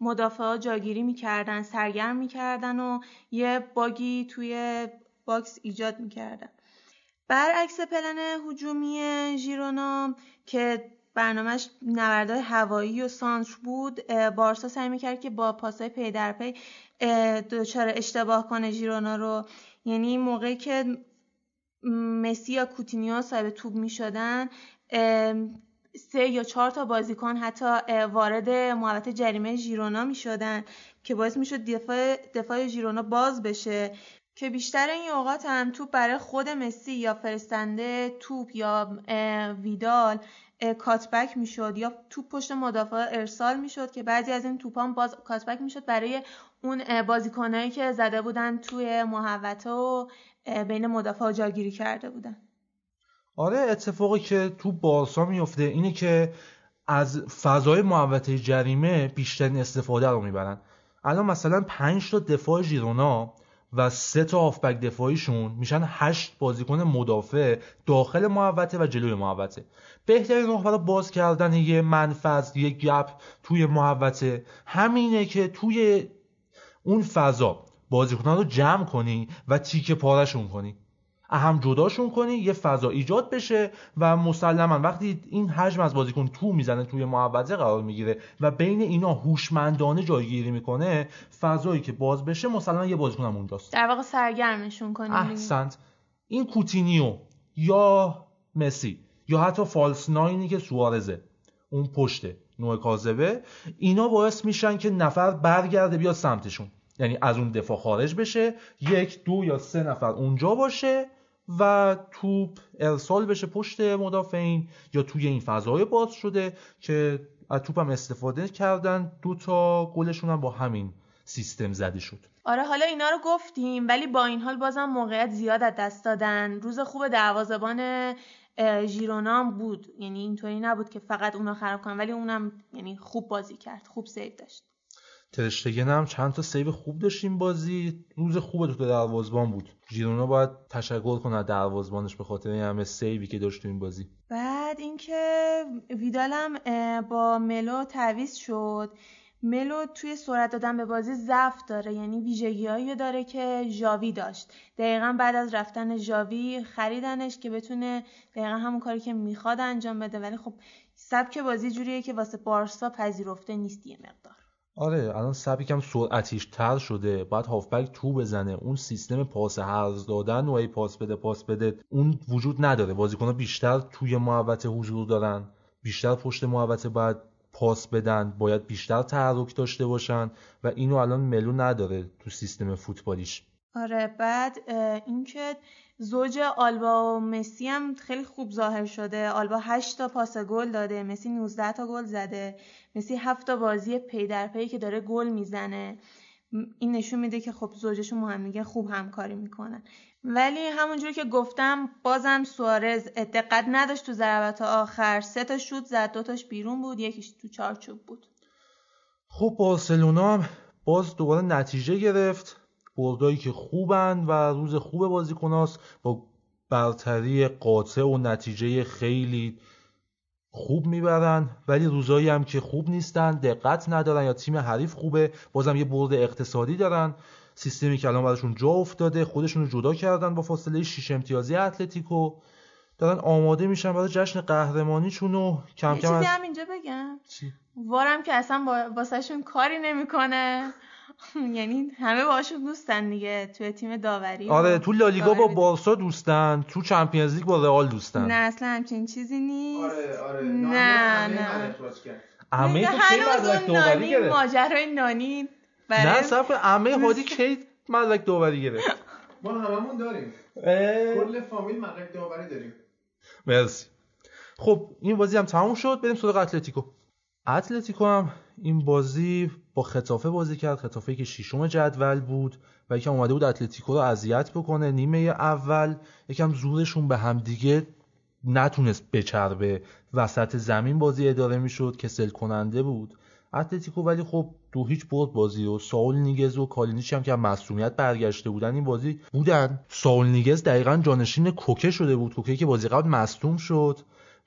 مدافعا جاگیری می‌کردن سرگرم می‌کردن و یه bug ی توی box ایجاد می‌کردن. برعکس پلن هجومی ژیرونا که برنامهش نبردهای هوایی و سانتر بود بارسا سعی می‌کرد که با پاسای پی در پی دچار اشتباه کنه ژیرونا رو. یعنی موقعی که مسی یا کوتینیو صاحب توپ می‌شدن سه یا چهار تا بازیکن حتی وارد محوطه جریمه ژیرونا می‌شدن که باعث می‌شد دفاع دفاع ژیرونا باز بشه. که بیشتر این اوقات هم توپ برای خود مسی یا فرستنده توپ یا ویدال کاتبک می‌شد یا توپ پشت مدافع ارسال می‌شد که بعضی از این توپ هم باز کاتبک می‌شد برای اون بازیکنهایی که زده بودن توی محوطه و بین مدافع جاگیری کرده بودن. آره اتفاقی که تو بارسا میفته اینه که از فضای محوطه جریمه بیشترین استفاده رو می‌برن. الان مثلا 5 تا دفاع ژیرونا و سه تا هافبک دفاعیشون میشن هشت بازیکن مدافع داخل محوطه و جلوی محوطه. بهترین راه برای باز کردن یه منفذ یه گپ توی محوطه همینه که توی اون فضا بازیکنان رو جمع کنی و تیکه پارشون کنی. هم جداشون کنی یه فضا ایجاد بشه و مسلما وقتی این حجم از بازیکن تو می‌زنه توی محوطه قرار می‌گیره و بین اینا هوشمندانه جایگیری می‌کنه فضایی که باز بشه مسلما یه بازیکن هم اونجاست. در واقع سرگرمشون کنی. احسنت. این کوتینیو یا مسی یا حتی فالس ناینی که سوارزه اون پشته نوع کاذبه اینا باعث میشن که نفر برگرده بیاد سمتشون. یعنی از اون دفاع خارج بشه یک دو یا سه نفر اونجا باشه و توپ ارسال بشه پشت مدافعین یا توی این فضای باز شده که از توپ هم استفاده کردن. دو تا گلشون هم با همین سیستم زده شد. آره حالا اینا رو گفتیم ولی با این حال بازم موقعیت زیاد از دست دادن. روز خوب دروازبان ژیرونا بود. یعنی اینطوری نبود که فقط اونا خراب کنن ولی اونم یعنی خوب بازی کرد خوب سیو داشت. ترشتگن هم چند تا سیو خوب داشتیم بازی. روز خوب تو دروازبان بود. ژیرونا باید تشکر کنه دروازبانش به خاطر این همه سیوی که داشت تو این بازی. بعد اینکه ویدالم با ملو تعویض شد. ملو توی سرعت دادن به بازی ضعف داره یعنی ویژگیهایی داره که ژاوی داشت. دقیقا بعد از رفتن ژاوی خریدنش که بتونه دقیقا همون کاری که می‌خواد انجام بده. ولی خب سبک بازی جوریه که واسه بارسا پذیرفته نیست یه مقدار. آره الان سبک کم سرعتیش تر شده. باید هافبک تو بزنه. اون سیستم پاس هرز دادن و ای پاس بده پاس بده اون وجود نداره. بازیکن‌ها بیشتر توی محوطه حضور دارن. بیشتر پشت محوطه باید پاس بدن. باید بیشتر تحرک داشته باشن. و اینو الان ملو نداره تو سیستم فوتبالیش. آره بعد اینکه زوج آلبا و مسی هم خیلی خوب ظاهر شده. آلبا 8 تا پاس گل داده مسی 19 تا گل زده. مسی 7 تا بازی پی در پی که داره گل می‌زنه. این نشون میده که خب زوجشون هم خوب همکاری می‌کنن. ولی همونجوری که گفتم بازم سوارز دقت نداشت تو ضربات آخر. سه تا شوت زد دوتاش بیرون بود یکیش تو چارچوب بود. خب بارسلونا هم باز دوباره نتیجه گرفت. بردایی که خوبند و روز خوب بازیکناست با برتری قاطع و نتیجه خیلی خوب می‌برن ولی روزایی هم که خوب نیستن دقت ندارن یا تیم حریف خوبه بازم یه برد اقتصادی دارن. سیستمی که الان براشون جا افتاده خودشون رو جدا کردن با فاصله 6 امتیازی اتلتیکو. دارن آماده میشن برای جشن قهرمانیشون و کم کم چیزی هم اینجا بگم. چی؟ وارم که اصلا واسهشون کاری نمی‌کنه. یعنی همه باشون دوستن دیگه توی تیم داوری آره تو لالیگا با بارسا دوستن تو چمپیونز لیگ با رئال دوستن. نه اصلا همچین چیزی نیست. آره آره نه نه. همه تو کی مدرک داوری گرفت؟ ماجرای نانی نه صرف همه هادی کی مدرک داوری گرفت؟ ما هممون داریم. کل فامیل مدرک داوری داریم. مرسی. خب این بازی هم تموم شد. بریم سراغ اتلتیکو. اتلتیکو هم این بازی با ختافه بازی کرد. ختافه که ششم جدول بود و یکم اومده بود اتلتیکو رو اذیت بکنه نیمه اول. یکم زورشون به همدیگه نتونست بچربه. وسط زمین بازی اداره می‌شد کسل کننده بود. اتلتیکو ولی خب دو هیچ برد بازی رو ساول نیگز و کالینیچ هم که از مصدومیت برگشته بودن این بازی بودن. ساول نیگز دقیقا جانشین کوکه شده بود. کوکه که بازی قبل مصدوم شد.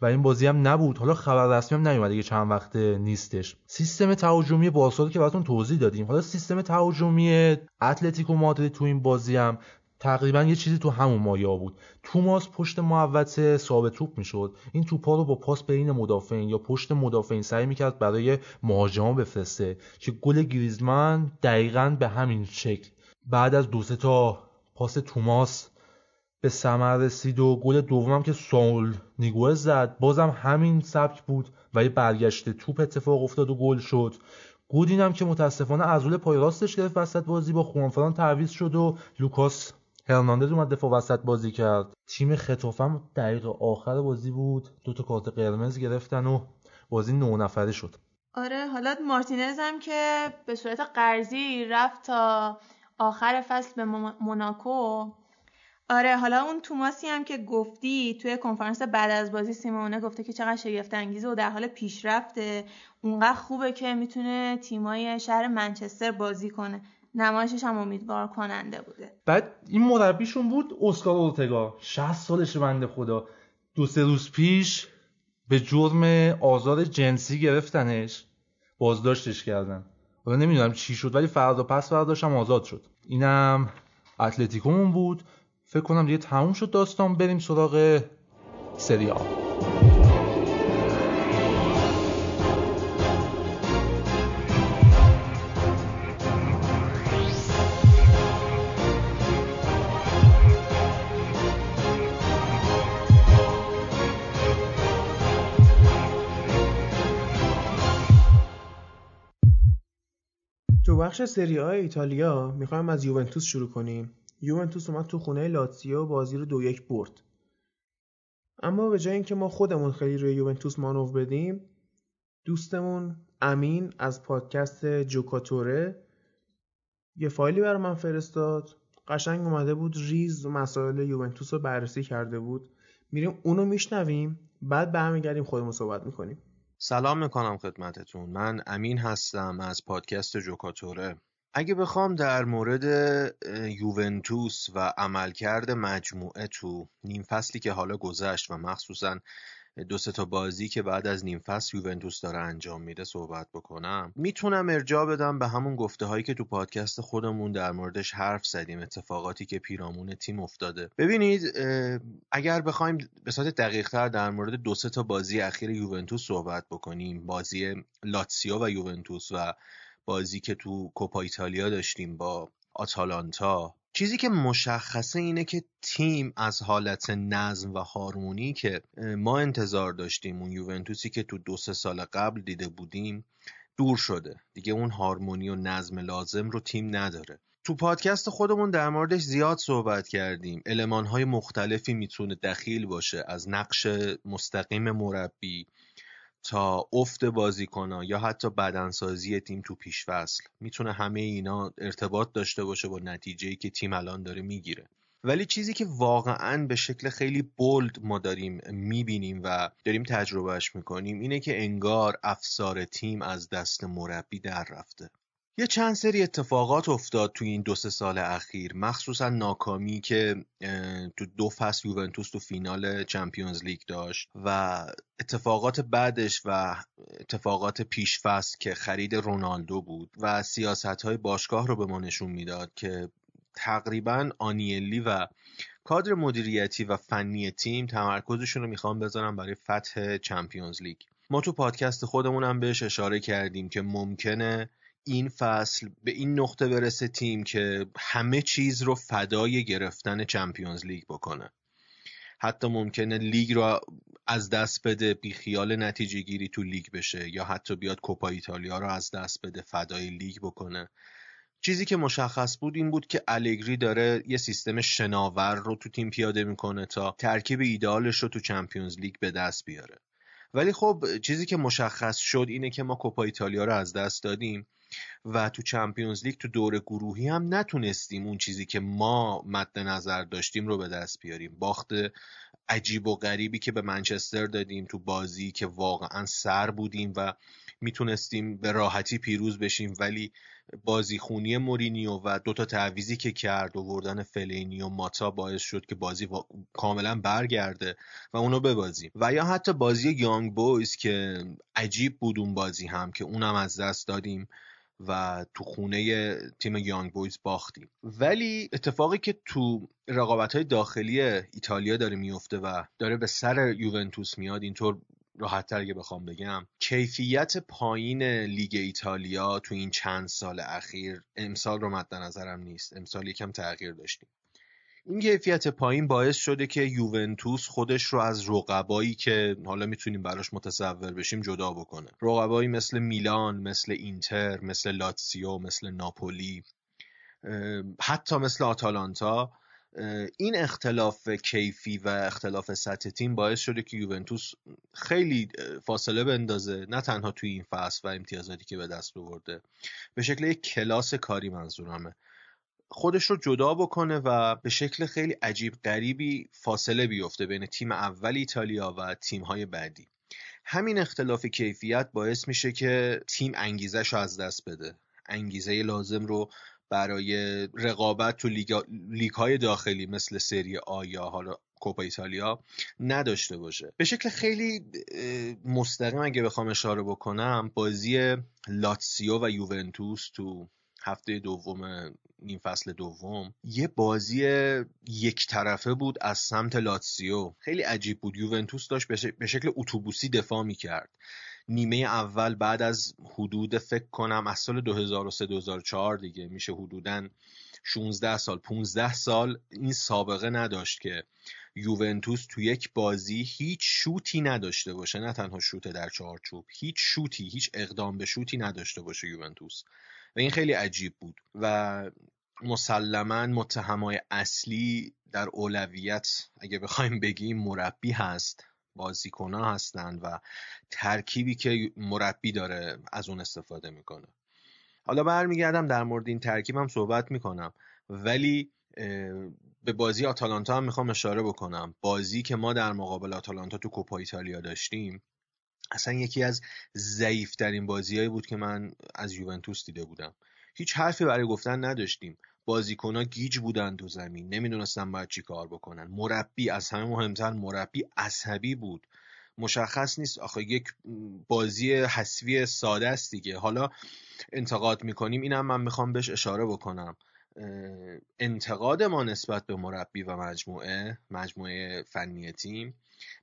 و این بازی هم نبود. حالا خبر رسمی هم نیومده که چند وقت نیستش. سیستم تهاجمی بارسا که براتون توضیح دادیم. حالا سیستم تهاجمی اتلتیکو مادرید تو این بازی هم تقریبا یه چیزی تو همون مایا بود. توماس پشت محوطه ثابت توپ می‌شد. این توپا رو با پاس بین مدافعین یا پشت مدافعین سعی می‌کرد برای مهاجما بفرسته که گل گریزمن دقیقا به همین شکل. بعد از دو تا پاس توماس به ثمر رسید و گل دومم که سول نیگوه زد. بازم همین سبک بود و یه برگشت توپ اتفاق افتاد و گل شد. گودین هم که متاسفانه عضله پای راستش گرفت وسط بازی با خوانفران تعویض شد و لوکاس هرناندز اومد دفاع وسط بازی کرد. تیم خطافم دقیقه آخر بازی بود. دو تا کارت قرمز گرفتن و بازی نه نفره شد. آره حالا مارتینز هم که به صورت قرضی رفت تا آخر فصل به موناکو آره حالا اون توماسی هم که گفتی توی کنفرانس بعد از بازی سیمونه گفته که چقدر شگفت انگیزه و در حال پیشرفته. اونقدر خوبه که می‌تونه تیمای شهر منچستر بازی کنه. نمایشش هم امیدوار کننده بوده. بعد این مربیشون بود اسکار اورتگا. 60 سالش بنده خدا. دو سه روز پیش به جرم آزار جنسی گرفتنش بازداشتش کردن. حالا نمی‌دونم چی شد ولی فردا پس فرداشم آزاد شد. اینم اتلتیکومون بود. فکر کنم دیگه تموم شد داستان. بریم سراغ سری تو بخش سری ایتالیا می‌خوایم از یوونتوس شروع کنیم. یوونتوس اومد تو خونه لاتزیو بازی رو دو یک برد. اما به جای اینکه ما خودمون خیلی روی یوونتوس مانو بدیم دوستمون امین از پادکست جوکاتوره یه فایلی برای من فرستاد. قشنگ اومده بود ریز مسائل یوونتوس رو بررسی کرده بود. میریم اونو میشنویم بعد برمیگردیم خودمون صحبت می‌کنیم. سلام می‌کنم خدمتتون. من امین هستم از پادکست جوکاتوره. اگه بخوام در مورد یوونتوس و عملکرد مجموعه تو نیم فصلی که حالا گذشت و مخصوصا دو سه تا بازی که بعد از نیم فصل یوونتوس داره انجام میده صحبت بکنم می‌تونم ارجاع بدم به همون گفته هایی که تو پادکست خودمون در موردش حرف زدیم اتفاقاتی که پیرامون تیم افتاده. ببینید اگر بخوایم به صورت دقیق تر در مورد دو سه تا بازی اخیر یوونتوس صحبت بکنیم بازی لاتسیو و یوونتوس و بازی که تو کوپا ایتالیا داشتیم با آتالانتا. چیزی که مشخصه اینه که تیم از حالت نظم و هارمونی که ما انتظار داشتیم اون یوونتوسی که تو دو سه سال قبل دیده بودیم دور شده. دیگه اون هارمونی و نظم لازم رو تیم نداره. تو پادکست خودمون در موردش زیاد صحبت کردیم. های مختلفی می‌تونه دخیل باشه از نقش مستقیم مربی. تا افت بازیکنها یا حتی بدنسازی تیم تو پیشفصل. می‌تونه همه اینا ارتباط داشته باشه با نتیجه که تیم الان داره می‌گیره. ولی چیزی که واقعا به شکل خیلی بولد ما داریم می‌بینیم و داریم تجربهش می‌کنیم اینه که انگار افسار تیم از دست مربی در رفته. یه چند سری اتفاقات افتاد تو این دو سه سال اخیر. مخصوصا ناکامی که تو دو فصل یوونتوس تو فینال Champions League داشت و اتفاقات بعدش و اتفاقات پیش فصل که خرید رونالدو بود و سیاست های باشگاه رو به ما نشون می‌داد که تقریبا آنیلی و کادر مدیریتی و فنی تیم تمرکزشون رو می‌خوان بذارن برای فتح Champions League. ما تو پادکست خودمون هم بهش اشاره کردیم که ممکنه این فصل به این نقطه برسه تیم که همه چیز رو فدای گرفتن Champions League بکنه. حتی ممکنه لیگ رو از دست بده بی خیال نتیجه گیری تو لیگ بشه یا حتی بیاد کوپا ایتالیا رو از دست بده فدای لیگ بکنه. چیزی که مشخص بود این بود که الگری داره یه سیستم شناور رو تو تیم پیاده می‌کنه تا ترکیب ایده‌آلش رو تو Champions League به دست بیاره. ولی خب چیزی که مشخص شد اینه که ما کوپا ایتالیا رو از دست دادیم. و تو Champions League تو دور گروهی هم نتونستیم اون چیزی که ما مد نظر داشتیم رو به دست بیاریم. باخت عجیب و غریبی که به منچستر دادیم تو بازی که واقعا سر بودیم و می‌تونستیم به راحتی پیروز بشیم. ولی بازی خونی مورینیو و دوتا تعویزی که کرد و وردن فلینی و ماتا باعث شد که بازی کاملا برگرده و اونو ببازیم. و یا حتی بازی یانگ بویز که عجیب بود اون بازی هم که اونم از دست دادیم. و تو خونه تیم یانگ بویز باختیم. ولی اتفاقی که تو رقابت های داخلی ایتالیا داره میفته و داره به سر یوونتوس میاد اینطور راحت اگه بخوام بگم کیفیت پایین لیگ ایتالیا تو این چند سال اخیر امسال رو مد نظرم نیست. امسال یکم تغییر داشتیم. این کیفیت پایین باعث شده که یوونتوس خودش رو از رقبایی که حالا می‌تونیم براش متصور بشیم جدا بکنه. رقبایی مثل میلان مثل اینتر مثل لاتسیو مثل ناپولی حتی مثل آتالانتا این اختلاف کیفی و اختلاف سطح تیم باعث شده که یوونتوس خیلی فاصله بندازه نه تنها توی این فصل و امتیازاتی که به دست آورده. به شکل یک کلاس کاری منظورمه. خودش رو جدا بکنه و به شکل خیلی عجیب غریبی فاصله بیفته بین تیم اول ایتالیا و تیم های بعدی. همین اختلاف کیفیت باعث میشه که تیم انگیزش رو از دست بده. انگیزه لازم رو برای رقابت تو لیگ های داخلی مثل سری آ یا حالا کوپا ایتالیا نداشته باشه. به شکل خیلی مستقیم اگه بخوام اشاره بکنم بازی لاتسیو و یوونتوس تو هفته دوم نیم فصل دوم یه بازی یک طرفه بود از سمت لاتسیو. خیلی عجیب بود. یوونتوس داشت به شکل اتوبوسی دفاع می‌کرد. نیمه اول بعد از حدود فکر کنم از سال 2003 2004 دیگه میشه حدودا 16 سال 15 سال این سابقه نداشت که یوونتوس تو یک بازی هیچ شوتی نداشته باشه. نه تنها شوت در چارچوب هیچ شوتی هیچ اقدام به شوتی نداشته باشه یوونتوس. و این خیلی عجیب بود و مسلما متهمای اصلی در اولویت اگه بخوایم بگیم مربی هست بازیکنها هستند و ترکیبی که مربی داره از اون استفاده می‌کنه. حالا برمیگردم در مورد این ترکیبم صحبت می‌کنم. ولی به بازی آتالانتا هم می‌خوام اشاره بکنم. بازی که ما در مقابل آتالانتا تو کوپا ایتالیا داشتیم اصلا یکی از ضعیفترین بازیهایی بود که من از یوونتوس دیده بودم. هیچ حرفی برای گفتن نداشتیم. بازیکنها گیج بودن تو زمین. نمی‌دونستن باید چی کار بکنن. مربی از همه مهمتر مربی عصبی بود. مشخص نیست. آخه یک بازی حسوی ساده است دیگه. حالا انتقاد می‌کنیم. اینم من می‌خوام بهش اشاره بکنم. انتقاد ما نسبت به مربی و مجموعه مجموعه فنی تیم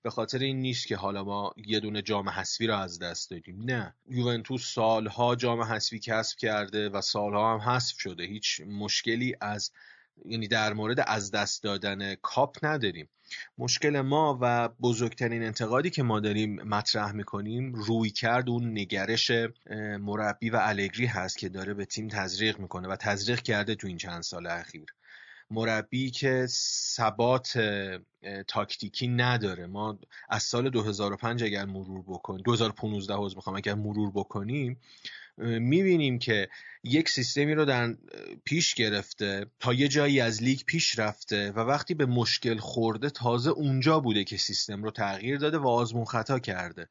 به خاطر این نیست که حالا ما یه دونه جام حذفی رو از دست دادیم. نه. یوونتوس سالها جام حذفی کسب کرده و سالها هم حذف شده. هیچ مشکلی از یعنی در مورد از دست دادن کاپ نداریم. مشکل ما و بزرگترین انتقادی که ما داریم مطرح می‌کنیم روی کرد اون نگرش مربی و الگری هست که داره به تیم تزریق می‌کنه و تزریق کرده تو این چند سال اخیر. مربی که ثبات تاکتیکی نداره. ما از سال 2005 اگر مرور بکنیم 2015 حوض می‌خوام اگر مرور بکنیم می‌بینیم که یک سیستمی رو در پیش گرفته تا یه جایی از لیگ پیش رفته و وقتی به مشکل خورده تازه اونجا بوده که سیستم رو تغییر داده و آزمون خطا کرده.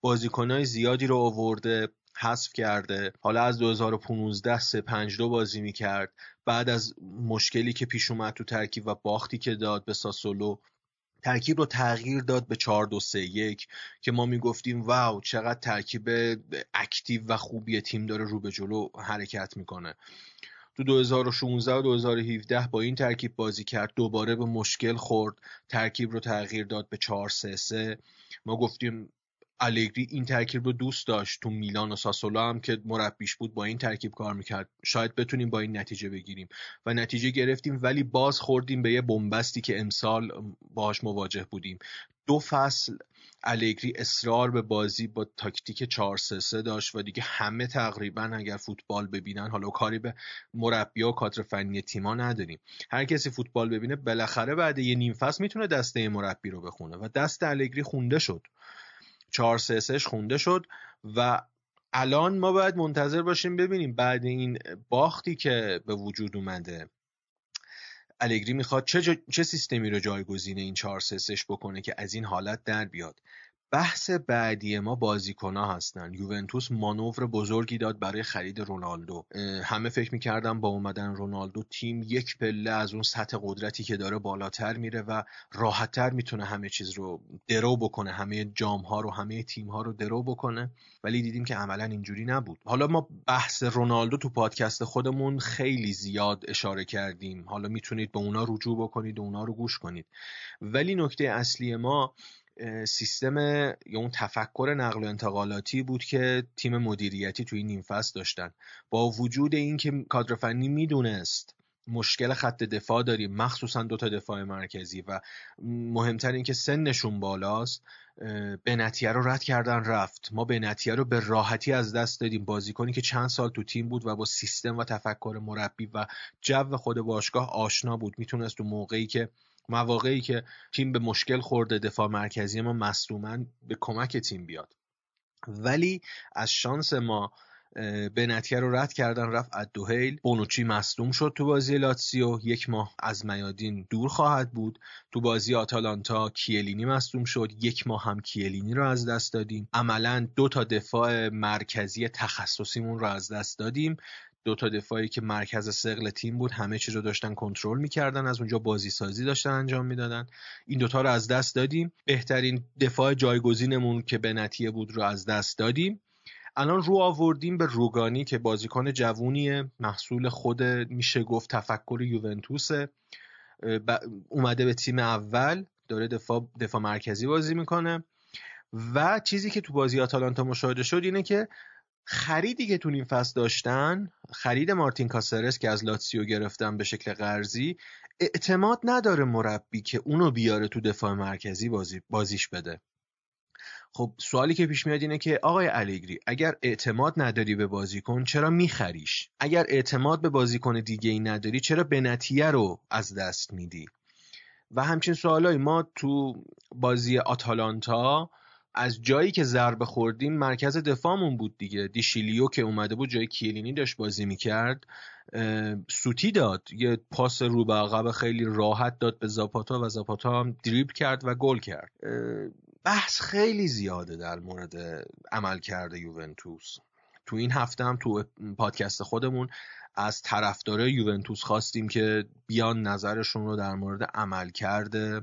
بازیکنهای زیادی رو آورده حذف کرده. حالا از 2015 352 بازی می‌کرد. بعد از مشکلی که پیش اومد تو ترکیب و باختی که داد به ساسولو ترکیب رو تغییر داد به 4 2 3 1 که ما می‌گفتیم واو چقدر ترکیب اکتیو و خوبی تیم داره رو به جلو حرکت می‌کنه. تو 2016 و 2017 با این ترکیب بازی کرد دوباره به مشکل خورد ترکیب رو تغییر داد به 4 3 3 ما گفتیم الگری این ترکیب رو دوست داشت تو میلان و ساسولا هم که مربیش بود با این ترکیب کار می‌کرد. شاید بتونیم با این نتیجه بگیریم. و نتیجه گرفتیم ولی باز خوردیم به یه بنبستی که امسال باهاش مواجه بودیم. دو فصل الگری اصرار به بازی با تاکتیک 4 3 داشت و دیگه همه تقریبا اگر فوتبال ببینن حالا کاری به مربی و کادر فنی تیما نداریم. هر کسی فوتبال ببینه بالاخره بعد یه نیم فصل می‌تونه دسته مربی رو بخونه و دست الگری خونده شد. 4 3 خونده شد و الان ما باید منتظر باشیم ببینیم بعد این باختی که به وجود اومده. الگری می‌خواد چه, چه سیستمی رو جایگزین این 4 3 بکنه که از این حالت در بیاد. بحث بعدی ما بازیکنها هستن. یوونتوس مانور بزرگی داد برای خرید رونالدو. همه فکر می‌کردن با اومدن رونالدو تیم یک پله از اون سطح قدرتی که داره بالاتر میره و راحتتر می‌تونه همه چیز رو درو بکنه همه جام ها رو همه تیم ها رو درو بکنه. ولی دیدیم که عملا اینجوری نبود. حالا ما بحث رونالدو تو پادکست خودمون خیلی زیاد اشاره کردیم. حالا می‌تونید به اونا رجوع بکنید و اونا رو گوش کنید. ولی نکته اصلی ما سیستم یا اون تفکر نقل و انتقالاتی بود که تیم مدیریتی توی نیم فصل داشتن. با وجود اینکه کادر فنی می‌دونست مشکل خط دفاع داریم مخصوصا دو تا دفاع مرکزی و مهمتر اینکه سنشون بالاست بنتیه رو رد کردن رفت. ما بنتیه رو به راحتی از دست دادیم. بازیکنی که چند سال تو تیم بود و با سیستم و تفکر مربی و جو خود باشگاه آشنا بود. می‌تونست تو موقعی که مواقعی که تیم به مشکل خورده دفاع مرکزی ما مصدومن به کمک تیم بیاد. ولی از شانس ما به نتیه رو رد کردن رفت ادوهیل بونوچی مصدوم شد تو بازی لاتسیو. یک ماه از میادین دور خواهد بود. تو بازی آتالانتا کیلینی مصدوم شد. یک ماه هم کیلینی رو از دست دادیم. عملا دو تا دفاع مرکزی تخصصیمون رو از دست دادیم. دو تا دفاعی که مرکز سقل تیم بود همه چیز رو داشتن کنترل می‌کردن از اونجا بازی سازی داشتن انجام می‌دادن. این دوتا رو از دست دادیم. بهترین دفاع جایگزینمون که به نتیه بود رو از دست دادیم. الان رو آوردیم به روگانی که بازیکن جوونیه. محصول خود میشه گفت تفکر یوونتوسه. اومده به تیم اول داره دفاع, دفاع مرکزی بازی می‌کنه. و چیزی که تو بازی آتالانتا مشاهده شد اینه که خریدی که تو این فصل داشتن خرید مارتین کاسرس که از لاتسیو گرفتن به شکل قرضی اعتماد نداره مربی که اونو بیاره تو دفاع مرکزی بازی بازیش بده. خب سوالی که پیش میاد اینه که آقای الگری اگر اعتماد نداری به بازیکن چرا میخریش؟ اگر اعتماد به بازیکن دیگه ای نداری چرا بنتیه رو از دست میدی؟ و همچین سوالایی ما تو بازی آتالانتا از جایی که ضربه خوردیم مرکز دفاعمون بود دیگه. دیشیلیو که اومده بود جای کیلینی داشت بازی می‌کرد سوتی داد. یه پاس رو به عقب خیلی راحت داد به زاپاتا و زاپاتا هم دریبل کرد و گل کرد. بحث خیلی زیاده در مورد عمل کرده یوونتوس. تو این هفته هم تو پادکست خودمون از طرفدارای یوونتوس خواستیم که بیان نظرشون رو در مورد عمل کرده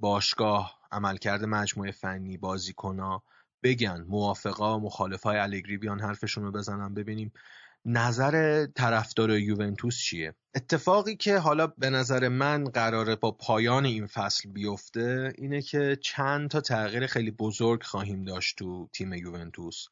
باشگاه عملکرد مجموعه فنی بازیکنا بگن موافقا مخالفای الگری بیان حرفشون رو بزنن. ببینیم نظر طرفدار یوونتوس چیه؟ اتفاقی که حالا به نظر من قراره با پایان این فصل بیفته اینه که چند تا تغییر خیلی بزرگ خواهیم داشت تو تیم یوونتوس.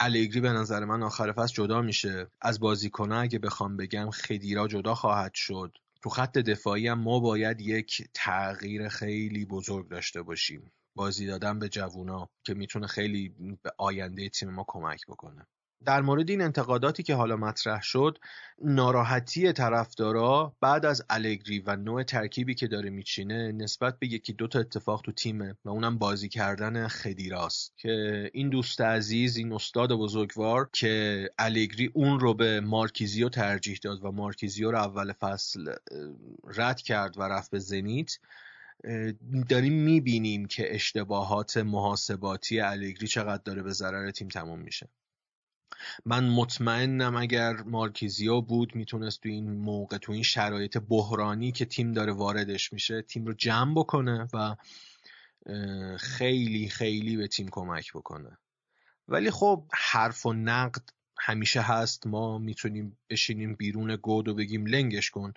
الگری به نظر من آخر فصل جدا میشه. از بازیکنها اگه بخوام بگم خدیرا جدا خواهد شد. تو خط دفاعی هم ما باید یک تغییر خیلی بزرگ داشته باشیم. بازی دادن به جوونا که می‌تونه خیلی به آینده تیم ما کمک بکنه. در مورد این انتقاداتی که حالا مطرح شد ناراحتی طرفدارا بعد از الگری و نوع ترکیبی که داره میچینه نسبت به یکی دو تا اتفاق تو تیمه و اونم بازی کردن خدیراست که این دوست عزیز این استاد بزرگوار که الگری اون رو به مارکیزیو ترجیح داد و مارکیزیو رو اول فصل رد کرد و رفت به زنیت داریم می‌بینیم که اشتباهات محاسباتی الگری چقدر داره به ضرر تیم تموم میشه. من مطمئنم اگر مارکیزیو بود می‌تونست تو این موقع تو این شرایط بحرانی که تیم داره واردش میشه تیم رو جمع بکنه و خیلی خیلی به تیم کمک بکنه. ولی خب حرف و نقد همیشه هست. ما می‌تونیم بشینیم بیرون گود و بگیم لنگش کن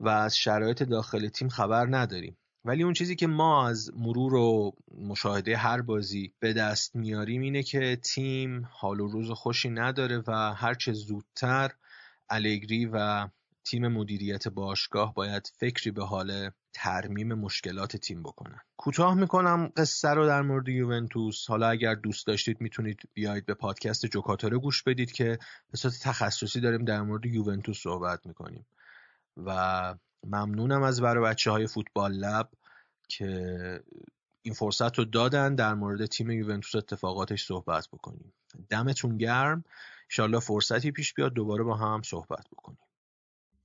و از شرایط داخل تیم خبر نداریم. ولی اون چیزی که ما از مرور و مشاهده هر بازی به دست میاریم اینه که تیم حال و روز خوشی نداره و هرچه زودتر الگری و تیم مدیریت باشگاه باید فکری به حال ترمیم مشکلات تیم بکنن. کوتاه می‌کنم قصه رو در مورد یوونتوس. حالا اگر دوست داشتید می‌تونید بیاید به پادکست جوکاتوره گوش بدید که به صورت تخصصی داریم در مورد یوونتوس صحبت می‌کنیم. و ممنونم از برای بچه های فوتبال لب. که این فرصت رو دادن در مورد تیم یوونتوس اتفاقاتش صحبت بکنیم. دمتون گرم. انشالله فرصتی پیش بیاد دوباره با هم صحبت بکنیم.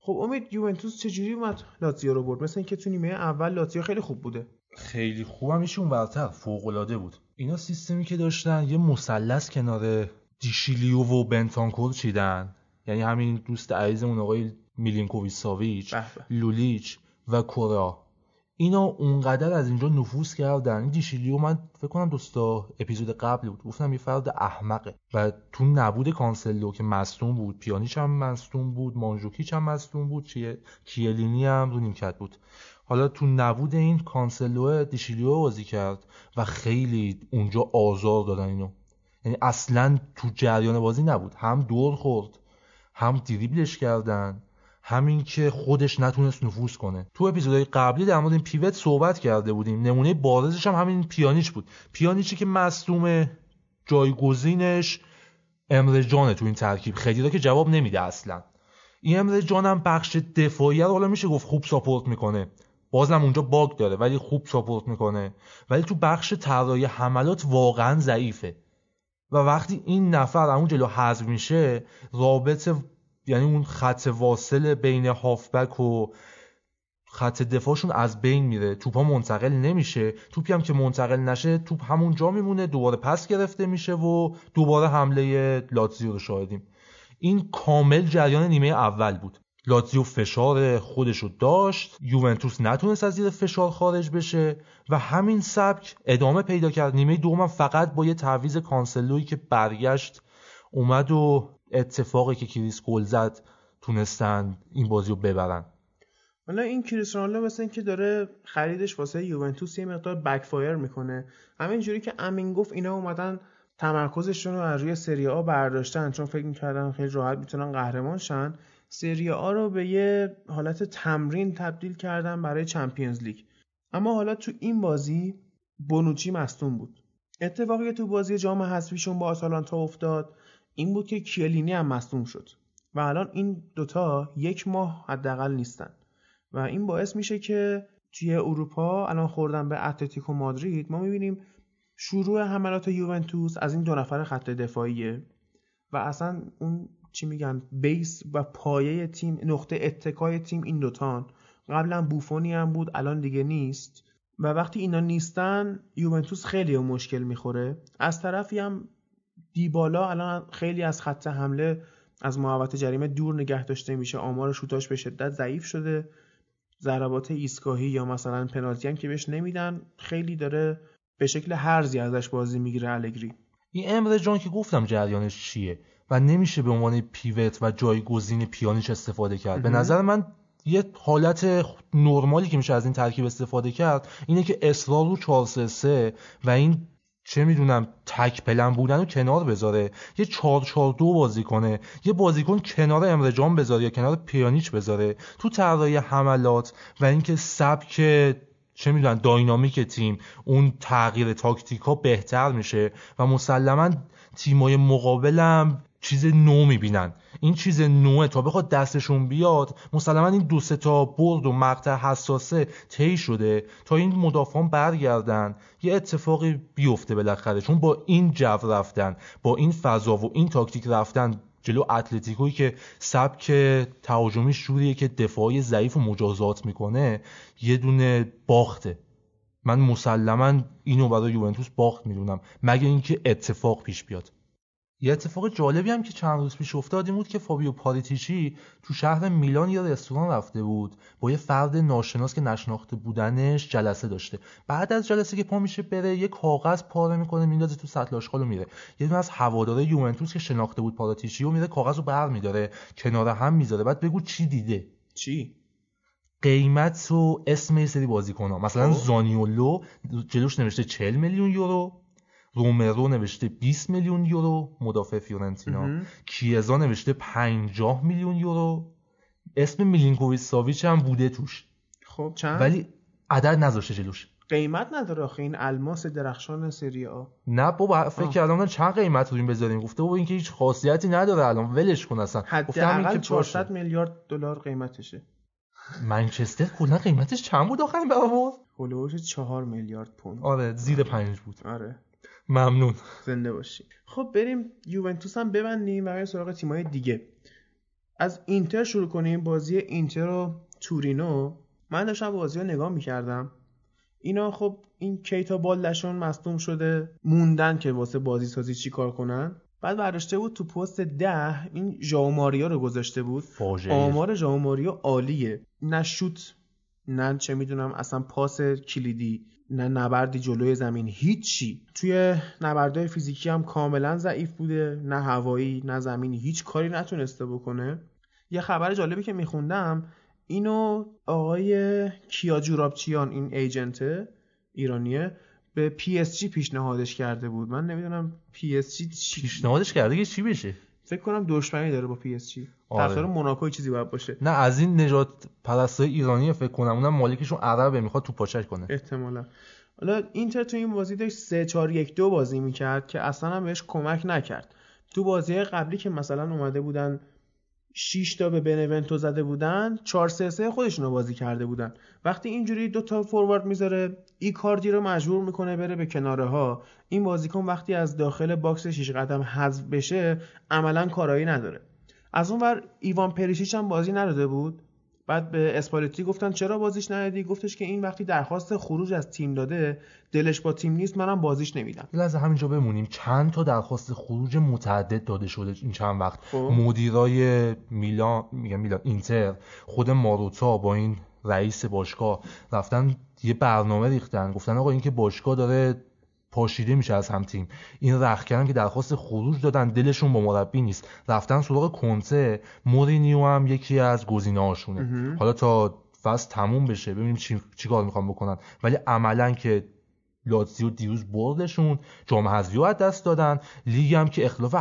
خب امید یوونتوس چجوری اومد لاتزیو رو برد؟ مثل اینکه تو نیمه اول لاتزیو خیلی خوب بوده. خیلی خوبم ایشون برتر فوق العاده بود. اینا سیستمی که داشتن یه مثلث کنار دیشیلیو و بنتانکور چیدن. یعنی همین دوست عزیزمون آقای میلینکوویچ ساویچ لولیچ و کوره‌آ. اینا اونقدر از اینجا نفوذ کردن. این دیشیلیو من فکر کنم دو سه تا اپیزود قبل بود. گفتم یه فرد احمقه. و تو نبود کانسلو که مصدوم بود. پیانیچ هم مصدوم بود مانجوکیچ هم مصدوم بود چیه؟ کیلینی هم رو نیمکت بود. حالا تو نبود این کانسلو دیشیلیو بازی کرد و خیلی اونجا آزار دادن اینو. یعنی اصلا تو جریان بازی نبود. هم دور خورد هم دریبلش کردن. همین که خودش نتونست نفوذ کنه. تو اپیزودهای قبلی در مورد این پیوت صحبت کرده بودیم. نمونه بارزش هم همین پیانیچ بود. پیانیچی که مصدوم جایگزینش امر جانه تو این ترکیب. خیلی که جواب نمیده اصلا. این امر جان هم بخش دفاعی رو حالا میشه گفت خوب ساپورت می‌کنه. بازم اونجا باگ داره ولی خوب ساپورت می‌کنه. ولی تو بخش طراحی حملات واقعا ضعیفه. و وقتی این نفر اون جلو حذف میشه رابطه یعنی اون خط واصل بین هافبک و خط دفاعشون از بین میره. توپ ها منتقل نمیشه. توپی هم که منتقل نشه توپ همونجا میمونه دوباره پس گرفته میشه و دوباره حمله لاتزیو رو شاهدیم. این کامل جریان نیمه اول بود. لاتزیو فشار خودش رو داشت. یوونتوس نتونست از زیر فشار خارج بشه و همین سبک ادامه پیدا کرد. نیمه دوم فقط با یه تعویض کانسلوی که برگشت اومد و اتفاقی که کریس گل زد تونستن این بازی رو ببرن. حالا این کریس رونالدو مثل اینکه داره خریدش واسه یوونتوس یه مقدار backfire می‌کنه. همینجوری که امین گفت اینا اومدن تمرکزشون رو از روی سری آ برداشتن چون فکر می‌کردن خیلی راحت می‌تونن قهرمان شن. سری آ رو به یه حالت تمرین تبدیل کردن برای چمپیونز لیگ. اما حالا تو این بازی بونوچی مصدوم بود. اتفاقی تو بازی جام حذفیشون با آتالانتا افتاد این بود که کیلینی هم مصدوم شد و الان این دوتا یک ماه حداقل نیستن و این باعث میشه که توی اروپا الان خوردن به اتلتیکو مادرید ما می‌بینیم شروع حملات یوونتوس از این دو نفر خط دفاعیه و اصلا اون چی میگن بیس و پایه تیم نقطه اتکای تیم این دوتان. قبلا بوفونی هم بود الان دیگه نیست و وقتی اینا نیستن یوونتوس خیلی مشکل می‌خوره. از طرفی هم دیبالا الان خیلی از خط حمله از محوطه جریمه دور نگه داشته میشه. آمار شوتاش به شدت ضعیف شده. ضربات ایستگاهی یا مثلا پنالتی هم که بهش نمیدن خیلی داره به شکل هرزی ازش بازی می‌گیره الگری. این امر جان که گفتم جریانش چیه و نمیشه به عنوان پیوت و جایگزین پیانیش استفاده کرد. به نظر من یه حالت نرمالی که میشه از این ترکیب استفاده کرد اینه که اصرار رو 4 3 و این چه می‌دونم تک پلن بودن رو کنار بذاره یه 4 4 2 بازی کنه یه بازیکن کنار امرجان بذاره یا کنار پیانیچ بذاره تو طراحی حملات و اینکه سبک چه می‌دونن داینامیک تیم اون تغییر تاکتیکا بهتر میشه و مسلما تیمای مقابلم چیز نو می‌بینن. این چیز نوه تا بخواد دستشون بیاد مسلما این دو تا برد و مقطع حساسه طی شده تا این مدافعان برگردن. یه اتفاقی بیفته بالاخره. چون با این جو رفتن با این فضا و این تاکتیک رفتن جلو اتلتیکویی که سبک تهاجمی شوریه که دفاعی ضعیف و مجازات می‌کنه یه دونه باخته. من مسلما اینو برای یوونتوس باخت می‌دونم. مگه اینکه اتفاق پیش بیاد. یه اتفاق جالبی هم که چند روز پیش افتاد این بود که فابیو پاریتیچی تو شهر میلان یه رستوران رفته بود با یه فرد ناشناس که نشناخته بودنش جلسه داشته. بعد از جلسه که پا میشه بره یه کاغذ پاره می‌کنه میندازه تو سطل آشغال میره. یه دونه از هواداره یوونتوس که شناخته بود پاریتیچی و میره کاغذ رو بر میداره کنار هم می‌ذاره. بعد بگو چی دیده؟ چی؟ قیمت و اسم یه سری بازیکن ها مثلا خب. زانیولو جلوش نوشته 40 میلیون یورو. رومرو نوشته 20 میلیون یورو مدافع فیورنتینا. کیزا نوشته 50 میلیون یورو. اسم میلینکوویچ ساویچ هم بوده توش. خب چند؟ ولی عدد نذاشته جلوش. قیمت نداره آخه این الماس درخشان سری آ. نه بابا فکر کردم چند قیمت رو این بذاریم؟ گفته بابا اینکه هیچ خاصیتی نداره الان ولش کن اصلا. حداقل 400 میلیارد دلار قیمتشه. منچستر کلا قیمتش چند بود آخرین برآورد هولوش 4 میلیارد پوند. آره زیر 5 بود. آره. ممنون. زنده باشی. خب بریم یوونتوس هم ببندیم و بریم سراغ تیمای دیگه. از اینتر شروع کنیم. بازی اینتر و تورینو. من داشتم بازی رو نگاه می‌کردم. اینا خب این کیتا بالدشون مصدوم شده. موندن که واسه بازی سازی چیکار کنن. بعد برداشته بود تو پست ده. این ژائو ماریا رو گذاشته بود. فاجعه. آمار ژائو ماریا عالیه. نه شوت نه چه می‌دونم اصلا پاس کلیدی. نه نبردی جلوی زمین. هیچی. توی نبردهای فیزیکی هم کاملا ضعیف بوده. نه هوایی نه زمینی. هیچ کاری نتونسته بکنه. یه خبر جالبی که میخوندم اینو آقای کیا جورابچیان این agent ایرانیه به پی اس جی پیشنهادش کرده بود. من نمی‌دونم پی اس جی چی پیشنهادش کرده که چی بشه؟ فکر کنم دشمنی داره با پی اس جی. آره. موناکو چیزی باید باشه. نه از این نژادپرستای ایرانی فکر کنم اونم مالکشون عربه می‌خواد تو پاچش کنه. احتمالا. حالا اینتر تو این بازی داشت 3 4 1 2 بازی می‌کرد که اصلا هم بهش کمک نکرد. تو بازی قبلی که مثلا اومده بودن 6 تا به بنونتو زده بودن 4 3 3 خودشونو بازی کرده بودن. وقتی اینجوری دو تا فوروارد می‌ذاره ایکاردی رو مجبور می‌کنه بره به کناره ها این بازیکن وقتی از داخل box 6 قدم حذف بشه عملا کارایی نداره. از اونور ایوان پریشیچ هم بازی نداده بود. بعد به اسپالتی گفتن چرا بازیش ندادی؟ گفتش که این وقتی درخواست خروج از تیم داده دلش با تیم نیست منم بازیش نمیدم. یه لحظه همینجا بمونیم. چند تا درخواست خروج متعدد داده شده این چند وقت؟ خب. مدیرای میلان میگم میلان اینتر خود ماروتا با این رئیس باشگاه رفتن یه برنامه ریختن. گفتن آقا این که باشگاه داره پاشیده میشه از هم تیم. این رخکن که درخواست خروج دادن دلشون با مربی نیست. رفتن سراغ کنته مورینیو هم یکی از گزینه هاشونه حالا تا فصل تموم بشه ببینیم چی, چی کار می‌خوان بکنن. ولی عملا که لاتزیو دیروز بردشون جام حذفی از دست دادن. لیگ هم که اختلاف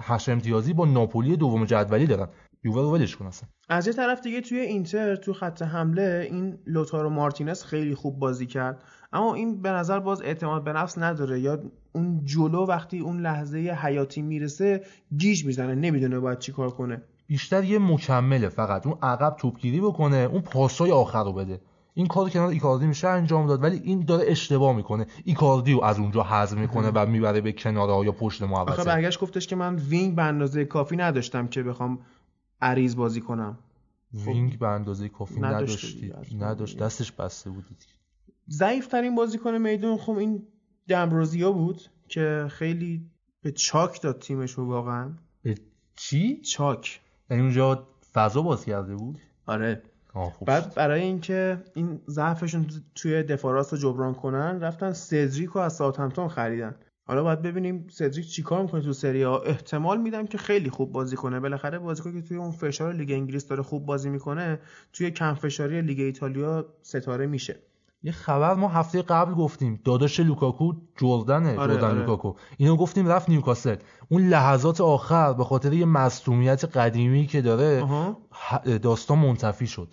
هشت امتیازی با ناپولی دوم جدولی دارن. یووه رو ولش کن اصلا. از یه طرف دیگه توی اینتر تو خط حمله این لوتارو مارتینز خیلی خوب بازی کرد. اما این به نظر باز اعتماد به نفس نداره. یا اون جلو وقتی اون لحظه حیاتی می‌رسه گیج می‌زنه نمی‌دونه باید چی کار کنه. بیشتر یه مکمله فقط. اون عقب توپگیری بکنه اون پاسای آخر رو بده. این کار کنار ایکاردی میشه انجام داد ولی این داره اشتباه می‌کنه. ایکاردی رو از اونجا حذف می‌کنه و می‌بره به کناره یا پشت آخه محوطه برگشت گفتش که من wing به اندازه کافی نداشتم که بخوام عریض بازی کنم. wing به اندازه کافی نداشت. دیگه. دستش بسته بود. ضعیف ترین بازیکن میدون خب این دمبروزیو بود که خیلی به چاک داد تیمش رو واقعا. به چی؟ چاک. یعنی اونجا فضا باز کرده بود؟ آره. بعد. برای اینکه این ضعفشون توی دفاع راست رو جبران کنن رفتن سدریک رو از ساوثهمپتون خریدن. حالا باید ببینیم سدریک چیکار می‌کنه تو سری آ احتمال میدم که خیلی خوب بازی کنه. بالاخره بازیکن که توی اون فشار لیگ انگلیس داره خوب بازی می‌کنه توی کم فشاری لیگ ایتالیا ستاره میشه. یه خبر ما هفته قبل گفتیم. داداش لوکاکو جردنه آره، جردن آره. لوکاکو. اینو گفتیم رفت نیوکاسل. اون لحظات آخر به خاطر یه مصدومیت قدیمی که داره داستان منتفی شد.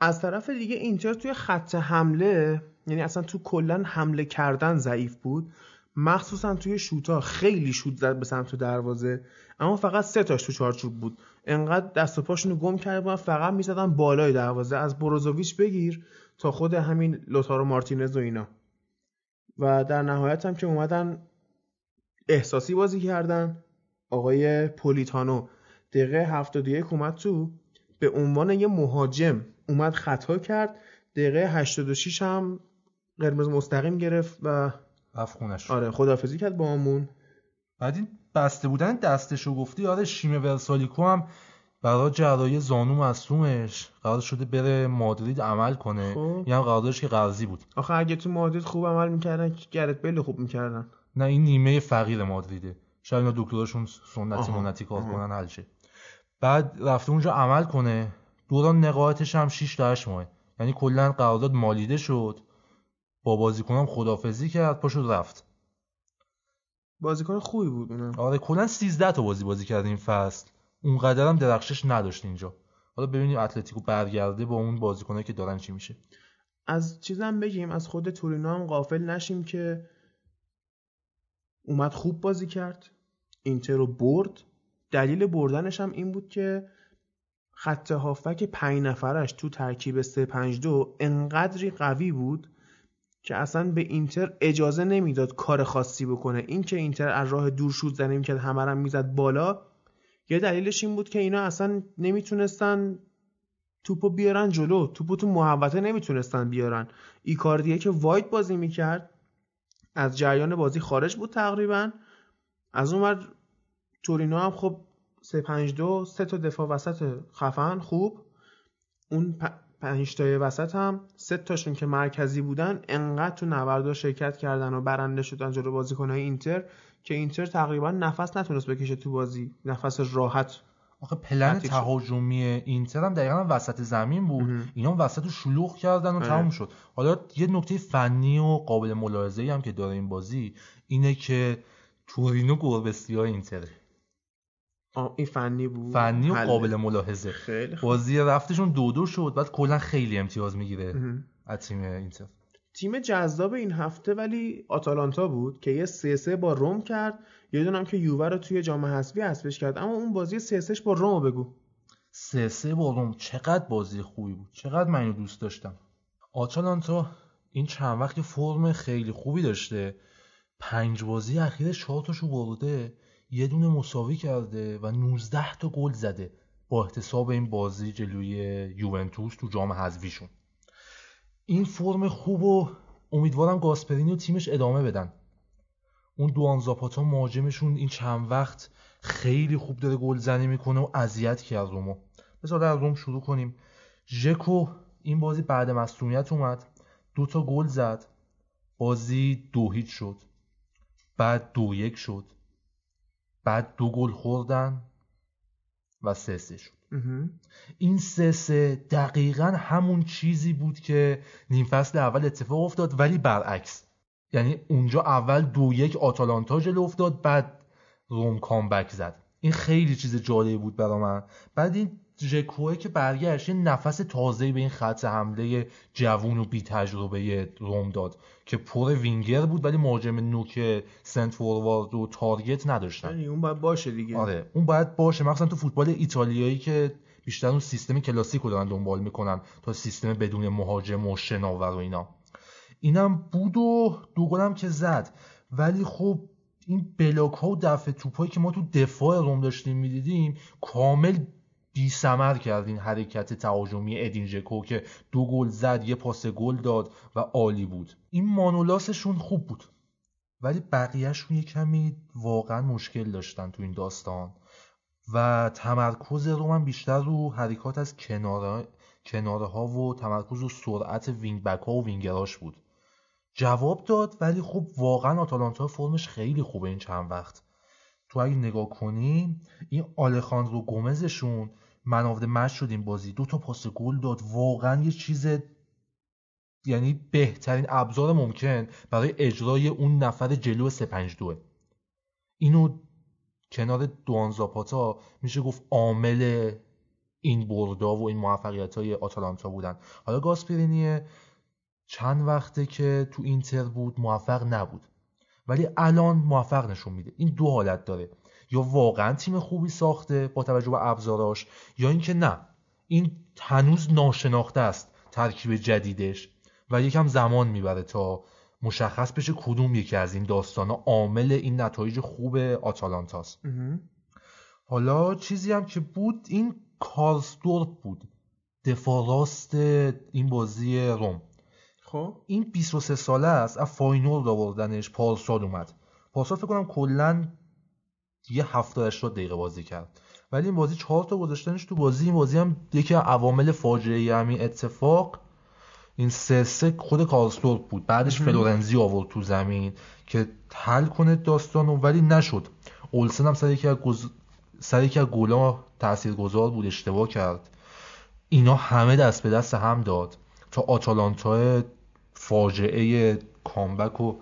از طرف دیگه اینتر توی خط حمله یعنی اصلا تو کلا حمله کردن ضعیف بود. مخصوصا توی شوتا خیلی شوت زد به سمت دروازه. اما فقط سه تاش تو چارچوب بود. انقدر دست و پاشونو گم کرده بودن فقط می‌زدن بالای دروازه. از بروزوویچ بگیر. تا خود همین لوتارو مارتینز و اینا. و در نهایت هم که اومدن احساسی بازی کردن. آقای پولیتانو دقیقه 71 اومد تو به عنوان یه مهاجم اومد خطا کرد. دقیقه 86 هم قرمز مستقیم گرفت و رفت خونش. آره خدافزی کرد با همون بعد این بسته بودن دستشو گفتی آره شیمه ورسالیکو هم برای جراحی زانو مصومش قرار شده بره مادرید عمل کنه. خب. این هم قراردادش که قرضی بود. آخه اگه تو مادرید خوب عمل می‌کردن که گرت بیل خوب می‌کردن. نه این نیمه فقیر مادریده. شاید اینا دکتراشون سنتی منتی کار. کنن حل شه. بعد رفته اونجا عمل کنه. دوران نقاهتش هم 6 تا 8 ماه یعنی کلا قرارداد مالیده شد. با بازیکنام خدافزی کرد پاشو رفت. بازیکن خوبی بود اونم. آره کلا 13 تا بازی بازی کرد این فصل. اونقدر هم درخشش نداشت اینجا. حالا ببینیم اتلتیکو برگرده با اون بازیکنایی که دارن چی میشه. از چیزم بگیم از خود تورینو هم غافل نشیم که اومد خوب بازی کرد. اینتر رو برد. دلیل بردنش هم این بود که خط هافک پنج نفرش تو ترکیب 352 انقدری قوی بود که اصلا به اینتر اجازه نمی‌داد کار خاصی بکنه. این که اینتر از راه دور شوت زنه می‌کرد همه می‌زد بالا یه دلیلش این بود که اینا اصلا نمی‌تونستن توپو بیارن جلو. توپو تو محوطه نمی‌تونستن بیارن. ایکاردیه که واید بازی می‌کرد از جریان بازی خارج بود تقریبا. از اون تورینو هم خب 3 5 2 سه تا دفاع وسط خفن خوب. اون پنج تای وسط هم سه تاشون که مرکزی بودن انقدر تو نبردا شرکت کردن و برنده شدن جلو بازیکنهای اینتر. که اینتر تقریبا نفس نتونست بکشه تو بازی. نفس راحت آخه پلن تهاجمی اینتر هم دقیقا وسط زمین بود. اینا وسط رو شلوغ کردن و آره. تموم شد. حالا یه نکته فنی و قابل ملاحظه هم که داره این بازی اینه که تورینو گربستی های اینتره. این فنی بود. فنی و قابل ملاحظه. خیلی بازی رفتشون دو دو شد بعد کلا خیلی امتیاز می‌گیره از تیم اینتر. تیم جذاب این هفته ولی آتالانتا بود که یه سه سه با روم کرد. یه دونم که یووه رو توی جام حذفی حذفش کرد. اما اون بازی سه سهش با روم بگو. سه سه با روم. چقدر بازی خوبی بود. چقدر من دوست داشتم. آتالانتا این چند وقت فرم خیلی خوبی داشته. پنج بازی اخیر چهار تاشو برده یه دونه مساوی کرده و 19 تا گل زده. با احتساب این بازی جلوی یوونتوس تو جام حذفیشون. این فرم خوب و امیدوارم گاسپرینی و تیمش ادامه بدن. اون دوان زاپاتا مهاجمشون این چند وقت خیلی خوب داره گل زنی می‌کنه و اذیت کرد رومو. بذار از روم شروع کنیم. ژکو این بازی بعد مصونیت اومد. دو تا گل زد. بازی دو هیچ شد. بعد دو یک شد. بعد دو گل خوردن و سه سه شد. این سه سه دقیقا همون چیزی بود که نیم فصل اول اتفاق افتاد ولی برعکس. یعنی اونجا اول دو یک آتالانتا جلو افتاد بعد روم کامبک زد. این خیلی چیز جالبی بود برا من. بعد این ژکوه که برگشت یه نفس تازه‌ای به این خط حمله جوون و بی تجربه روم داد که پر وینگر بود ولی مهاجم نوک سنت فوروارد و تارگت نداشتن. یعنی اون باید باشه دیگه. آره اون باید باشه. مثلا تو فوتبال ایتالیایی که بیشتر اون سیستم کلاسیک رو دارن دنبال می‌کنن تا سیستم بدون مهاجم و شناور و اینا. اینم بود و دو گلم که زد. ولی خب این block ها و دفع توپایی که ما تو دفاع روم داشتیم می‌دیدیم کامل بی سمر کرد این حرکت تهاجمی ادین ژکو که دو گل زد یه پاس گل داد و عالی بود. این مانولاسشون خوب بود ولی بقیهشون یه کمی واقعا مشکل داشتن تو این داستان. و تمرکز رو من بیشتر رو حرکات از کناره, کناره ها و تمرکز و سرعت wing back ها و وینگراش بود. جواب داد ولی خب واقعا آتالانتا فرمش خیلی خوبه این چند وقت. تو اگه نگاه کنی این آلخاندرو گومزشون منافده مش شد این بازی. دو تا پاس گل داد. واقعا یه چیز یعنی بهترین ابزار ممکن برای اجرای اون نفر جلو 352 اینو کنار دوان زاپاتا میشه گفت عامل این بردا و این موفقیت های آتالانتا بودن. حالا گاسپرینی چند وقته که تو اینتر بود موفق نبود. ولی الان موفق نشون میده. این دو حالت داره. یا واقعا تیم خوبی ساخته با توجه به ابزاراش یا اینکه نه. این هنوز ناشناخته است ترکیب جدیدش. و یکم زمان می‌بره تا مشخص بشه کدوم یکی از این داستان عامل این نتایج خوب آتالانتاست. حالا چیزی هم که بود این کارسدورپ بود. دفاع راست این بازی روم. خب این 23 ساله است از فاینورد آوردنش پارسال اومد. پارسال فکر کنم کلا یه 70 80 دقیقه بازی کرد. ولی این بازی چهار تا گذاشتنش تو بازی این بازی هم یکی عوامل فاجعه همین اتفاق این سه سه خود کارسدورپ بود. بعدش فلورنزی آورد تو زمین که حل کنه داستانو ولی نشد. اولسن هم سر یکی از گز... سر یکی از گلا تاثیرگذار بود اشتباه کرد. اینا همه دست به دست هم داد. تا آتالانتا فاجعه کامبک رو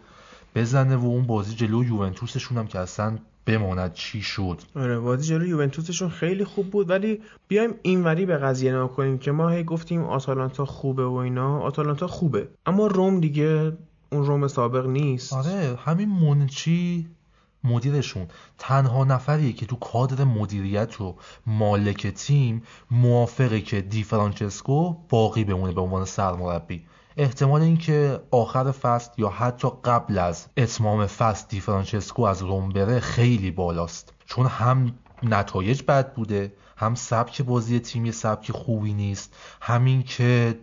بزنه و اون بازی جلو یوونتوسشون هم که اصلا بماند چی شد. آره بازی جلو یوونتوسشون خیلی خوب بود ولی بیایم اینوری به قضیه نگاه کنیم که ما هی گفتیم آتالانتا خوبه و اینا. آتالانتا خوبه اما روم دیگه اون روم سابق نیست. آره همین منچی مدیرشون. تنها نفریه که تو کادر مدیریت و مالک تیم موافقه که دی فرانچسکو باقی بمونه به عنوان سرمربی. احتمال اینکه آخر فصل یا حتی قبل از اتمام فصل دی فرانچسکو از روم بره خیلی بالاست. چون هم نتایج بد بوده هم سبک بازی تیمی سبک خوبی نیست همین که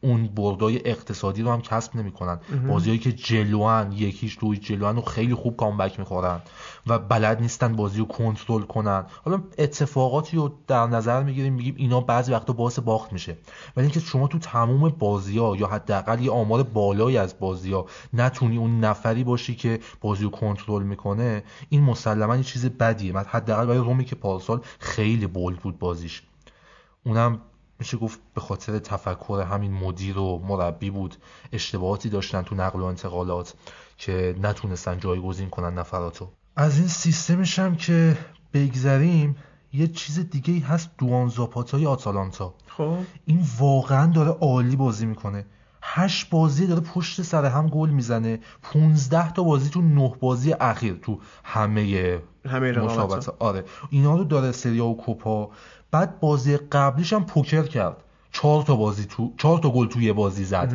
اون بردای اقتصادی رو هم کسب نمی‌کنن. بازیایی که جلوان یکیش دوی جلوان رو خیلی خوب کامبک می‌خورن و بلد نیستن بازی رو کنترل کنن. حالا اتفاقاتی رو در نظر می‌گیریم میگیم اینا بعضی وقتا باعث باخت میشه. ولی اینکه شما تو تموم بازی ها یا حداقل یه آمار بالایی از بازی ها نتونی اون نفری باشی که بازی رو کنترل می‌کنه این مسلما یه چیز بدیه. حداقل برای رومی که پارسال خیلی بولد بود بازیش. اونم میشه گفت به خاطر تفکر همین مدیر و مربی بود اشتباهاتی داشتن تو نقل و انتقالات که نتونستن جایگزین کنن نفراتو. از این سیستمش هم که بگذریم یه چیز دیگه ای هست دوان زاپاتای آتالانتا. خب. این واقعا داره عالی بازی می‌کنه. هشت بازی داره پشت سر هم گل می‌زنه. 15 تا بازی تو نه بازی اخیر تو همه همه مسابقات. آره. اینا رو داره سریا و کوپا بعد بازی قبلیش هم پوکر کرد. چهار تا بازی تو چهار تا گل تو یه بازی زد.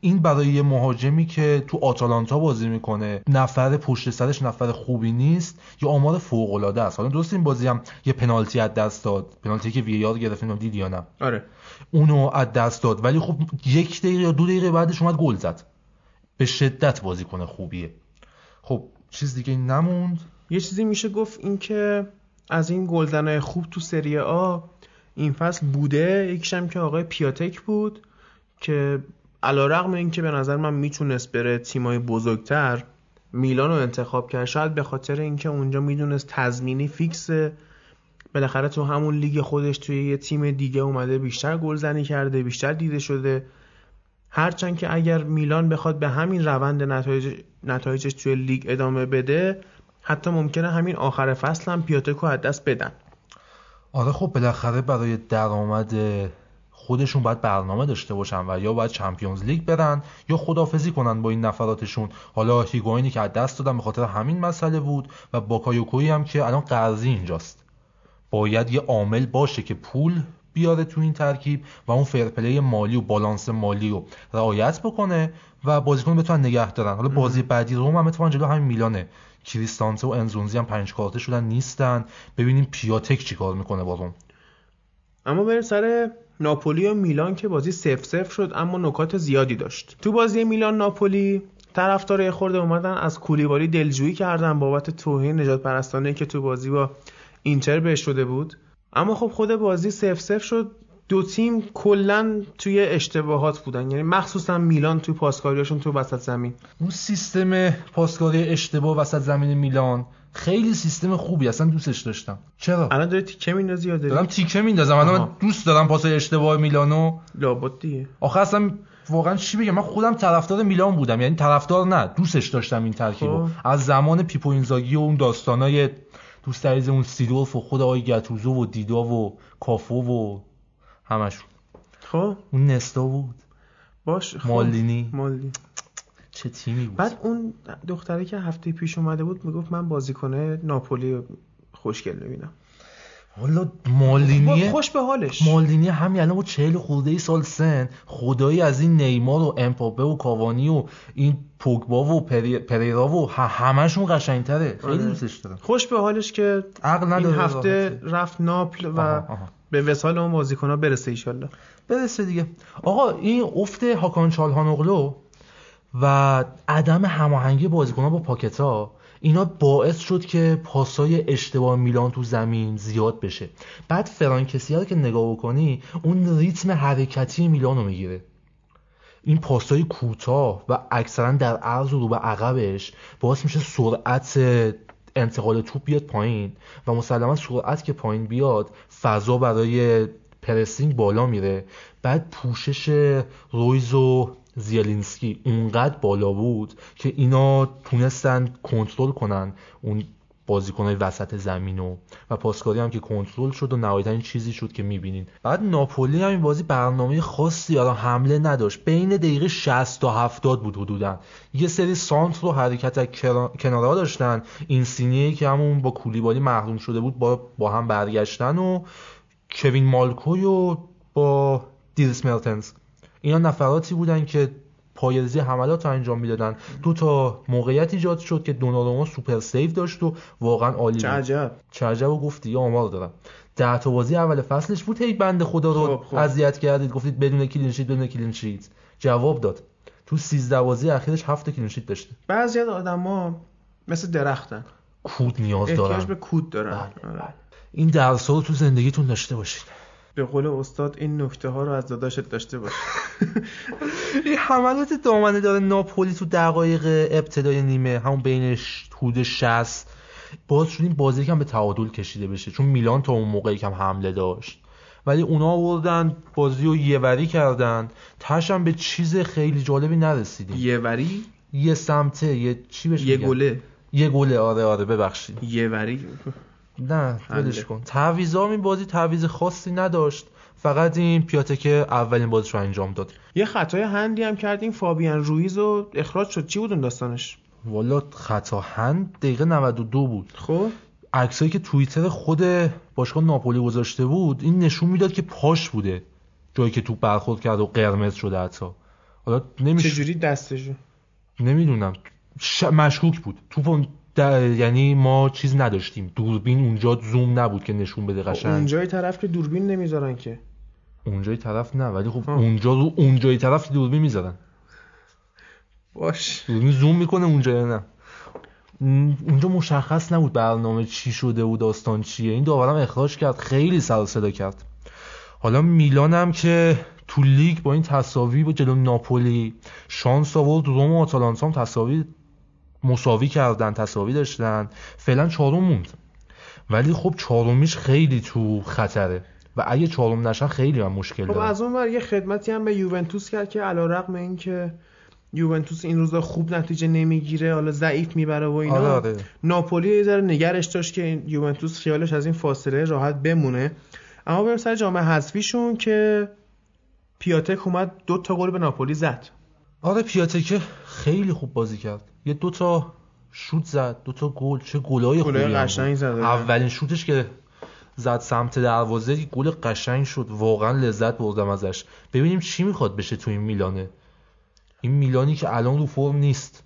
این برای یه مهاجمی که تو آتالانتا بازی می‌کنه نفر پشت سرش نفر خوبی نیست یه آمار فوق العاده است. حالا درست این بازی هم یه پنالتی از دست داد. پنالتی که وی آر گرفت دیدی یا نه. آره. اونو از دست داد. ولی خب یک دقیقه یا دو دقیقه بعدش اومد گل زد. به شدت بازیکن خوبیه. خب چیز دیگه نموند. یه چیزی میشه گفت این که از این گلزنای خوب تو سری آ این فصل بوده. یکیش هم که آقای پیاتک بود که علا رقم این که به نظر من می‌تونست بره تیمای بزرگتر میلان رو انتخاب کرد. شاید به خاطر اینکه اونجا می‌دونست تضمینی فیکسه. بالاخره تو همون لیگ خودش توی یه تیم دیگه اومده بیشتر گلزنی کرده بیشتر دیده شده. هرچند که اگر میلان بخواد به همین روند نتایج نتایجش توی لیگ ادامه بده حتی ممکنه همین آخر فصل هم پیاتکو از دست بدن. آره خب بالاخره برای درآمد خودشون باید برنامه داشته باشن و یا باید Champions League برن یا خدافظی کنن با این نفراتشون. حالا هیگوینی که از دست دادن به خاطر همین مسئله بود و باکایوکویی هم که الان قرضی اینجاست. باید یه عامل باشه که پول بیاره تو این ترکیب و اون فرپلی مالی و بالانس مالی رو رعایت بکنه و بازیکن بتونن نگه دارن. حالا بازی بعدی روم هم اتفاقا جلو همین میلانه. کریستانته و انزونزی هم پنج کارته شدن نیستن. ببینیم پیاتک چیکار می‌کنه با روم اما بریم سر ناپولی و میلان که بازی سف سف شد اما نکات زیادی داشت. تو بازی میلان ناپولی طرفدار خورده اومدن از کولیبالی دلجویی کردن بابت توهین نجات پرستانه که تو بازی با اینتر بهش شده بود. اما خب خود بازی سف سف شد. دو تیم کلا توی اشتباهات بودن. یعنی مخصوصا میلان توی پاسکاریاشون تو وسط زمین. اون سیستم پاسکاری اشتباه وسط زمین میلان خیلی سیستم خوبی اصلا دوستش داشتم. چرا؟ الان داری تیکه میندازی یا داری؟ دارم تیکه میندازم. الان من دوست دارم پاسای اشتباه میلانو لابد دیگه. آخه اصلا واقعا چی بگم؟ من خودم طرفدار میلان بودم. یعنی طرفدار نه دوستش داشتم این ترکیبو. از زمان پیپو اینزاگی و اون داستانای دوست عزیز اون سیدولف و خود آقای گتوزو و دیدا و کافو و همشون. خب؟ اون نستا بود. باش خب. مالدینی مالدینی چه تیمی بود؟ بعد اون دختره که هفته پیش اومده بود می‌گفت من بازیکنه ناپولی خوشگل می‌بینم. والا مالدینی خوش به حالش. مالدینی همین الان با 40 خورده ای سال سن. خدایی از این نیمار و امپاپه و کاوانی و این پوگبا و پری... پریرا و همشون قشنگتره. خیلی دوستش دارم. خوش به حالش که عقل این هفته رفت ناپل و آها، آها. به وسال اون بازیکن‌ها برسه ایشالله برسه دیگه. آقا این افت هاکان چالهانوغلو و عدم هماهنگی بازیکن‌ها با پاکتا اینا باعث شد که پاسای اشتباه میلان تو زمین زیاد بشه. بعد فرانکسیا رو که نگاه بکنی اون ریتم حرکتی میلان رو می‌گیره. این پاسای کوتاه و اکثرا در عرض و رو به عقبش باعث میشه سرعت انتقال توپ بیاد پایین و مسلما سرعت که پایین بیاد فضا برای پرسینگ بالا میره. بعد پوشش رویز و زیلینسکی اونقدر بالا بود که اینا تونستن کنترل کنن. اون بازیکنهای وسط زمین و و پاسکاری هم که کنترل شد و نهایتا این چیزی شد که می‌بینین. بعد ناپولی هم این بازی برنامه خاصی آره حمله نداشت. بین دقیقه 60 تا 70 بود حدودا. یه سری سانتر و حرکت از کنارها داشتن. این اینسینیه که همون با کولیبالی محروم شده بود با, با هم برگشتن و کوین مالکوی و با دریس مرتنز اینا نفراتی بودن که پایه‌ریزی حملات رو انجام می‌دادن. دو تا موقعیت ایجاد شد که دوناروما super save داشت و واقعا عالی چه بود. عجب. چه عجب و گفتی یا آمار دارم. ده تا بازی اول فصلش بود هی بنده خدا رو خب، خب. اذیت کردید. گفتید بدون clean sheet بدون clean sheet. جواب داد. تو 13 بازی اخیرش هفت کلین شیت داشته. بعضی از آدما مثل درختن. کود نیاز احتیاج دارن به کود دارن. بله، آره. این درس رو تو زندگیتون داشته باشید. به قول استاد این نکته ها رو از داداشت داشته باش. این حملات دامنه داره ناپولی تو دقایق ابتدای نیمه همون بین ش- حدود 60 باز شد این بازی کم به تعادل کشیده بشه چون میلان تا اون موقعی کم حمله داشت. ولی اونا آوردن بازی رو یه وری کردن. تش هم به چیز خیلی جالبی نرسیدیم. یه وری؟ یه سمته یه چی بهش یه؟ گله. یه گله آره آره ببخشید. یه وری؟ نه ولش. کن. تعویضا این بازی تعویض خاصی نداشت. فقط این پیاته که اولین بازیش رو انجام داد. یه خطای هندی هم کردیم فابیان رویز و اخراج شد. چی بود اون داستانش؟ والا خطا هند دقیقه 92 بود. خب. عکسایی که توییتر خود باشگاه ناپولی گذاشته بود این نشون می‌داد که پاش بوده. جایی که توپ برخورد کرد و قرمز شده حتی. حالا نمیش... چجوری دستشو؟ نمی‌دونم. ش... مشکوک بود. توپ. یعنی ما چیز نداشتیم. دوربین اونجا زوم نبود که نشون بده قشنگ. اونجای طرف که دوربین نمی‌ذارن که. اونجای طرف نه ولی خب ها. اونجا رو اونجای طرف دوربین می‌ذارن. باش. دوربین زوم می‌کنه اونجا یا نه؟ اون- اونجا مشخص نبود برنامه چی شده و داستان چیه. این داورم اخراج کرد خیلی سر صدا کرد. حالا میلان هم که تو لیگ با این تساوی با جلو ناپولی شانس آورد روم و آتالانتا هم تساوی مساوی کردن تساوی داشتن. فعلا چهارم موند. ولی خب چهارمیش خیلی تو خطره. و اگه چهارم نشن خیلی هم مشکل خب داره. از اون ور یه خدمتی هم به یوونتوس کرد که علا رقم این که یوونتوس این روزا خوب نتیجه نمی‌گیره حالا ضعیف می‌بره و اینا. آره آره. ناپولی یه ذره نگرش داشت که این یوونتوس خیالش از این فاصله راحت بمونه. اما بریم سر جام حذفیشون که پیاتک اومد دو تا گل به ناپولی زد. آره پیاتکه خیلی خوب بازی کرد. یه دوتا شوت زد دوتا گل. چه گلای خوبی قشنگ. زد. اولین شوتش که زد سمت دروازه گل قشنگ شد. واقعا لذت بردم ازش. ببینیم چی می‌خواد بشه تو این میلانه. این میلانی که الان رو فرم نیست.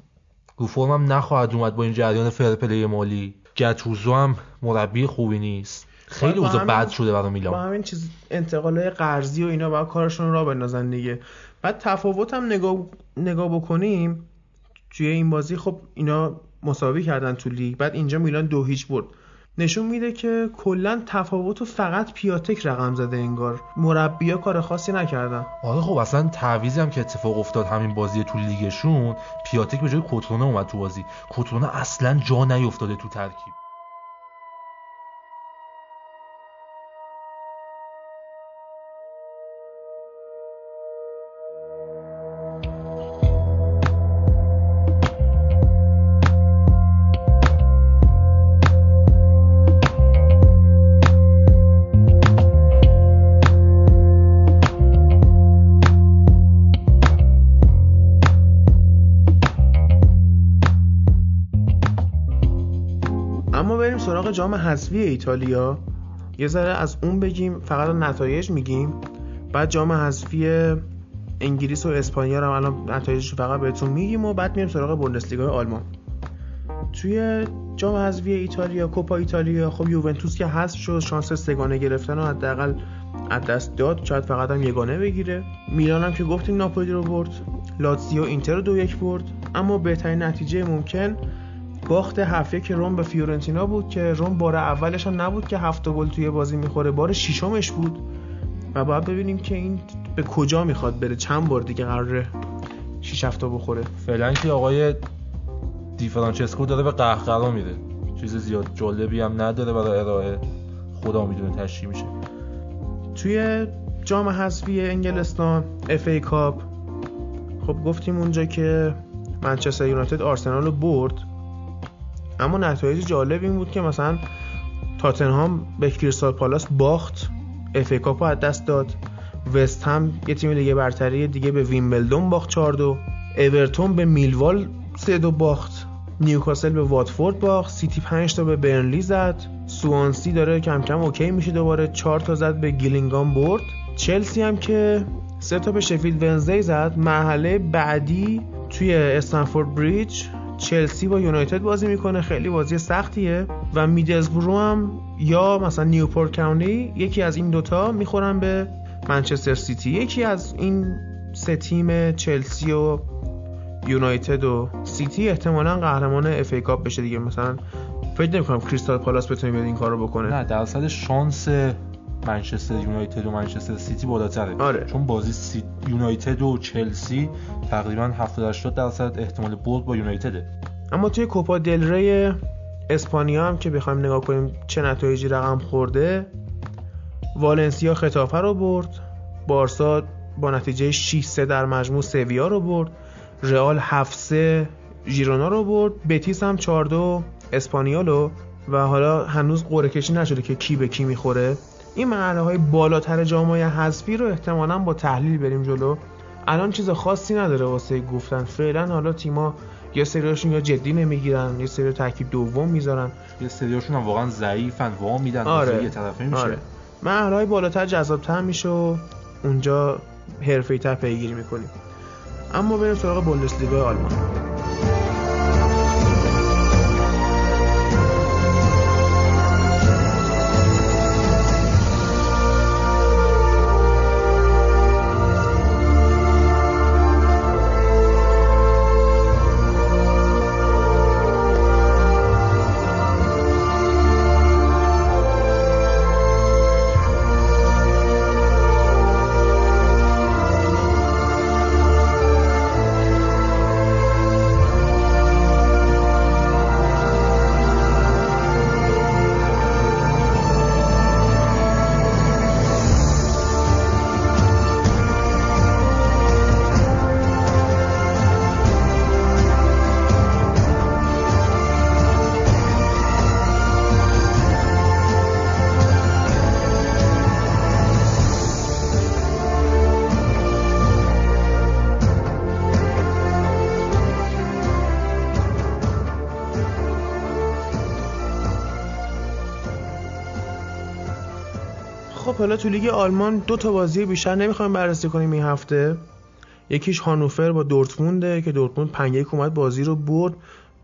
رو فرم هم نخواهد اومد با این جریان فرپلی مالی. گتوزو هم مربی خوبی نیست. خیلی با اوضاع بد شده برای با میلان همین چیز انتقالای قرضی و اینا باید کارشون را بندازن دیگه. بعد تفاوت هم نگاه, نگاه بکنیم توی این بازی خب اینا مساوی کردن تو لیگ بعد اینجا میلان دو هیچ برد. نشون میده که کلا تفاوت رو فقط پیاتک رقم زده انگار. مربیا کار خاصی نکردن. آره خب اصلا تعویضی هم که اتفاق افتاد همین بازی تو لیگشون پیاتک به جای کوترونه اومد تو بازی. کوترونه اصلا جا نیفتاده تو ترکیب. حذفی ایتالیا یه ذره از اون بگیم فقط نتایج میگیم. بعد جام حذفی انگلیس و اسپانیا رو الان نتایجش فقط بهتون میگیم و بعد میریم سراغ بوندسلیگا آلمان. توی جام حذفی ایتالیا کوپا ایتالیا خب یوونتوس که حذف شد شانس سگانه گرفتن و حداقل از دست داد. شاید فقط هم یگانه بگیره. میلان هم که گفتیم ناپولی رو برد. لاتزیو اینتر رو دو یک برد. اما بهترین نتیجه ممکن باخت هفته که روم به فیورنتینا بود که روم بار اولش هم نبود که هفت گل توی بازی می‌خوره. بار ششمش بود. و باید ببینیم که این به کجا می‌خواد بره. چند بار دیگه قراره 6 هفت تا بخوره. فعلا که آقای دی فرانچسکو داره به قهقرا میره. چیز زیاد جالبی هم نداره برای ارائه. خدا می‌دونه تشریح میشه. توی جام حذفی انگلستان FA Cup. خب گفتیم اونجا که منچستر یونایتد آرسنال رو برد. اما نتایج جالب این بود که مثلا تاتنهام به کریستال پالاس باخت FA Cup رو از دست داد وست هم یه تیم دیگه برتری دیگه به ویمبلدون باخت 4 2 اورتون به میلوال 3 2 باخت نیوکاسل به واتفورد باخت سیتی 5 تا به برنلی زد سوانسی داره کم کم OK میشه دوباره 4 تا زد به گیلینگام برد چلسی هم که سه تا به شفیلد ونزدی زد مرحله بعدی توی استنفورد بریج چلسی با یونایتد بازی می‌کنه. خیلی بازی سختیه. و میدلزبرو هم یا مثلا نیوپورت کاونتی یکی از این دوتا می‌خورن به منچستر سیتی. یکی از این سه تیم چلسی و یونایتد و سیتی احتمالا قهرمان FA Cup بشه دیگه. مثلا فکر نمی‌کنم کریستال پالاس بتونه بیاد این کارو بکنه. نه درصد شانس منچستر یونایتد و منچستر سیتی بالاتره. آره. چون بازی سی... یونایتد و چلسی تقریبا 70 80 درصد احتمال برد با یونایتده. اما توی کوپا دل ری اسپانیا هم که بخوایم نگاه کنیم چه نتایجی رقم خورده والنسیا خطافه رو برد بارسا با نتیجه 6 3 در مجموع سویا رو برد رئال 7 3 ژیرونا رو برد بتیس هم 4 2 اسپانیالو و حالا هنوز قرعه کشی نشده که کی به کی می‌خوره. این مرحله های بالاتر جامعه حذفی رو احتمالا با تحلیل بریم جلو. الان چیز خاصی نداره واسه گفتن. فعلا حالا تیما یه سریاشون یا جدی نمی‌گیرن یه سری ترکیب دوم می‌ذارن. یه سریاشون هم واقعا ضعیفن وا میدن. آره. یه طرفه میشه. آره. مرحله های بالاتر جذابتر میشه و اونجا حرفه‌ای تر پیگیری می‌کنیم. اما بریم سراغ بوندسلیگا آلمان. تو لیگ آلمان دو تا بازی بیشتر نمی‌خوایم بررسی کنیم این هفته. یکیش هانوفر با دورتمونده که دورتموند 5 1 اومد بازی رو برد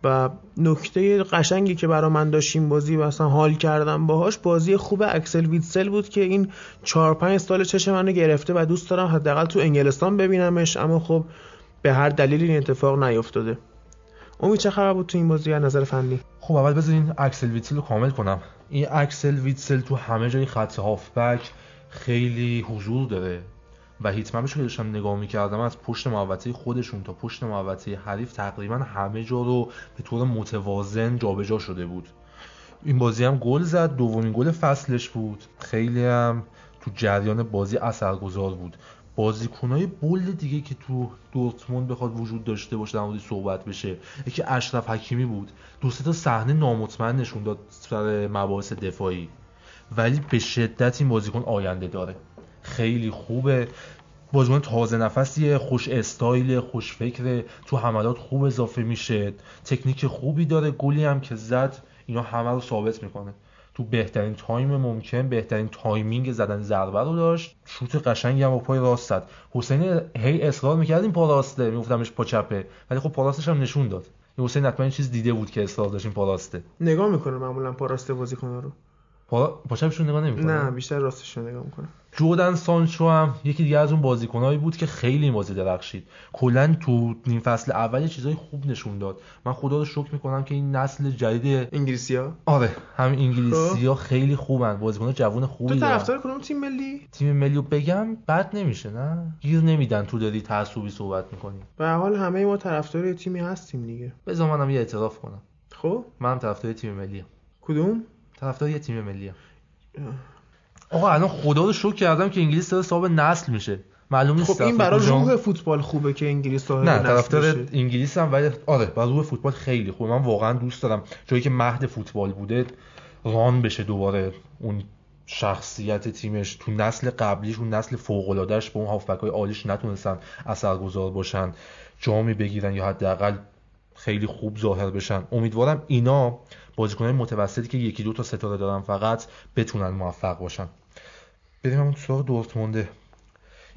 و نکته قشنگی که برا من داشتیم بازی و اصلا حال کردم باهاش بازی خوب اکسل ویتسل بود که این 4 5 سال چش منو گرفته و دوست دارم حداقل تو انگلستان ببینمش اما خب به هر دلیلی این اتفاق نیفتاده. امید چه خبر بود تو این بازی از نظر فنی؟ خب اول بذارین اکسل ویتسل رو کامل کنم. این اکسل ویتسل تو همه جای خط هافبک خیلی حضور داره و هیتمپش که داشتم نگاه می‌کردم از پشت محوطه خودشون تا پشت محوطه حریف تقریبا همه جا رو به طور متوازن جابجا شده بود. این بازی هم گل زد دومین گل فصلش بود. خیلی هم تو جریان بازی اثرگذار بود. بازیکنای بولد دیگه که تو دورتموند بخواد وجود داشته باشه در صحبت بشه. یکی اشرف حکیمی بود. دو تا صحنه نامطمئن نشون داد سر مباحث دفاعی. ولی به شدت این بازیکن آینده داره. خیلی خوبه. بازیکن تازه نفسیه خوش استایل خوش فکره. تو حملات خوب اضافه میشه. تکنیک خوبی داره. گلی هم که زد اینا همه رو ثابت می‌کنه. تو بهترین time ممکن بهترین timing زدن ضربه رو داشت. شوت قشنگی هم با پای راست زد. حسین هی اصرار می‌کرد این پا راسته. میگفتمش پا چپه. ولی خب پا راستش هم نشون داد. حسین حتما چیز دیده بود که اصرار داشت این پا راسته. نگاه می‌کنه معمولا پا راسته بازیکن رو. پا, پا چپشون نگاه نمی‌کنه نه بیشتر راستش رو نگاه می‌کنه جردن سانچو هم یکی دیگه از اون بازیکنایی بود که خیلی این بازی درخشید. کلا تو نیم فصل اول یه چیزای خوب نشون داد. من خدا رو شکر می‌کنم که این نسل جدید انگلیسیا آره همین انگلیسیا خیلی خوبن. بازیکن جوون خوبی تو طرفدار کدوم تیم ملی؟ تیم ملی رو بگم بد نمیشه نه؟ گیر نمیدن تو داری تعصبی صحبت می‌کنی. به هر حال همه ما طرفدار یه تیمی هستیم دیگه. بذار منم یه اعتراف کنم. خب. منم طرفدار تیم ملی کدوم؟ طرفدار یه تیم ملی آقا الان خدا رو شکر کردم که انگلیس داره صاحب نسل میشه. معلوم نیست خب این برای. روح فوتبال خوبه که انگلیس صاحب نه طرفدار. انگلیس هم ولی آره برای روح فوتبال خیلی خوبه من واقعا دوست دارم جایی که مهد فوتبال بوده ران بشه دوباره. اون شخصیت تیمش تو نسل قبلیش اون نسل فوق العادهش با اون هافبک های عالیش نتونستن اثرگذار باشن جامی بگیرن یا حداقل خیلی خوب ظاهر بشن. امیدوارم اینا بازیکنهای متوسطی که یکی دو تا ستاره دارن فقط بتونن موفق باشن. بریم همون سراغ دورتمونده.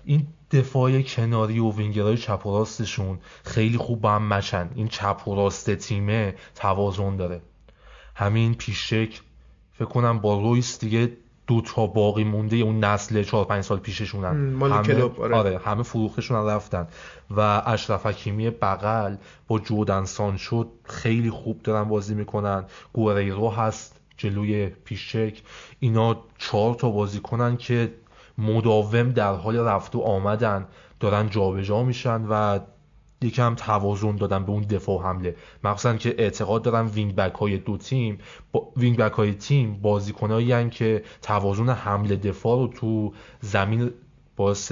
این دفاع کناری و وینگرهای چپ و راستشون خیلی خوب با هم مچن این چپ و راست تیمه توازن داره. همین پیشک فکر کنم با رویس دیگه دو تا باقی مونده اون نسل 4 5 سال پیششونن. مال همه کلوب، آره. آره همه فروختشون رفتن. و اشرف حکیمی بغل با جیدن سانچو خیلی خوب دارن بازی می‌کنن. گوریرو هست جلوی پیشچک. اینا چهار تا بازی کنن که مداوم در حال رفت و آمدن. دارن جابجا میشن و یکم توازن دادن به اون دفاع و حمله. مخصوصا که اعتقاد دارن wing back های دو تیم با wing back های تیم بازیکنایی که توازن حمله دفاع رو تو زمین باعث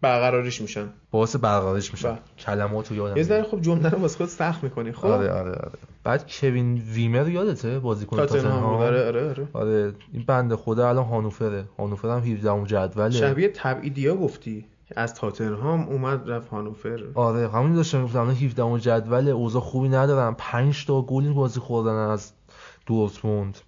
برقراریش میشن. باعث برقرارش میشن. بله. کلمات رو یادم یه ذره. خب جمله رو واسه خود سخت می‌کنی خب؟ آره آره آره. بعد کوین ویمر یادته؟ بازیکن تاتنهام. تاتنهام. آره آره آره. آره این بنده خدا الان هانوفره. هانوفر هم 17 ام جدوله. شبیه تبعیدیا گفتی. از تاتنهام اومد رفت هانوفر. آره همین داشتم گفتم الان 17 ام جدول اوضاع خوبی ندارن 5 تا گل بازی خوردن از دورتموند.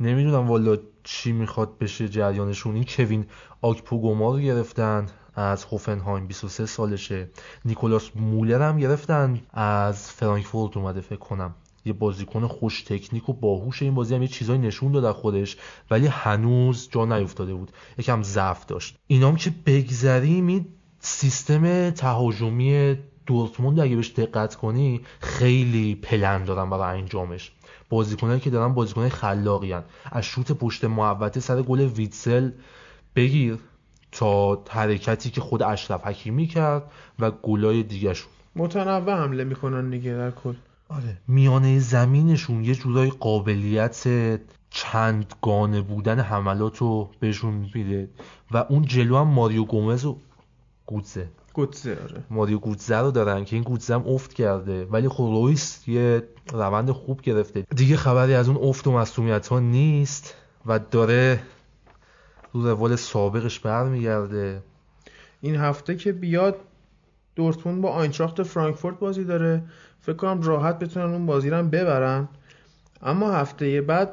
نمی‌دونم والا چی می‌خواد بشه جریانشون. این کوین آکپوگوما رو گرفتن از هوفنهایم 23 سالشه. نیکولاس مولر هم گرفتن. از فرانکفورت اومده فکر کنم. یه بازیکن خوش تکنیک و باهوش این بازی هم یه چیزایی نشون داد خودش ولی هنوز جا نیفتاده بود. یکم ضعف داشت. اینام که بگذریم این سیستم تهاجمی دورتموند اگه بهش دقت کنی خیلی پلن دارن برای انجامش. بازیکنایی که دارن بازیکنای خلاقی هن. از شوت پشت محوطه سر گل ویتسل بگیر تا حرکتی که خود اشرف حکیمی کرد و گلای دیگهشون. متنوع حمله می‌کنن دیگه در کل. آره. میانه زمینشون یه جورای قابلیت چند گانه بودن حملات رو بهشون میده. و اون جلو هم ماریو گومز و گوتزه گوتزه آره. ماریو گوتزه رو دارن که این گوتزه هم افت کرده. ولی خب رویس یه روند خوب گرفته. دیگه خبری از اون افت و مصومیت ها نیست و داره رو روال سابقش برمیگرده. این هفته که بیاد دورتموند با آینتراخت فرانکفورت بازی داره. فکر کنم راحت بتونن اون بازی رو ببرن. اما هفته بعد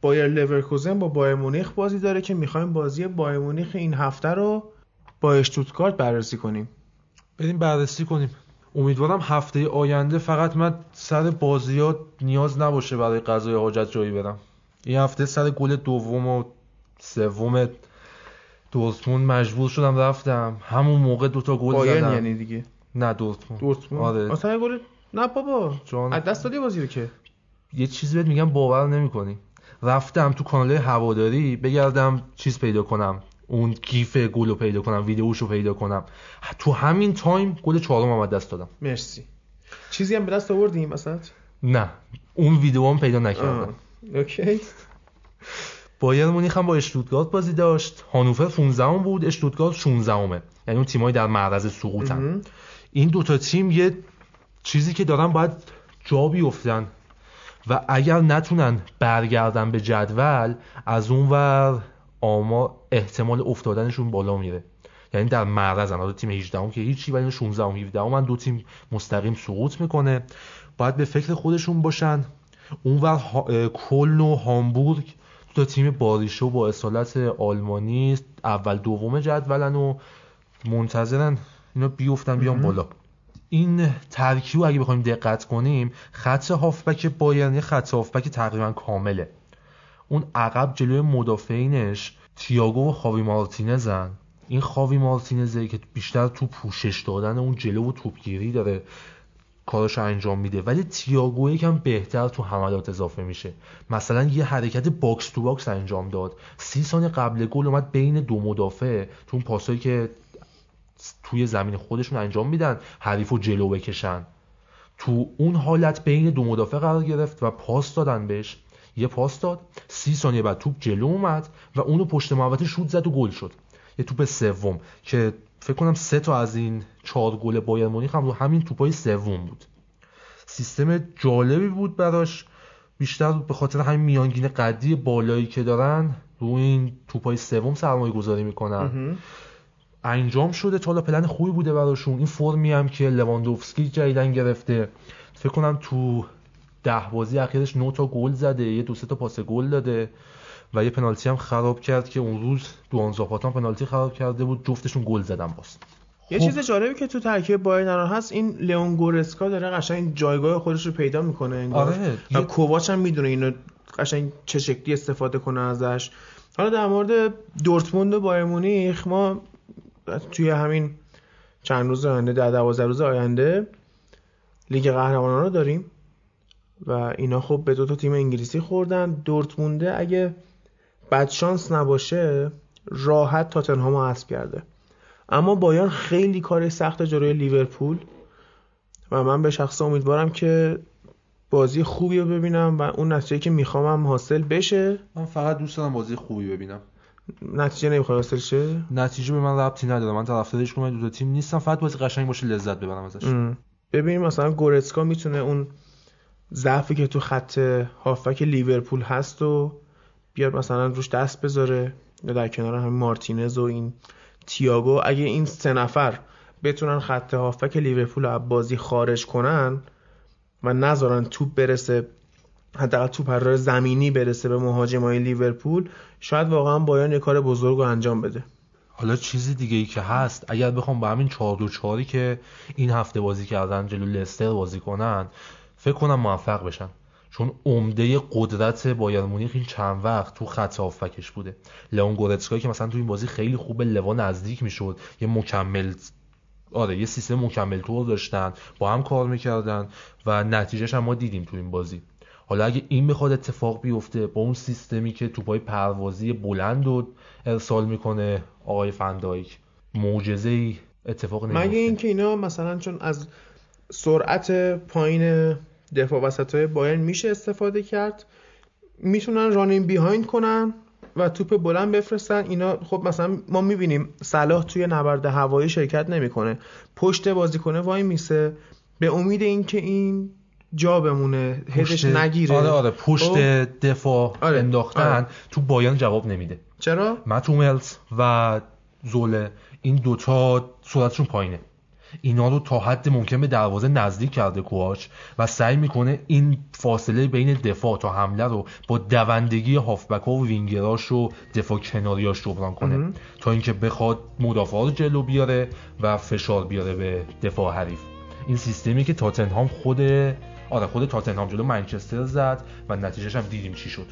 بایر لورکوزن با بایر مونیخ بازی داره که می‌خوایم بازی بایر مونیخ این هفته رو با اشتوتگارت بررسی کنیم. بریم بررسی کنیم. امیدوارم هفته آینده فقط من سر بازیات نیاز نباشه برای قضای حاجت جایی برم. این هفته سر گل دوم و سوم دورتموند مجبور شدم رفتم. همون موقع دوتا گل زدم. یعنی دیگه. نه دورتموند. دورتموند. آره. اصلا گل نه بابا. جان. از دست دادی بازی رو که. یه چیزی بهت میگم باور نمی‌کنی. رفتم تو کانال هواداری بگردم چیز پیدا کنم. اون گیف گل رو پیدا کنم ویدیوشو پیدا کنم. تو همین time گل چهارم هم دست دادم. مرسی. چیزی هم به دست آوردیم مثلا نه. اون ویدیو هم پیدا نکردم. OK. بایر مونیخ هم با اشتوتگارت بازی داشت. هانوفر 15 بود اشتوتگارت 16 همه یعنی اون تیمایی در معرض سقوطن. این دوتا تیم یه چیزی که دارن باید جا بیفتن و اگر نتونن برگردن به جدول از اون ور آمار احتمال افتادنشون بالا میره. یعنی در معرضن حالا تیم 18 هم که هیچی ولی 16 هم 17 هم من دو تیم مستقیم سقوط می‌کنه. باید به فکر خودشون باشن. اونور ها... کلن و هامبورگ دو تا تیم باریشه و با اصالت آلمانی اول دوم جدولن و منتظرن اینا بیفتن بیان. بالا. این ترکیب اگه بخوایم دقت کنیم خط هافبک بایرن یه خط هافبک تقریبا کامله. اون عقب جلوی مدافعینش تییاگو و خاوی مارتینزن. این خاوی مارتینزه که بیشتر تو پوشش دادن اون جلو و توپگیری داره کارش انجام میده. ولی تییاگو یکم بهتر تو حملات اضافه میشه. مثلا یه حرکت box to box انجام داد. سی ثانیه قبل گل اومد بین دو مدافع تو اون پاسایی که توی زمین خودشون انجام میدن حریف رو جلو بکشن. تو اون حالت بین دو مدافع قرار گرفت و پاس دادن بهش. یه پاس داد سی ثانیه بعد توپ جلو اومد و اونو پشت محوطه شوت زد و گل شد. یه توپ سوم که فکر کنم سه تا از این چهار گل بایر مونیخ هم رو همین توپای سوم بود. سیستم جالبی بود براش. بیشتر به خاطر همین میانگین قدی بالایی که دارن رو این توپای سوم سرمایه گذاری می‌کنن. انجام شده تا حالا پلن خوبی بوده براشون. این فرمی هم که لواندوفسکی جدیدن گرفته. فکر کنم تو ده بازی اخیرش 9 تا گل زده یه دو سه تا پاس گل داده و یه پنالتی هم خراب کرد که اون روز دوان زاپاتا پنالتی خراب کرده بود. جفتشون گل زدن باز. یه. چیز جالبی که تو ترکیب بایرن الان هست این لئون گورسکا داره قشنگ جایگاه خودش رو پیدا می‌کنه انگار آره. و یه- کوواچ هم می‌دونه اینو قشنگ چه شکلی استفاده کنه ازش. حالا در مورد دورتموند و بایر مونیخ ما توی همین چند روز آینده در دوازده روز آینده لیگ قهرمانان رو داریم و اینا خب به دو تا تیم انگلیسی خوردن. دورتمونده اگه بد شانس نباشه راحت تاتنهام رو حذف کرده. اما بایرن خیلی کار سخت جلوی لیورپول و من به شخص امیدوارم که بازی خوبی رو ببینم و اون نتیجه که می‌خوام هم حاصل بشه. من فقط دوست دارم بازی خوبی ببینم. نتیجه نمی‌خواد حاصل شه نتیجه به من ربطی نداره من طرفدارش کنم دو تا تیم نیستم. فقط بازی قشنگ باشه لذت ببرم ازش. ببینیم مثلا گورتسکا می‌تونه اون ضعفی که تو خط هافک لیورپول هست و بیاد مثلا روش دست بذاره. یا در کنار همین مارتینز و این تییاگو. اگه این سه نفر بتونن خط هافک لیورپول رو از بازی خارج کنن و نذارن توپ برسه حداقل توپ از راه زمینی برسه به مهاجمای لیورپول شاید واقعا بایرن یه کار بزرگ رو انجام بده. حالا چیزی دیگه ای که هست اگر بخوام با همین 4 2 4 که این هفته بازی کردن جلو لستر بازی کنن فکر کنم موفق بشن. چون عمده قدرت بایر مونیخ این چند وقت تو خط هافبکش بوده. لئون گورتسکا که مثلا تو این بازی خیلی خوب به لوا نزدیک می‌شد یه مکمل آره یه سیستم مکمل طور داشتن با هم کار می‌کردن و نتیجهش هم ما دیدیم تو این بازی. حالا اگه این بخواد اتفاق بیفته با اون سیستمی که توپای پروازی بلند رو ارسال می‌کنه آقای فندایک معجزه ای اتفاق نمیفته. مگه اینکه اینا مثلا چون از سرعت پایین دفاع وسط های بایرن میشه استفاده کرد می‌تونن رانین بیهایند کنن و توپ بلند بفرستن. اینا خب مثلا ما می‌بینیم صلاح توی نبرد هوایی شرکت نمی‌کنه. پشت بازیکنه وای میسه. به امید اینکه این جا بمونه هدش پشت- نگیره. آره آره پشت خب؟ دفاع آره، انداختن. آره. تو بایان جواب نمیده. چرا؟ متوملز و زوله این دوتا سرعتشون پایینه. اینا رو تا حد ممکن به دروازه نزدیک کرده کوچ و سعی می‌کنه این فاصله بین دفاع تا حمله رو با دوندگی هافبک ها و وینگراش و دفاع کناریاش جبران کنه. تا اینکه بخواد مدافعا رو جلو بیاره و فشار بیاره به دفاع حریف. این سیستمی که تاتنهام خود آره خود تاتنهام جلو منچستر زد و نتیجهش هم دیدیم چی شد.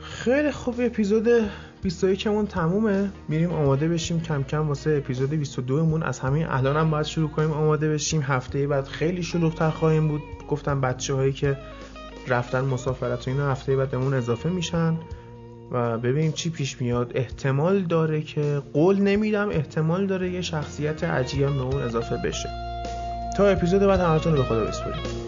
خیلی خوب اپیزود 21 مون تمومه. میریم آماده بشیم. کم کم واسه اپیزود 22 مون از همین الان هم باید شروع کنیم آماده بشیم. هفته بعد خیلی شلوغ‌تر خواهیم بود. گفتم بچه هایی که رفتن مسافرت و اینا هفته بعد اضافه میشن. و ببینیم چی پیش میاد. احتمال داره که قول نمیدم احتمال داره یه شخصیت عجیب به اون اضافه بشه. تا اپیزود بعد همتون رو به خدا بسپاریم.